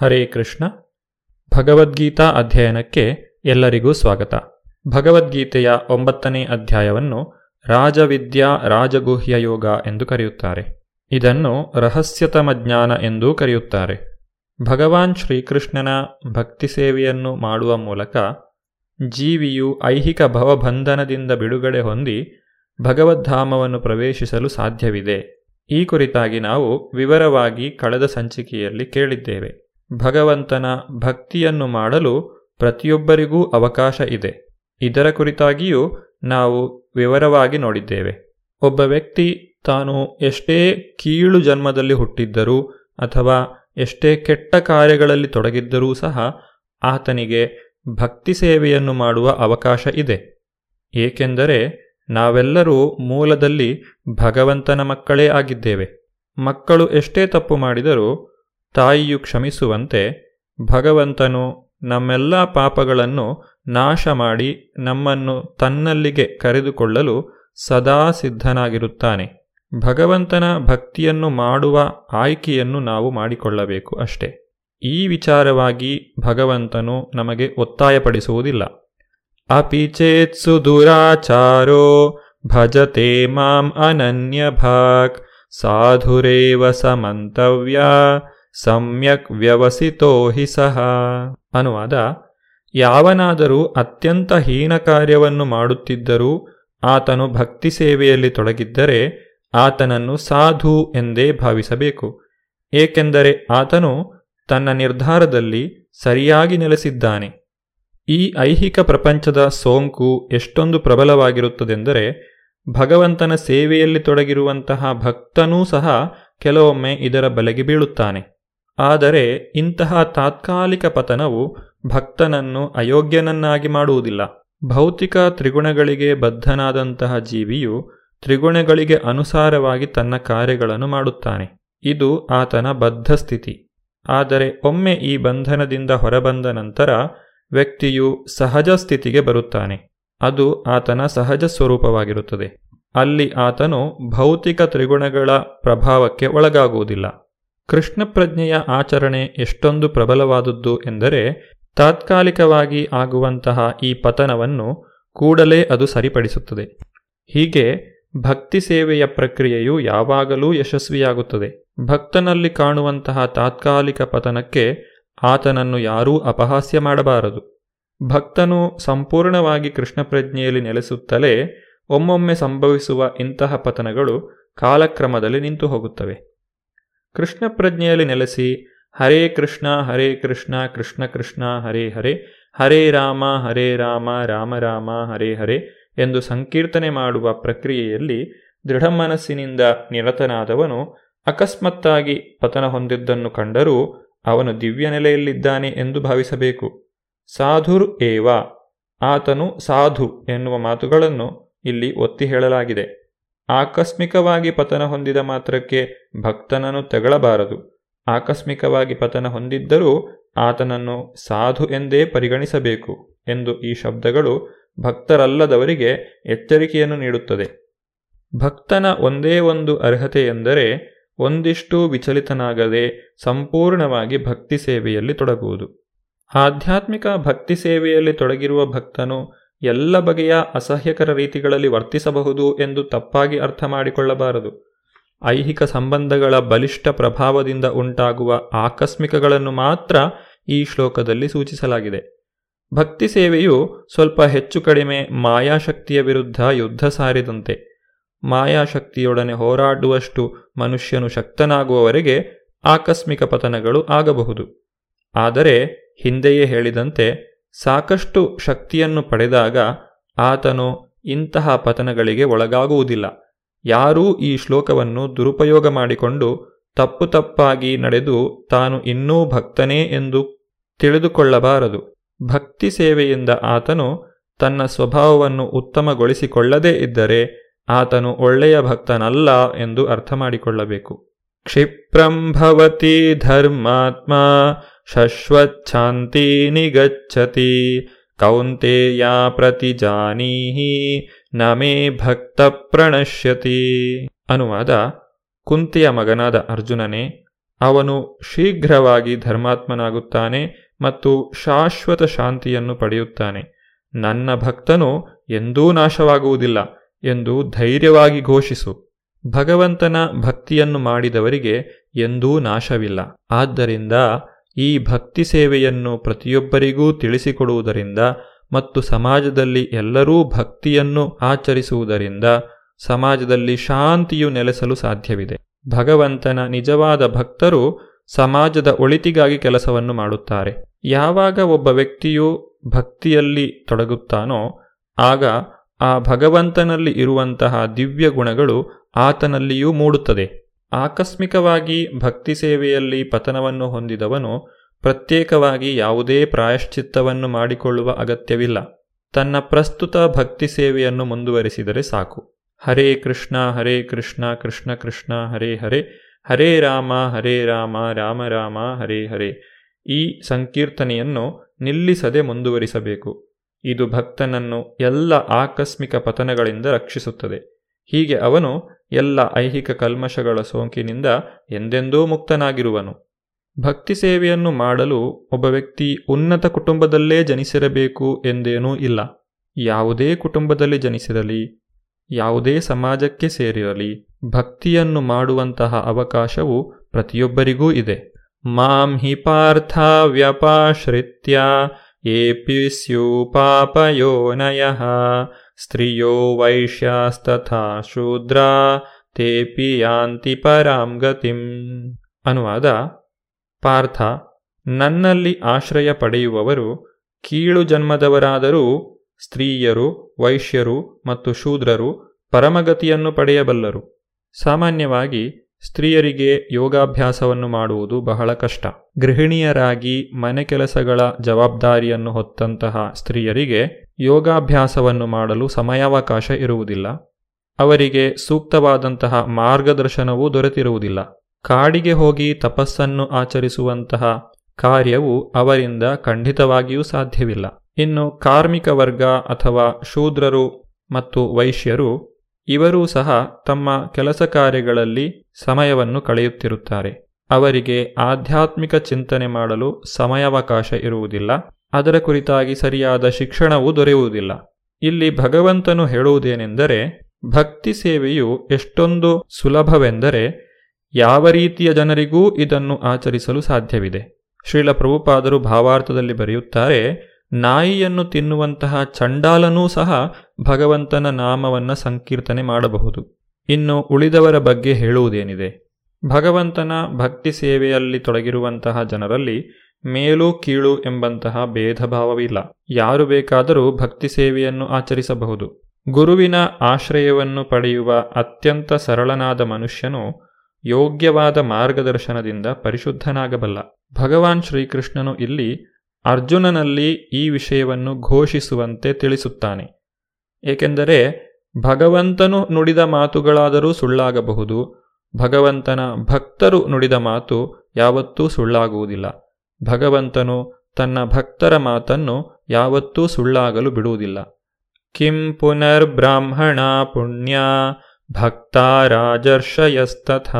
ಹರೇ ಕೃಷ್ಣ. ಭಗವದ್ಗೀತಾ ಅಧ್ಯಯನಕ್ಕೆ ಎಲ್ಲರಿಗೂ ಸ್ವಾಗತ. ಭಗವದ್ಗೀತೆಯ ಒಂಬತ್ತನೇ ಅಧ್ಯಾಯವನ್ನು ರಾಜವಿದ್ಯಾ ರಾಜಗುಹ್ಯ ಯೋಗ ಎಂದು ಕರೆಯುತ್ತಾರೆ. ಇದನ್ನು ರಹಸ್ಯತಮ ಜ್ಞಾನ ಎಂದೂ ಕರೆಯುತ್ತಾರೆ. ಭಗವಾನ್ ಶ್ರೀಕೃಷ್ಣನ ಭಕ್ತಿ ಸೇವೆಯನ್ನು ಮಾಡುವ ಮೂಲಕ ಜೀವಿಯು ಐಹಿಕ ಭವಬಂಧನದಿಂದ ಬಿಡುಗಡೆ ಹೊಂದಿ ಭಗವದ್ಧಾಮವನ್ನು ಪ್ರವೇಶಿಸಲು ಸಾಧ್ಯವಿದೆ. ಈ ಕುರಿತಾಗಿ ನಾವು ವಿವರವಾಗಿ ಕಳೆದ ಸಂಚಿಕೆಯಲ್ಲಿ ಕೇಳಿದ್ದೇವೆ. ಭಗವಂತನ ಭಕ್ತಿಯನ್ನು ಮಾಡಲು ಪ್ರತಿಯೊಬ್ಬರಿಗೂ ಅವಕಾಶ ಇದೆ. ಇದರ ಕುರಿತಾಗಿಯೂ ನಾವು ವಿವರವಾಗಿ ನೋಡಿದ್ದೇವೆ. ಒಬ್ಬ ವ್ಯಕ್ತಿ ತಾನು ಎಷ್ಟೇ ಕೀಳು ಜನ್ಮದಲ್ಲಿ ಹುಟ್ಟಿದ್ದರೂ ಅಥವಾ ಎಷ್ಟೇ ಕೆಟ್ಟ ಕಾರ್ಯಗಳಲ್ಲಿ ತೊಡಗಿದ್ದರೂ ಸಹ ಆತನಿಗೆ ಭಕ್ತಿ ಸೇವೆಯನ್ನು ಮಾಡುವ ಅವಕಾಶ ಇದೆ. ಏಕೆಂದರೆ ನಾವೆಲ್ಲರೂ ಮೂಲದಲ್ಲಿ ಭಗವಂತನ ಮಕ್ಕಳೇ ಆಗಿದ್ದೇವೆ. ಮಕ್ಕಳು ಎಷ್ಟೇ ತಪ್ಪು ಮಾಡಿದರೂ ತಾಯಿಯು ಕ್ಷಮಿಸುವಂತೆ ಭಗವಂತನು ನಮ್ಮೆಲ್ಲ ಪಾಪಗಳನ್ನು ನಾಶ ಮಾಡಿ ನಮ್ಮನ್ನು ತನ್ನಲ್ಲಿಗೆ ಕರೆದುಕೊಳ್ಳಲು ಸದಾ ಸಿದ್ಧನಾಗಿರುತ್ತಾನೆ. ಭಗವಂತನ ಭಕ್ತಿಯನ್ನು ಮಾಡುವ ಆಯ್ಕೆಯನ್ನು ನಾವು ಮಾಡಿಕೊಳ್ಳಬೇಕು ಅಷ್ಟೆ. ಈ ವಿಚಾರವಾಗಿ ಭಗವಂತನು ನಮಗೆ ಒತ್ತಾಯಪಡಿಸುವುದಿಲ್ಲ. ಅಪಿಚೇತ್ಸು ದುರಾಚಾರೋ ಭಜತೆ ಮಾಂ ಅನನ್ಯ ಭಾಕ್ ಸಾಧುರೇವ ಸಮಂತವ್ಯ ಸಮ್ಯಕ್ ವ್ಯವಸಿತೋ ಹಿ ಸಹ. ಅನುವಾದ, ಯಾವನಾದರೂ ಅತ್ಯಂತ ಹೀನ ಕಾರ್ಯವನ್ನು ಮಾಡುತ್ತಿದ್ದರೂ ಆತನು ಭಕ್ತಿ ಸೇವೆಯಲ್ಲಿ ತೊಡಗಿದ್ದರೆ ಆತನನ್ನು ಸಾಧು ಎಂದೇ ಭಾವಿಸಬೇಕು. ಏಕೆಂದರೆ ಆತನು ತನ್ನ ನಿರ್ಧಾರದಲ್ಲಿ ಸರಿಯಾಗಿ ನೆಲೆಸಿದ್ದಾನೆ. ಈ ಐಹಿಕ ಪ್ರಪಂಚದ ಸೋಂಕು ಎಷ್ಟೊಂದು ಪ್ರಬಲವಾಗಿರುತ್ತದೆಂದರೆ ಭಗವಂತನ ಸೇವೆಯಲ್ಲಿ ತೊಡಗಿರುವಂತಹ ಭಕ್ತನೂ ಸಹ ಕೆಲವೊಮ್ಮೆ ಇದರ ಬಲೆಗೆ ಬೀಳುತ್ತಾನೆ. ಆದರೆ ಇಂತಹ ತಾತ್ಕಾಲಿಕ ಪತನವು ಭಕ್ತನನ್ನು ಅಯೋಗ್ಯನನ್ನಾಗಿ ಮಾಡುವುದಿಲ್ಲ. ಭೌತಿಕ ತ್ರಿಗುಣಗಳಿಗೆ ಬದ್ಧನಾದಂತಹ ಜೀವಿಯು ತ್ರಿಗುಣಗಳಿಗೆ ಅನುಸಾರವಾಗಿ ತನ್ನ ಕಾರ್ಯಗಳನ್ನು ಮಾಡುತ್ತಾನೆ. ಇದು ಆತನ ಬದ್ಧ ಸ್ಥಿತಿ ಆದರೆ ಒಮ್ಮೆ ಈ ಬಂಧನದಿಂದ ಹೊರಬಂದ ನಂತರ ವ್ಯಕ್ತಿಯು ಸಹಜ ಸ್ಥಿತಿಗೆ ಬರುತ್ತಾನೆ. ಅದು ಆತನ ಸಹಜ ಸ್ವರೂಪವಾಗಿರುತ್ತದೆ. ಅಲ್ಲಿ ಆತನು ಭೌತಿಕ ತ್ರಿಗುಣಗಳ ಪ್ರಭಾವಕ್ಕೆ ಒಳಗಾಗುವುದಿಲ್ಲ. ಕೃಷ್ಣ ಪ್ರಜ್ಞೆಯ ಆಚರಣೆ ಎಷ್ಟೊಂದು ಪ್ರಬಲವಾದದ್ದು ಎಂದರೆ ತಾತ್ಕಾಲಿಕವಾಗಿ ಆಗುವಂತಹ ಈ ಪತನವನ್ನು ಕೂಡಲೇ ಅದು ಸರಿಪಡಿಸುತ್ತದೆ. ಹೀಗೆ ಭಕ್ತಿ ಸೇವೆಯ ಪ್ರಕ್ರಿಯೆಯು ಯಾವಾಗಲೂ ಯಶಸ್ವಿಯಾಗುತ್ತದೆ. ಭಕ್ತನಲ್ಲಿ ಕಾಣುವಂತಹ ತಾತ್ಕಾಲಿಕ ಪತನಕ್ಕೆ ಆತನನ್ನು ಯಾರೂ ಅಪಹಾಸ್ಯ ಮಾಡಬಾರದು. ಭಕ್ತನು ಸಂಪೂರ್ಣವಾಗಿ ಕೃಷ್ಣ ಪ್ರಜ್ಞೆಯಲ್ಲಿ ನೆಲೆಸುತ್ತಲೇ ಒಮ್ಮೊಮ್ಮೆ ಸಂಭವಿಸುವ ಇಂತಹ ಪತನಗಳು ಕಾಲಕ್ರಮದಲ್ಲಿ ನಿಂತು ಹೋಗುತ್ತವೆ. ಕೃಷ್ಣ ಪ್ರಜ್ಞೆಯಲ್ಲಿ ನೆಲೆಸಿ ಹರೇ ಕೃಷ್ಣ ಹರೇ ಕೃಷ್ಣ ಕೃಷ್ಣ ಕೃಷ್ಣ, ಹರೇ ಹರೇ ಹರೇ ರಾಮ ಹರೇ ರಾಮ ರಾಮ ರಾಮ, ಹರೇ ಹರೇ ಎಂದು ಸಂಕೀರ್ತನೆ ಮಾಡುವ ಪ್ರಕ್ರಿಯೆಯಲ್ಲಿ ದೃಢ ಮನಸ್ಸಿನಿಂದ ನಿರತನಾದವನು ಅಕಸ್ಮಾತ್ತಾಗಿ ಪತನ ಹೊಂದಿದ್ದನ್ನು ಕಂಡರೂ ಅವನು ದಿವ್ಯ ನೆಲೆಯಲ್ಲಿದ್ದಾನೆ ಎಂದು ಭಾವಿಸಬೇಕು. ಸಾಧುರ್ ಏವ, ಆತನು ಸಾಧು ಎನ್ನುವ ಮಾತುಗಳನ್ನು ಇಲ್ಲಿ ಒತ್ತಿ ಹೇಳಲಾಗಿದೆ. ಆಕಸ್ಮಿಕವಾಗಿ ಪತನ ಹೊಂದಿದ ಮಾತ್ರಕ್ಕೆ ಭಕ್ತನನ್ನು ತೆಗಳಬಾರದು. ಆಕಸ್ಮಿಕವಾಗಿ ಪತನ ಹೊಂದಿದ್ದರೂ ಆತನನ್ನು ಸಾಧು ಎಂದೇ ಪರಿಗಣಿಸಬೇಕು ಎಂದು ಈ ಶಬ್ದಗಳು ಭಕ್ತರಲ್ಲದವರಿಗೆ ಎಚ್ಚರಿಕೆಯನ್ನು ನೀಡುತ್ತದೆ. ಭಕ್ತನ ಒಂದೇ ಒಂದು ಅರ್ಹತೆ ಎಂದರೆ ಒಂದಿಷ್ಟು ವಿಚಲಿತನಾಗದೆ ಸಂಪೂರ್ಣವಾಗಿ ಭಕ್ತಿ ಸೇವೆಯಲ್ಲಿ ತೊಡಗುವುದು. ಆಧ್ಯಾತ್ಮಿಕ ಭಕ್ತಿ ಸೇವೆಯಲ್ಲಿ ತೊಡಗಿರುವ ಭಕ್ತನು ಎಲ್ಲ ಬಗೆಯ ಅಸಹ್ಯಕರ ರೀತಿಗಳಲ್ಲಿ ವರ್ತಿಸಬಹುದು ಎಂದು ತಪ್ಪಾಗಿ ಅರ್ಥ ಮಾಡಿಕೊಳ್ಳಬಾರದು. ಐಹಿಕ ಸಂಬಂಧಗಳ ಬಲಿಷ್ಠ ಪ್ರಭಾವದಿಂದ ಉಂಟಾಗುವ ಆಕಸ್ಮಿಕಗಳನ್ನು ಮಾತ್ರ ಈ ಶ್ಲೋಕದಲ್ಲಿ ಸೂಚಿಸಲಾಗಿದೆ. ಭಕ್ತಿ ಸೇವೆಯು ಸ್ವಲ್ಪ ಹೆಚ್ಚು ಕಡಿಮೆ ಮಾಯಾಶಕ್ತಿಯ ವಿರುದ್ಧ ಯುದ್ಧ ಸಾರಿದಂತೆ. ಮಾಯಾಶಕ್ತಿಯೊಡನೆ ಹೋರಾಡುವಷ್ಟು ಮನುಷ್ಯನು ಶಕ್ತನಾಗುವವರೆಗೆ ಆಕಸ್ಮಿಕ ಪತನಗಳು ಆಗಬಹುದು. ಆದರೆ ಹಿಂದೆಯೇ ಹೇಳಿದಂತೆ ಸಾಕಷ್ಟು ಶಕ್ತಿಯನ್ನು ಪಡೆದಾಗ ಆತನು ಇಂತಹ ಪತನಗಳಿಗೆ ಒಳಗಾಗುವುದಿಲ್ಲ. ಯಾರೂ ಈ ಶ್ಲೋಕವನ್ನು ದುರುಪಯೋಗ ಮಾಡಿಕೊಂಡು ತಪ್ಪು ತಪ್ಪಾಗಿ ನಡೆದು ತಾನು ಇನ್ನೂ ಭಕ್ತನೇ ಎಂದು ತಿಳಿದುಕೊಳ್ಳಬಾರದು. ಭಕ್ತಿ ಸೇವೆಯಿಂದ ಆತನು ತನ್ನ ಸ್ವಭಾವವನ್ನು ಉತ್ತಮಗೊಳಿಸಿಕೊಳ್ಳದೇ ಇದ್ದರೆ ಆತನು ಒಳ್ಳೆಯ ಭಕ್ತನಲ್ಲ ಎಂದು ಅರ್ಥ ಮಾಡಿಕೊಳ್ಳಬೇಕು ಕ್ಷಿಪ್ರಂ ಭವತಿ ಧರ್ಮಾತ್ಮ ಶಶ್ವಚ್ಛಾಂತಿ ನಿಗಚ್ಚತಿ ಕೌಂತೆಯ ಪ್ರತಿಜಾನೀಹಿ ನಮೇ ಭಕ್ತ ಪ್ರಣಶ್ಯತಿ. ಅನುವಾದ ಕುಂತಿಯ ಮಗನಾದ ಅರ್ಜುನನೇ, ಅವನು ಶೀಘ್ರವಾಗಿ ಧರ್ಮಾತ್ಮನಾಗುತ್ತಾನೆ ಮತ್ತು ಶಾಶ್ವತ ಶಾಂತಿಯನ್ನು ಪಡೆಯುತ್ತಾನೆ. ನನ್ನ ಭಕ್ತನು ಎಂದೂ ನಾಶವಾಗುವುದಿಲ್ಲ ಎಂದು ಧೈರ್ಯವಾಗಿ ಘೋಷಿಸು. ಭಗವಂತನ ಭಕ್ತಿಯನ್ನು ಮಾಡಿದವರಿಗೆ ಎಂದೂ ನಾಶವಿಲ್ಲ. ಆದ್ದರಿಂದ ಈ ಭಕ್ತಿ ಸೇವೆಯನ್ನು ಪ್ರತಿಯೊಬ್ಬರಿಗೂ ತಿಳಿಸಿಕೊಡುವುದರಿಂದ ಮತ್ತು ಸಮಾಜದಲ್ಲಿ ಎಲ್ಲರೂ ಭಕ್ತಿಯನ್ನು ಆಚರಿಸುವುದರಿಂದ ಸಮಾಜದಲ್ಲಿ ಶಾಂತಿಯು ನೆಲೆಸಲು ಸಾಧ್ಯವಿದೆ. ಭಗವಂತನ ನಿಜವಾದ ಭಕ್ತರು ಸಮಾಜದ ಒಳಿತಿಗಾಗಿ ಕೆಲಸವನ್ನು ಮಾಡುತ್ತಾರೆ. ಯಾವಾಗ ಒಬ್ಬ ವ್ಯಕ್ತಿಯು ಭಕ್ತಿಯಲ್ಲಿ ತೊಡಗುತ್ತಾನೋ, ಆಗ ಆ ಭಗವಂತನಲ್ಲಿ ಇರುವಂತಹ ದಿವ್ಯ ಗುಣಗಳು ಆತನಲ್ಲಿಯೂ ಮೂಡುತ್ತದೆ. ಆಕಸ್ಮಿಕವಾಗಿ ಭಕ್ತಿ ಸೇವೆಯಲ್ಲಿ ಪತನವನ್ನು ಹೊಂದಿದವನು ಪ್ರತ್ಯೇಕವಾಗಿ ಯಾವುದೇ ಪ್ರಾಯಶ್ಚಿತ್ತವನ್ನು ಮಾಡಿಕೊಳ್ಳುವ ಅಗತ್ಯವಿಲ್ಲ. ತನ್ನ ಪ್ರಸ್ತುತ ಭಕ್ತಿ ಸೇವೆಯನ್ನು ಮುಂದುವರಿಸಿದರೆ ಸಾಕು. ಹರೇ ಕೃಷ್ಣ ಹರೇ ಕೃಷ್ಣ ಕೃಷ್ಣ ಕೃಷ್ಣ, ಹರೇ ಹರೇ ಹರೇ ರಾಮ ಹರೇ ರಾಮ ರಾಮ ರಾಮ, ಹರೇ ಹರೇ. ಈ ಸಂಕೀರ್ತನೆಯನ್ನು ನಿಲ್ಲಿಸದೆ ಮುಂದುವರಿಸಬೇಕು. ಇದು ಭಕ್ತನನ್ನು ಎಲ್ಲ ಆಕಸ್ಮಿಕ ಪತನಗಳಿಂದ ರಕ್ಷಿಸುತ್ತದೆ. ಹೀಗೆ ಅವನು ಎಲ್ಲ ಐಹಿಕ ಕಲ್ಮಶಗಳ ಸೋಂಕಿನಿಂದ ಎಂದೆಂದೂ ಮುಕ್ತನಾಗಿರುವನು. ಭಕ್ತಿ ಸೇವೆಯನ್ನು ಮಾಡಲು ಒಬ್ಬ ವ್ಯಕ್ತಿ ಉನ್ನತ ಕುಟುಂಬದಲ್ಲೇ ಜನಿಸಿರಬೇಕು ಎಂದೇನೂ ಇಲ್ಲ. ಯಾವುದೇ ಕುಟುಂಬದಲ್ಲಿ ಜನಿಸಿರಲಿ. ಯಾವುದೇ ಸಮಾಜಕ್ಕೆ ಸೇರಿರಲಿ, ಭಕ್ತಿಯನ್ನು ಮಾಡುವಂತಹ ಅವಕಾಶವು ಪ್ರತಿಯೊಬ್ಬರಿಗೂ ಇದೆ. ಮಾಂ ಹಿ ಪಾರ್ಥ ವ್ಯಪಾಶ್ರಿತ್ಯ ಏಪಿ ಸ್ಯೂ ಪಾಪಯೋನಯ ಸ್ತ್ರಿಯೋ ವೈಶ್ಯಾಸ್ತಥಾ ಶೂದ್ರ ತೇಪಿ ಯಾಂತಿ ಪರಾಂ ಗತಿಂ. ಅನುವಾದ ಪಾರ್ಥ. ನನ್ನಲ್ಲಿ ಆಶ್ರಯ ಪಡೆಯುವವರು ಕೀಳು ಜನ್ಮದವರಾದರೂ ಸ್ತ್ರೀಯರು, ವೈಶ್ಯರು ಮತ್ತು ಶೂದ್ರರು ಪರಮಗತಿಯನ್ನು ಪಡೆಯಬಲ್ಲರು. ಸಾಮಾನ್ಯವಾಗಿ ಸ್ತ್ರೀಯರಿಗೆ ಯೋಗಾಭ್ಯಾಸವನ್ನು ಮಾಡುವುದು ಬಹಳ ಕಷ್ಟ. ಗೃಹಿಣಿಯರಾಗಿ ಮನೆ ಕೆಲಸಗಳ ಜವಾಬ್ದಾರಿಯನ್ನು ಹೊತ್ತಂತಹ ಸ್ತ್ರೀಯರಿಗೆ ಯೋಗಾಭ್ಯಾಸವನ್ನು ಮಾಡಲು ಸಮಯಾವಕಾಶ ಇರುವುದಿಲ್ಲ. ಅವರಿಗೆ ಸೂಕ್ತವಾದಂತಹ ಮಾರ್ಗದರ್ಶನವೂ ದೊರೆತಿರುವುದಿಲ್ಲ. ಕಾಡಿಗೆ ಹೋಗಿ ತಪಸ್ಸನ್ನು ಆಚರಿಸುವಂತಹ ಕಾರ್ಯವು ಅವರಿಂದ ಖಂಡಿತವಾಗಿಯೂ ಸಾಧ್ಯವಿಲ್ಲ. ಇನ್ನು ಕಾರ್ಮಿಕ ವರ್ಗ ಅಥವಾ ಶೂದ್ರರು ಮತ್ತು ವೈಶ್ಯರು, ಇವರೂ ಸಹ ತಮ್ಮ ಕೆಲಸ ಕಾರ್ಯಗಳಲ್ಲಿ ಸಮಯವನ್ನು ಕಳೆಯುತ್ತಿರುತ್ತಾರೆ. ಅವರಿಗೆ ಆಧ್ಯಾತ್ಮಿಕ ಚಿಂತನೆ ಮಾಡಲು ಸಮಯಾವಕಾಶ ಇರುವುದಿಲ್ಲ. ಅದರ ಕುರಿತಾಗಿ ಸರಿಯಾದ ಶಿಕ್ಷಣವೂ ದೊರೆಯುವುದಿಲ್ಲ. ಇಲ್ಲಿ ಭಗವಂತನು ಹೇಳುವುದೇನೆಂದರೆ, ಭಕ್ತಿ ಸೇವೆಯು ಎಷ್ಟೊಂದು ಸುಲಭವೆಂದರೆ, ಯಾವ ರೀತಿಯ ಜನರಿಗೂ ಇದನ್ನು ಆಚರಿಸಲು ಸಾಧ್ಯವಿದೆ. ಶ್ರೀಲ ಪ್ರಭುಪಾದರು ಭಾವಾರ್ಥದಲ್ಲಿ ಬರೆಯುತ್ತಾರೆ ನಾಯಿಯನ್ನು ತಿನ್ನುವಂತಹ ಚಂಡಾಲನೂ ಸಹ ಭಗವಂತನ ನಾಮವನ್ನು ಸಂಕೀರ್ತನೆ ಮಾಡಬಹುದು. ಇನ್ನು ಉಳಿದವರ ಬಗ್ಗೆ ಹೇಳುವುದೇನಿದೆ? ಭಗವಂತನ ಭಕ್ತಿ ಸೇವೆಯಲ್ಲಿ ತೊಡಗಿರುವಂತಹ ಜನರಲ್ಲಿ ಮೇಲು ಕೀಳು ಎಂಬಂತಹ ಭೇದ ಭಾವವಿಲ್ಲ ಯಾರು ಬೇಕಾದರೂ ಭಕ್ತಿ ಸೇವೆಯನ್ನು ಆಚರಿಸಬಹುದು. ಗುರುವಿನ ಆಶ್ರಯವನ್ನು ಪಡೆಯುವ ಅತ್ಯಂತ ಸರಳನಾದ ಮನುಷ್ಯನು ಯೋಗ್ಯವಾದ ಮಾರ್ಗದರ್ಶನದಿಂದ ಪರಿಶುದ್ಧನಾಗಬಲ್ಲ. ಭಗವಾನ್ ಶ್ರೀಕೃಷ್ಣನು ಇಲ್ಲಿ ಅರ್ಜುನನಲ್ಲಿ ಈ ವಿಷಯವನ್ನು ಘೋಷಿಸುವಂತೆ ತಿಳಿಸುತ್ತಾನೆ. ಏಕೆಂದರೆ ಭಗವಂತನು ನುಡಿದ ಮಾತುಗಳಾದರೂ ಸುಳ್ಳಾಗಬಹುದು, ಭಗವಂತನ ಭಕ್ತರು ನುಡಿದ ಮಾತು ಯಾವತ್ತೂ ಸುಳ್ಳಾಗುವುದಿಲ್ಲ. ಭಗವಂತನು ತನ್ನ ಭಕ್ತರ ಮಾತನ್ನು ಯಾವತ್ತೂ ಸುಳ್ಳಾಗಲು ಬಿಡುವುದಿಲ್ಲ. ಕಿಂ ಪುನರ್ಬ್ರಾಹ್ಮಣ ಪುಣ್ಯ ಭಕ್ತ ರಾಜರ್ಷಯಸ್ತಥ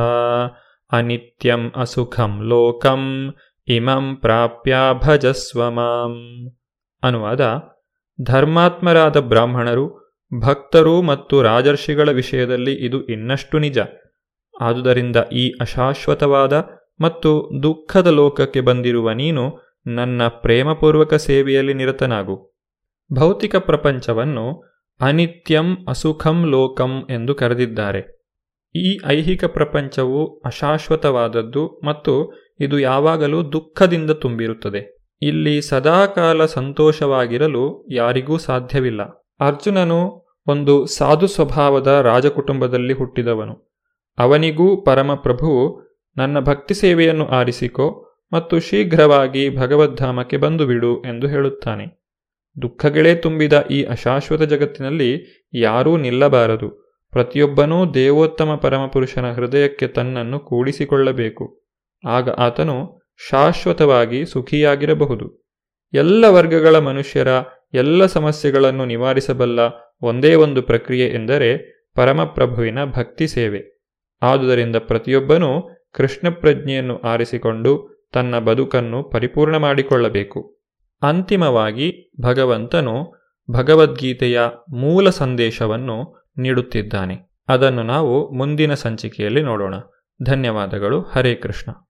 ಅನಿತ್ಯಂ ಅಸುಖಂ ಲೋಕಂ ಇಮಂ ಪ್ರಾಪ್ಯ ಭಜಸ್ವ ಮಾಂ ಅನುವಾದ ಧರ್ಮಾತ್ಮರಾದ ಬ್ರಾಹ್ಮಣರು, ಭಕ್ತರು ಮತ್ತು ರಾಜರ್ಷಿಗಳ ವಿಷಯದಲ್ಲಿ ಇದು ಇನ್ನಷ್ಟು ನಿಜ. ಆದುದರಿಂದ ಈ ಅಶಾಶ್ವತವಾದ ಮತ್ತು ದುಃಖದ ಲೋಕಕ್ಕೆ ಬಂದಿರುವ ನೀನು ನನ್ನ ಪ್ರೇಮಪೂರ್ವಕ ಸೇವೆಯಲ್ಲಿ ನಿರತನಾಗು. ಭೌತಿಕ ಪ್ರಪಂಚವನ್ನು ಅನಿತ್ಯಂ ಅಸುಖಂ ಲೋಕಂ ಎಂದು ಕರೆದಿದ್ದಾರೆ. ಈ ಐಹಿಕ ಪ್ರಪಂಚವು ಅಶಾಶ್ವತವಾದದ್ದು ಮತ್ತು ಇದು ಯಾವಾಗಲೂ ದುಃಖದಿಂದ ತುಂಬಿರುತ್ತದೆ. ಇಲ್ಲಿ ಸದಾಕಾಲ ಸಂತೋಷವಾಗಿರಲು ಯಾರಿಗೂ ಸಾಧ್ಯವಿಲ್ಲ. ಅರ್ಜುನನು ಒಂದು ಸಾಧು ಸ್ವಭಾವದ ರಾಜಕುಟುಂಬದಲ್ಲಿ ಹುಟ್ಟಿದವನು. ಅವನಿಗೂ ಪರಮಪ್ರಭುವು ನನ್ನ ಭಕ್ತಿ ಸೇವೆಯನ್ನು ಆರಿಸಿಕೊ ಮತ್ತು ಶೀಘ್ರವಾಗಿ ಭಗವದ್ಧಾಮಕ್ಕೆ ಬಂದು ಬಿಡು ಎಂದು ಹೇಳುತ್ತಾನೆ. ದುಃಖಗಳೇ ತುಂಬಿದ ಈ ಅಶಾಶ್ವತ ಜಗತ್ತಿನಲ್ಲಿ ಯಾರೂ ನಿಲ್ಲಬಾರದು. ಪ್ರತಿಯೊಬ್ಬನೂ ದೇವೋತ್ತಮ ಪರಮಪುರುಷನ ಹೃದಯಕ್ಕೆ ತನ್ನನ್ನು ಕೂಡಿಸಿಕೊಳ್ಳಬೇಕು. ಆಗ ಆತನು ಶಾಶ್ವತವಾಗಿ ಸುಖಿಯಾಗಿರಬಹುದು. ಎಲ್ಲ ವರ್ಗಗಳ ಮನುಷ್ಯರ ಎಲ್ಲ ಸಮಸ್ಯೆಗಳನ್ನು ನಿವಾರಿಸಬಲ್ಲ ಒಂದೇ ಒಂದು ಪ್ರಕ್ರಿಯೆ ಎಂದರೆ ಪರಮಪ್ರಭುವಿನ ಭಕ್ತಿ ಸೇವೆ. ಆದುದರಿಂದ ಪ್ರತಿಯೊಬ್ಬನೂ ಕೃಷ್ಣ ಪ್ರಜ್ಞೆಯನ್ನು ಆರಿಸಿಕೊಂಡು ತನ್ನ ಬದುಕನ್ನು ಪರಿಪೂರ್ಣ ಮಾಡಿಕೊಳ್ಳಬೇಕು. ಅಂತಿಮವಾಗಿ ಭಗವಂತನು ಭಗವದ್ಗೀತೆಯ ಮೂಲ ಸಂದೇಶವನ್ನು ನೀಡುತ್ತಿದ್ದಾನೆ. ಅದನ್ನು ನಾವು ಮುಂದಿನ ಸಂಚಿಕೆಯಲ್ಲಿ ನೋಡೋಣ. ಧನ್ಯವಾದಗಳು. ಹರೇ ಕೃಷ್ಣ.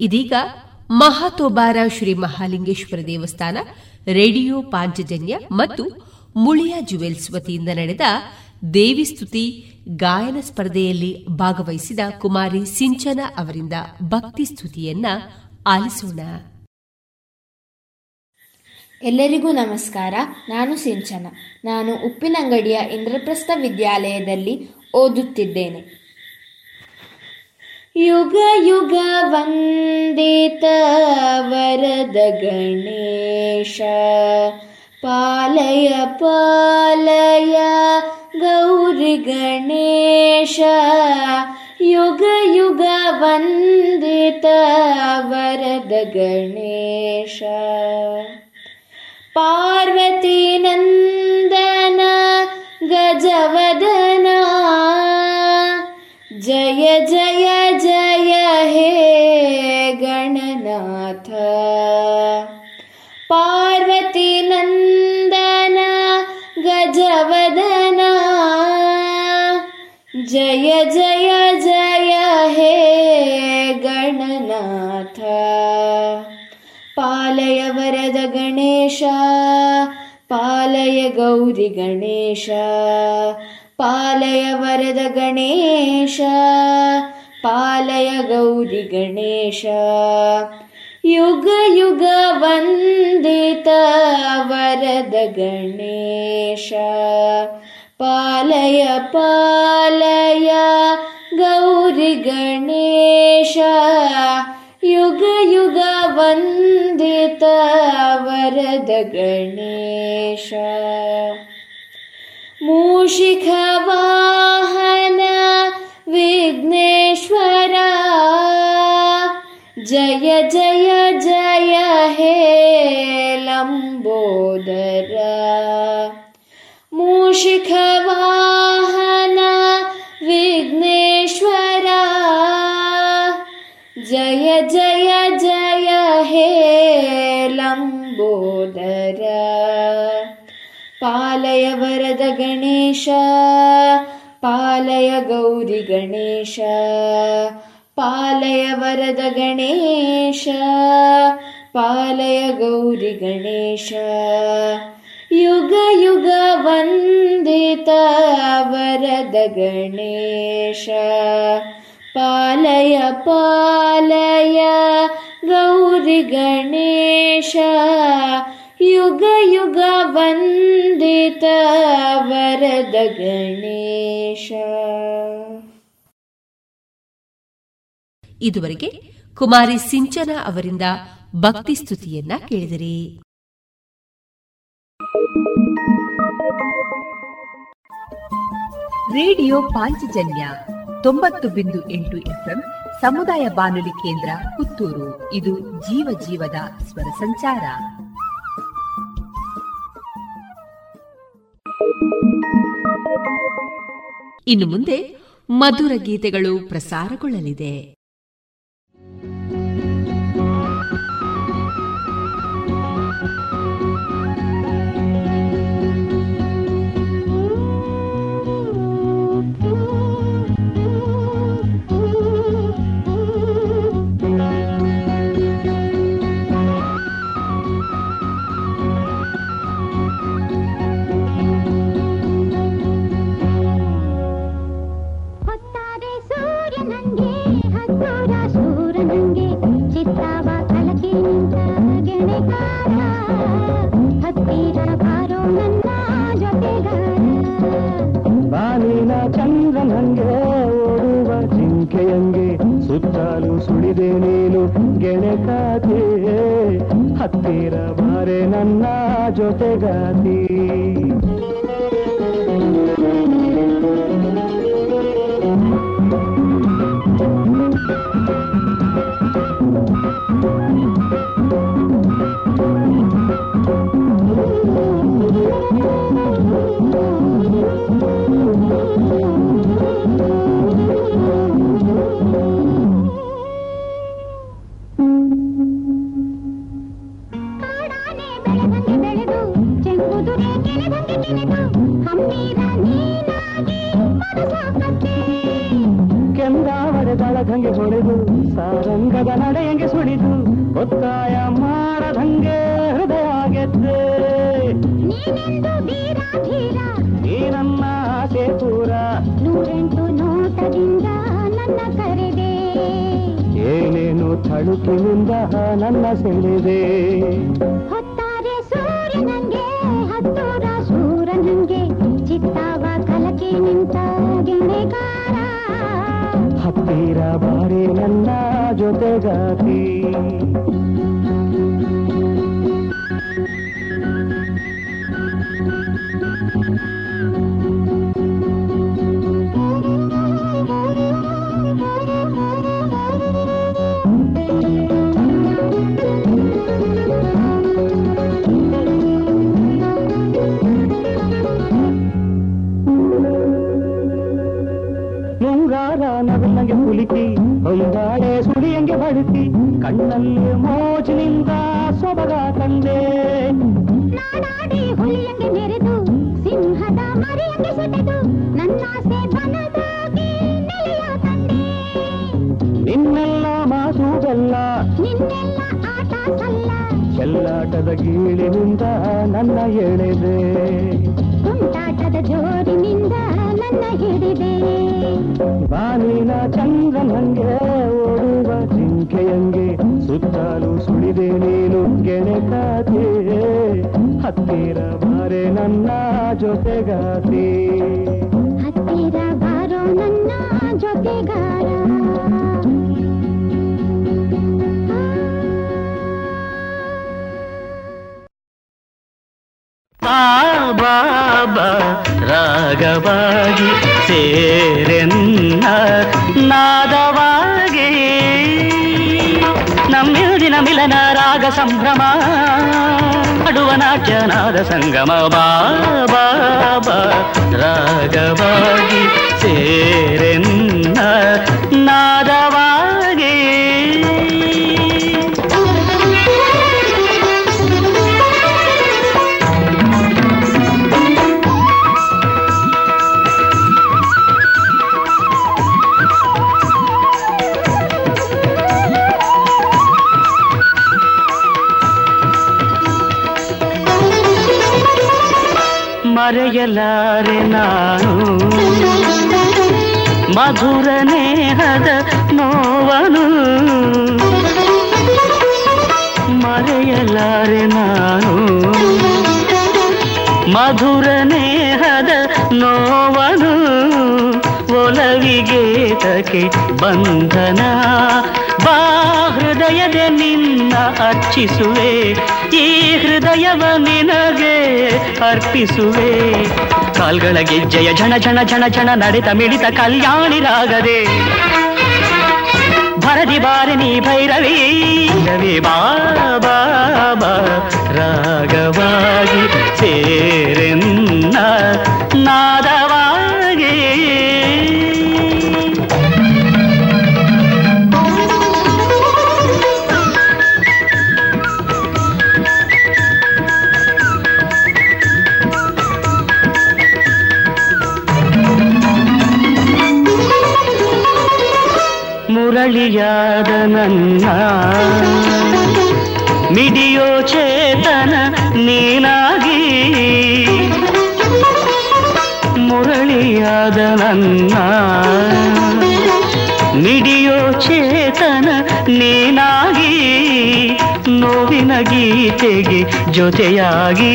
ಇದೀಗ ಮಹಾತೋಬಾರ ಶ್ರೀ ಮಹಾಲಿಂಗೇಶ್ವರ ದೇವಸ್ಥಾನ, ರೇಡಿಯೋ ಪಾಂಚಜನ್ಯ ಮತ್ತು ಮುಳಿಯ ಜುವೆಲ್ಸ್ ವತಿಯಿಂದ ನಡೆದ ದೇವಿಸ್ತುತಿ ಗಾಯನ ಸ್ಪರ್ಧೆಯಲ್ಲಿ ಭಾಗವಹಿಸಿದ ಕುಮಾರಿ ಸಿಂಚನ ಅವರಿಂದ ಭಕ್ತಿ ಸ್ತುತಿಯನ್ನ ಆಲಿಸೋಣ. ಎಲ್ಲರಿಗೂ ನಮಸ್ಕಾರ. ನಾನು ಸಿಂಚನ. ನಾನು ಉಪ್ಪಿನಂಗಡಿಯ ಇಂದ್ರಪ್ರಸ್ಥ ವಿದ್ಯಾಲಯದಲ್ಲಿ ಓದುತ್ತಿದ್ದೇನೆ. युगयुग वन्दित वरद पालय पालय गौरिगणेश। युगयुगवन्दित वरदगणेश पार्वतीनन्दन गजवदना। जय जय। हे गणनाथ। पार्वतीनन्दन गजवदना। जय जय जय हे गणनाथ। पालय वरद गणेश पालय गौरि गणेश। पालय वरद गणेश पालय गौरी गणेश युगयुग वन्दित वरद गणेश पालय पालय गौरी गणेश वरद गणेश मूषिखवाह जय जय जय हे लम्बोदर। मूषिखवाहन विघ्नेश्वर। जय जय जय हे लम्बोदर। पालय वरद गणेश पालय गौरि गणेश। पालय वरद गणेश पालय गौरि गणेश युग युग वन्दित वरद गणेश पालय पालय गौरि गणेश युग युग वन्दित वरद गणेश ಇದುವರೆಗೆ ಕುಮಾರಿ ಸಿಂಚನ ಅವರಿಂದ ಭಕ್ತಿ ಸ್ತುತಿಯನ್ನ ಕೇಳಿದಿರಿ. ರೇಡಿಯೋ ಪಾಂಚಜನ್ಯ ತೊಂಬತ್ತು ಬಿಂದು ಎಂಟು ಎಫ್ಎಂ ಸಮುದಾಯ ಬಾನುಲಿ ಕೇಂದ್ರ ಪುತ್ತೂರು. ಇದು ಜೀವ ಜೀವದ ಸ್ವರ ಸಂಚಾರ. ಇನ್ನು ಮುಂದೆ ಮಧುರ ಗೀತೆಗಳು ಪ್ರಸಾರಗೊಳ್ಳಲಿದೆ. ಗೆಣಕಾತಿ ಹತ್ತಿರ ಬಾರೆ ನನ್ನ ಜೊತೆಗಾತಿ ಕೆಂದಾವರೆ ದಳದಂಗೆ ಹೊಡೆದು ಸಾರಂಗದ ನಡೆಯಂಗೆ ಸುಳಿದು ಒತ್ತಾಯ ಮಾಡದಂಗೆ ಹೃದಯ ಗೆದ್ದೆ ನೀನನ್ನ ನನ್ನ ಆಸೆ ಪೂರ. ನೂರೆಂಟು ನೋಟದಿಂದ ನನ್ನ ಕರೆದೆ. ಏನೇನು ತಳುಕಿನಿಂದ ನನ್ನ ಸೆಳೆದೆ. ಬಾರಿ ನನ್ನ ಜೊತೆಗಾತಿ ಹೊಂದಾಡೆ ಸುಳಿಯಂಗೆ ಬಡಿಸಿ ಕಣ್ಣಲ್ಲಿ ಮೋಜಿನಿಂದ ಸೊಬಗ ತಂದೆ. ನಾಡಾಡಿ ಹುಲಿಯಂಗೆ ನೆರೆದು ಸಿಂಹದ ಮರಿಯಂಗೆ ಸೆಟೆದು ನನ್ನಾಸೆ ಬನದಾಗಿ ನೆಲೆಯ ತಂದೆ. ನಿನ್ನೆಲ್ಲ ಮಾತು ಬೆಲ್ಲ ನಿನ್ನೆಲ್ಲ ಆಟ ಸಲ್ಲ. ಚೆಲ್ಲಾಟದ ಗೀಳಿನಿಂದ ನನ್ನ ಎಳೆದೆ. ತುಂಟಾಟದ ಜೋರಿನಿಂದ ನನ್ನ ಹಿಡಿದೆ. ಬಾನಿನ ಚಂದ್ರನಂಗೆ ಓಡುವ ಜಿಂಕೆಯಂಗೆ ಸುತ್ತಲೂ ಸುಳಿದೆ ನೀನು ಗೆಣೆ ಹತ್ತಿರ ಬಾರೆ ನನ್ನ ಜೊತೆಗಾತೆ ರಾಗವಾಗಿ ಸೇರೆನ್ನ ನಾದವಾಗಿ. ದಿನ ಮಿಲನ ರಾಗ ಸಂಭ್ರಮ ಅಡುವ ನಾಟ್ಯ ನಾದ ಸಂಗಮ ಬಾಬಾ. ರಾಗವಾಗಿ ಸೇರೆನ್ನ ಮರೆಯಲಾರೆ ನಾನು. ಮಧುರ ನೇಹದ ನೋವನು. ಮರೆಯಲಾರೆ ನಾನು. ಮಧುರ ನೇಹದ ನೋವನು. ಒಲವಿಗೆ ತಕೆ ಬಂಧನ. ಹೃದಯದ ನಿನ್ನ ಅರ್ಚಿಸುವೆ ಈ ಹೃದಯವ ನಿನಗೆ ಅರ್ಪಿಸುವೆ ಕಾಲ್ಗಳ ಗೆಜ್ಜೆಯ ಝಣ ಝಣ ಝಣ ಝಣ ನಡೆತ ಮಿಡಿತ ಕಲ್ಯಾಣಿ ರಾಗದೆ ಭರದಿ ಬಾರಿ ನೀ ಭೈರವಿ ರವಿ ಬಾಬಾ ರಾಗವಾಗಿ ಸೇರೆನ್ನ ನಾದವಾಗಿ ಮುರಳಿಯಾದ ನನ್ನ ಮಿಡಿಯೋ ಚೇತನ ನೀನಾಗಿ ಮುರಳಿಯಾದ ನನ್ನ ಮಿಡಿಯೋ ಚೇತನ ನೀನಾಗಿ ನೋವಿನ ಗೀತೆಗೆ ಜೊತೆಯಾಗಿ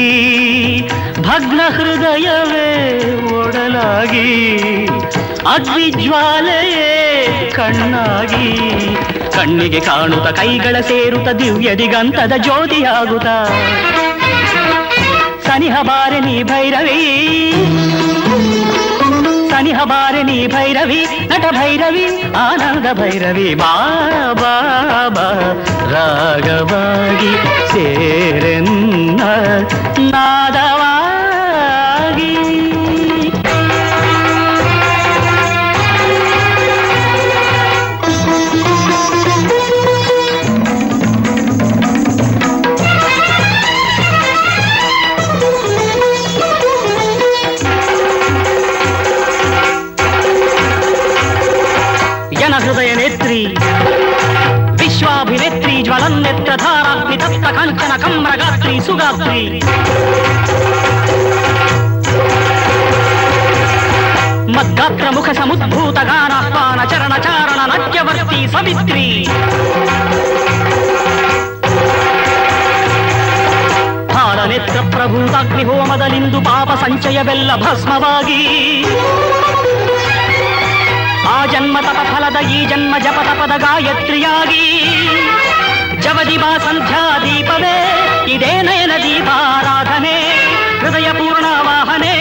ಭಗ್ನ ಹೃದಯವೇ ಒಡಲಾಗಿ ಅಗ್ನಿಜ್ವಾಲೆಯೇ ಕಣ್ಣಾಗಿ, ಕಣ್ಣಿಗೆ ಕಾಣುತ್ತ ಕೈಗಳ ಸೇರುತ್ತ ದಿವ್ಯ ದಿಗಂತದ ಜ್ಯೋತಿಯಾಗುತ್ತ ಸನಿಹ ಬಾರೆ ನೀ ಭೈರವಿ, ಸನಿಹ ಬಾರೆ ನೀ ಭೈರವಿ, ನಟ ಭೈರವಿ, ಆನಂದ ಭೈರವಿ ಬಾಬಾ ರಾಗವಾಗಿ ಸೇರೆನ್ನ ನಾದವಾಗಿ ಸಮುದ್ಭೂತ ಚರಣ ಚಾರಣ ನಾಟ್ಯವರ್ತಿ ಸವಿತ್ರಿ. ಹಾಲನೆತ್ರ ಪ್ರಭೂತಾಗ್ನಿ ಹೋಮದಲಿಂದು ಪಾಪ ಸಂಚಯವೆಲ್ಲ ಭಸ್ಮವಾಗಿ. ಆ ಜನ್ಮ ತಪ ಫಲದ ಈ ಜನ್ಮ ಜಪ ತಪದ ಗಾಯತ್ರಿಯಾಗಿ. ಜವದಿವಾ ಸಂಧ್ಯಾ ದೀಪವೇ ಇದೇ ನಯನ ದೀಪಾರಾಧನೆ ಹೃದಯ ಪೂರ್ಣ ವಾಹನೆ.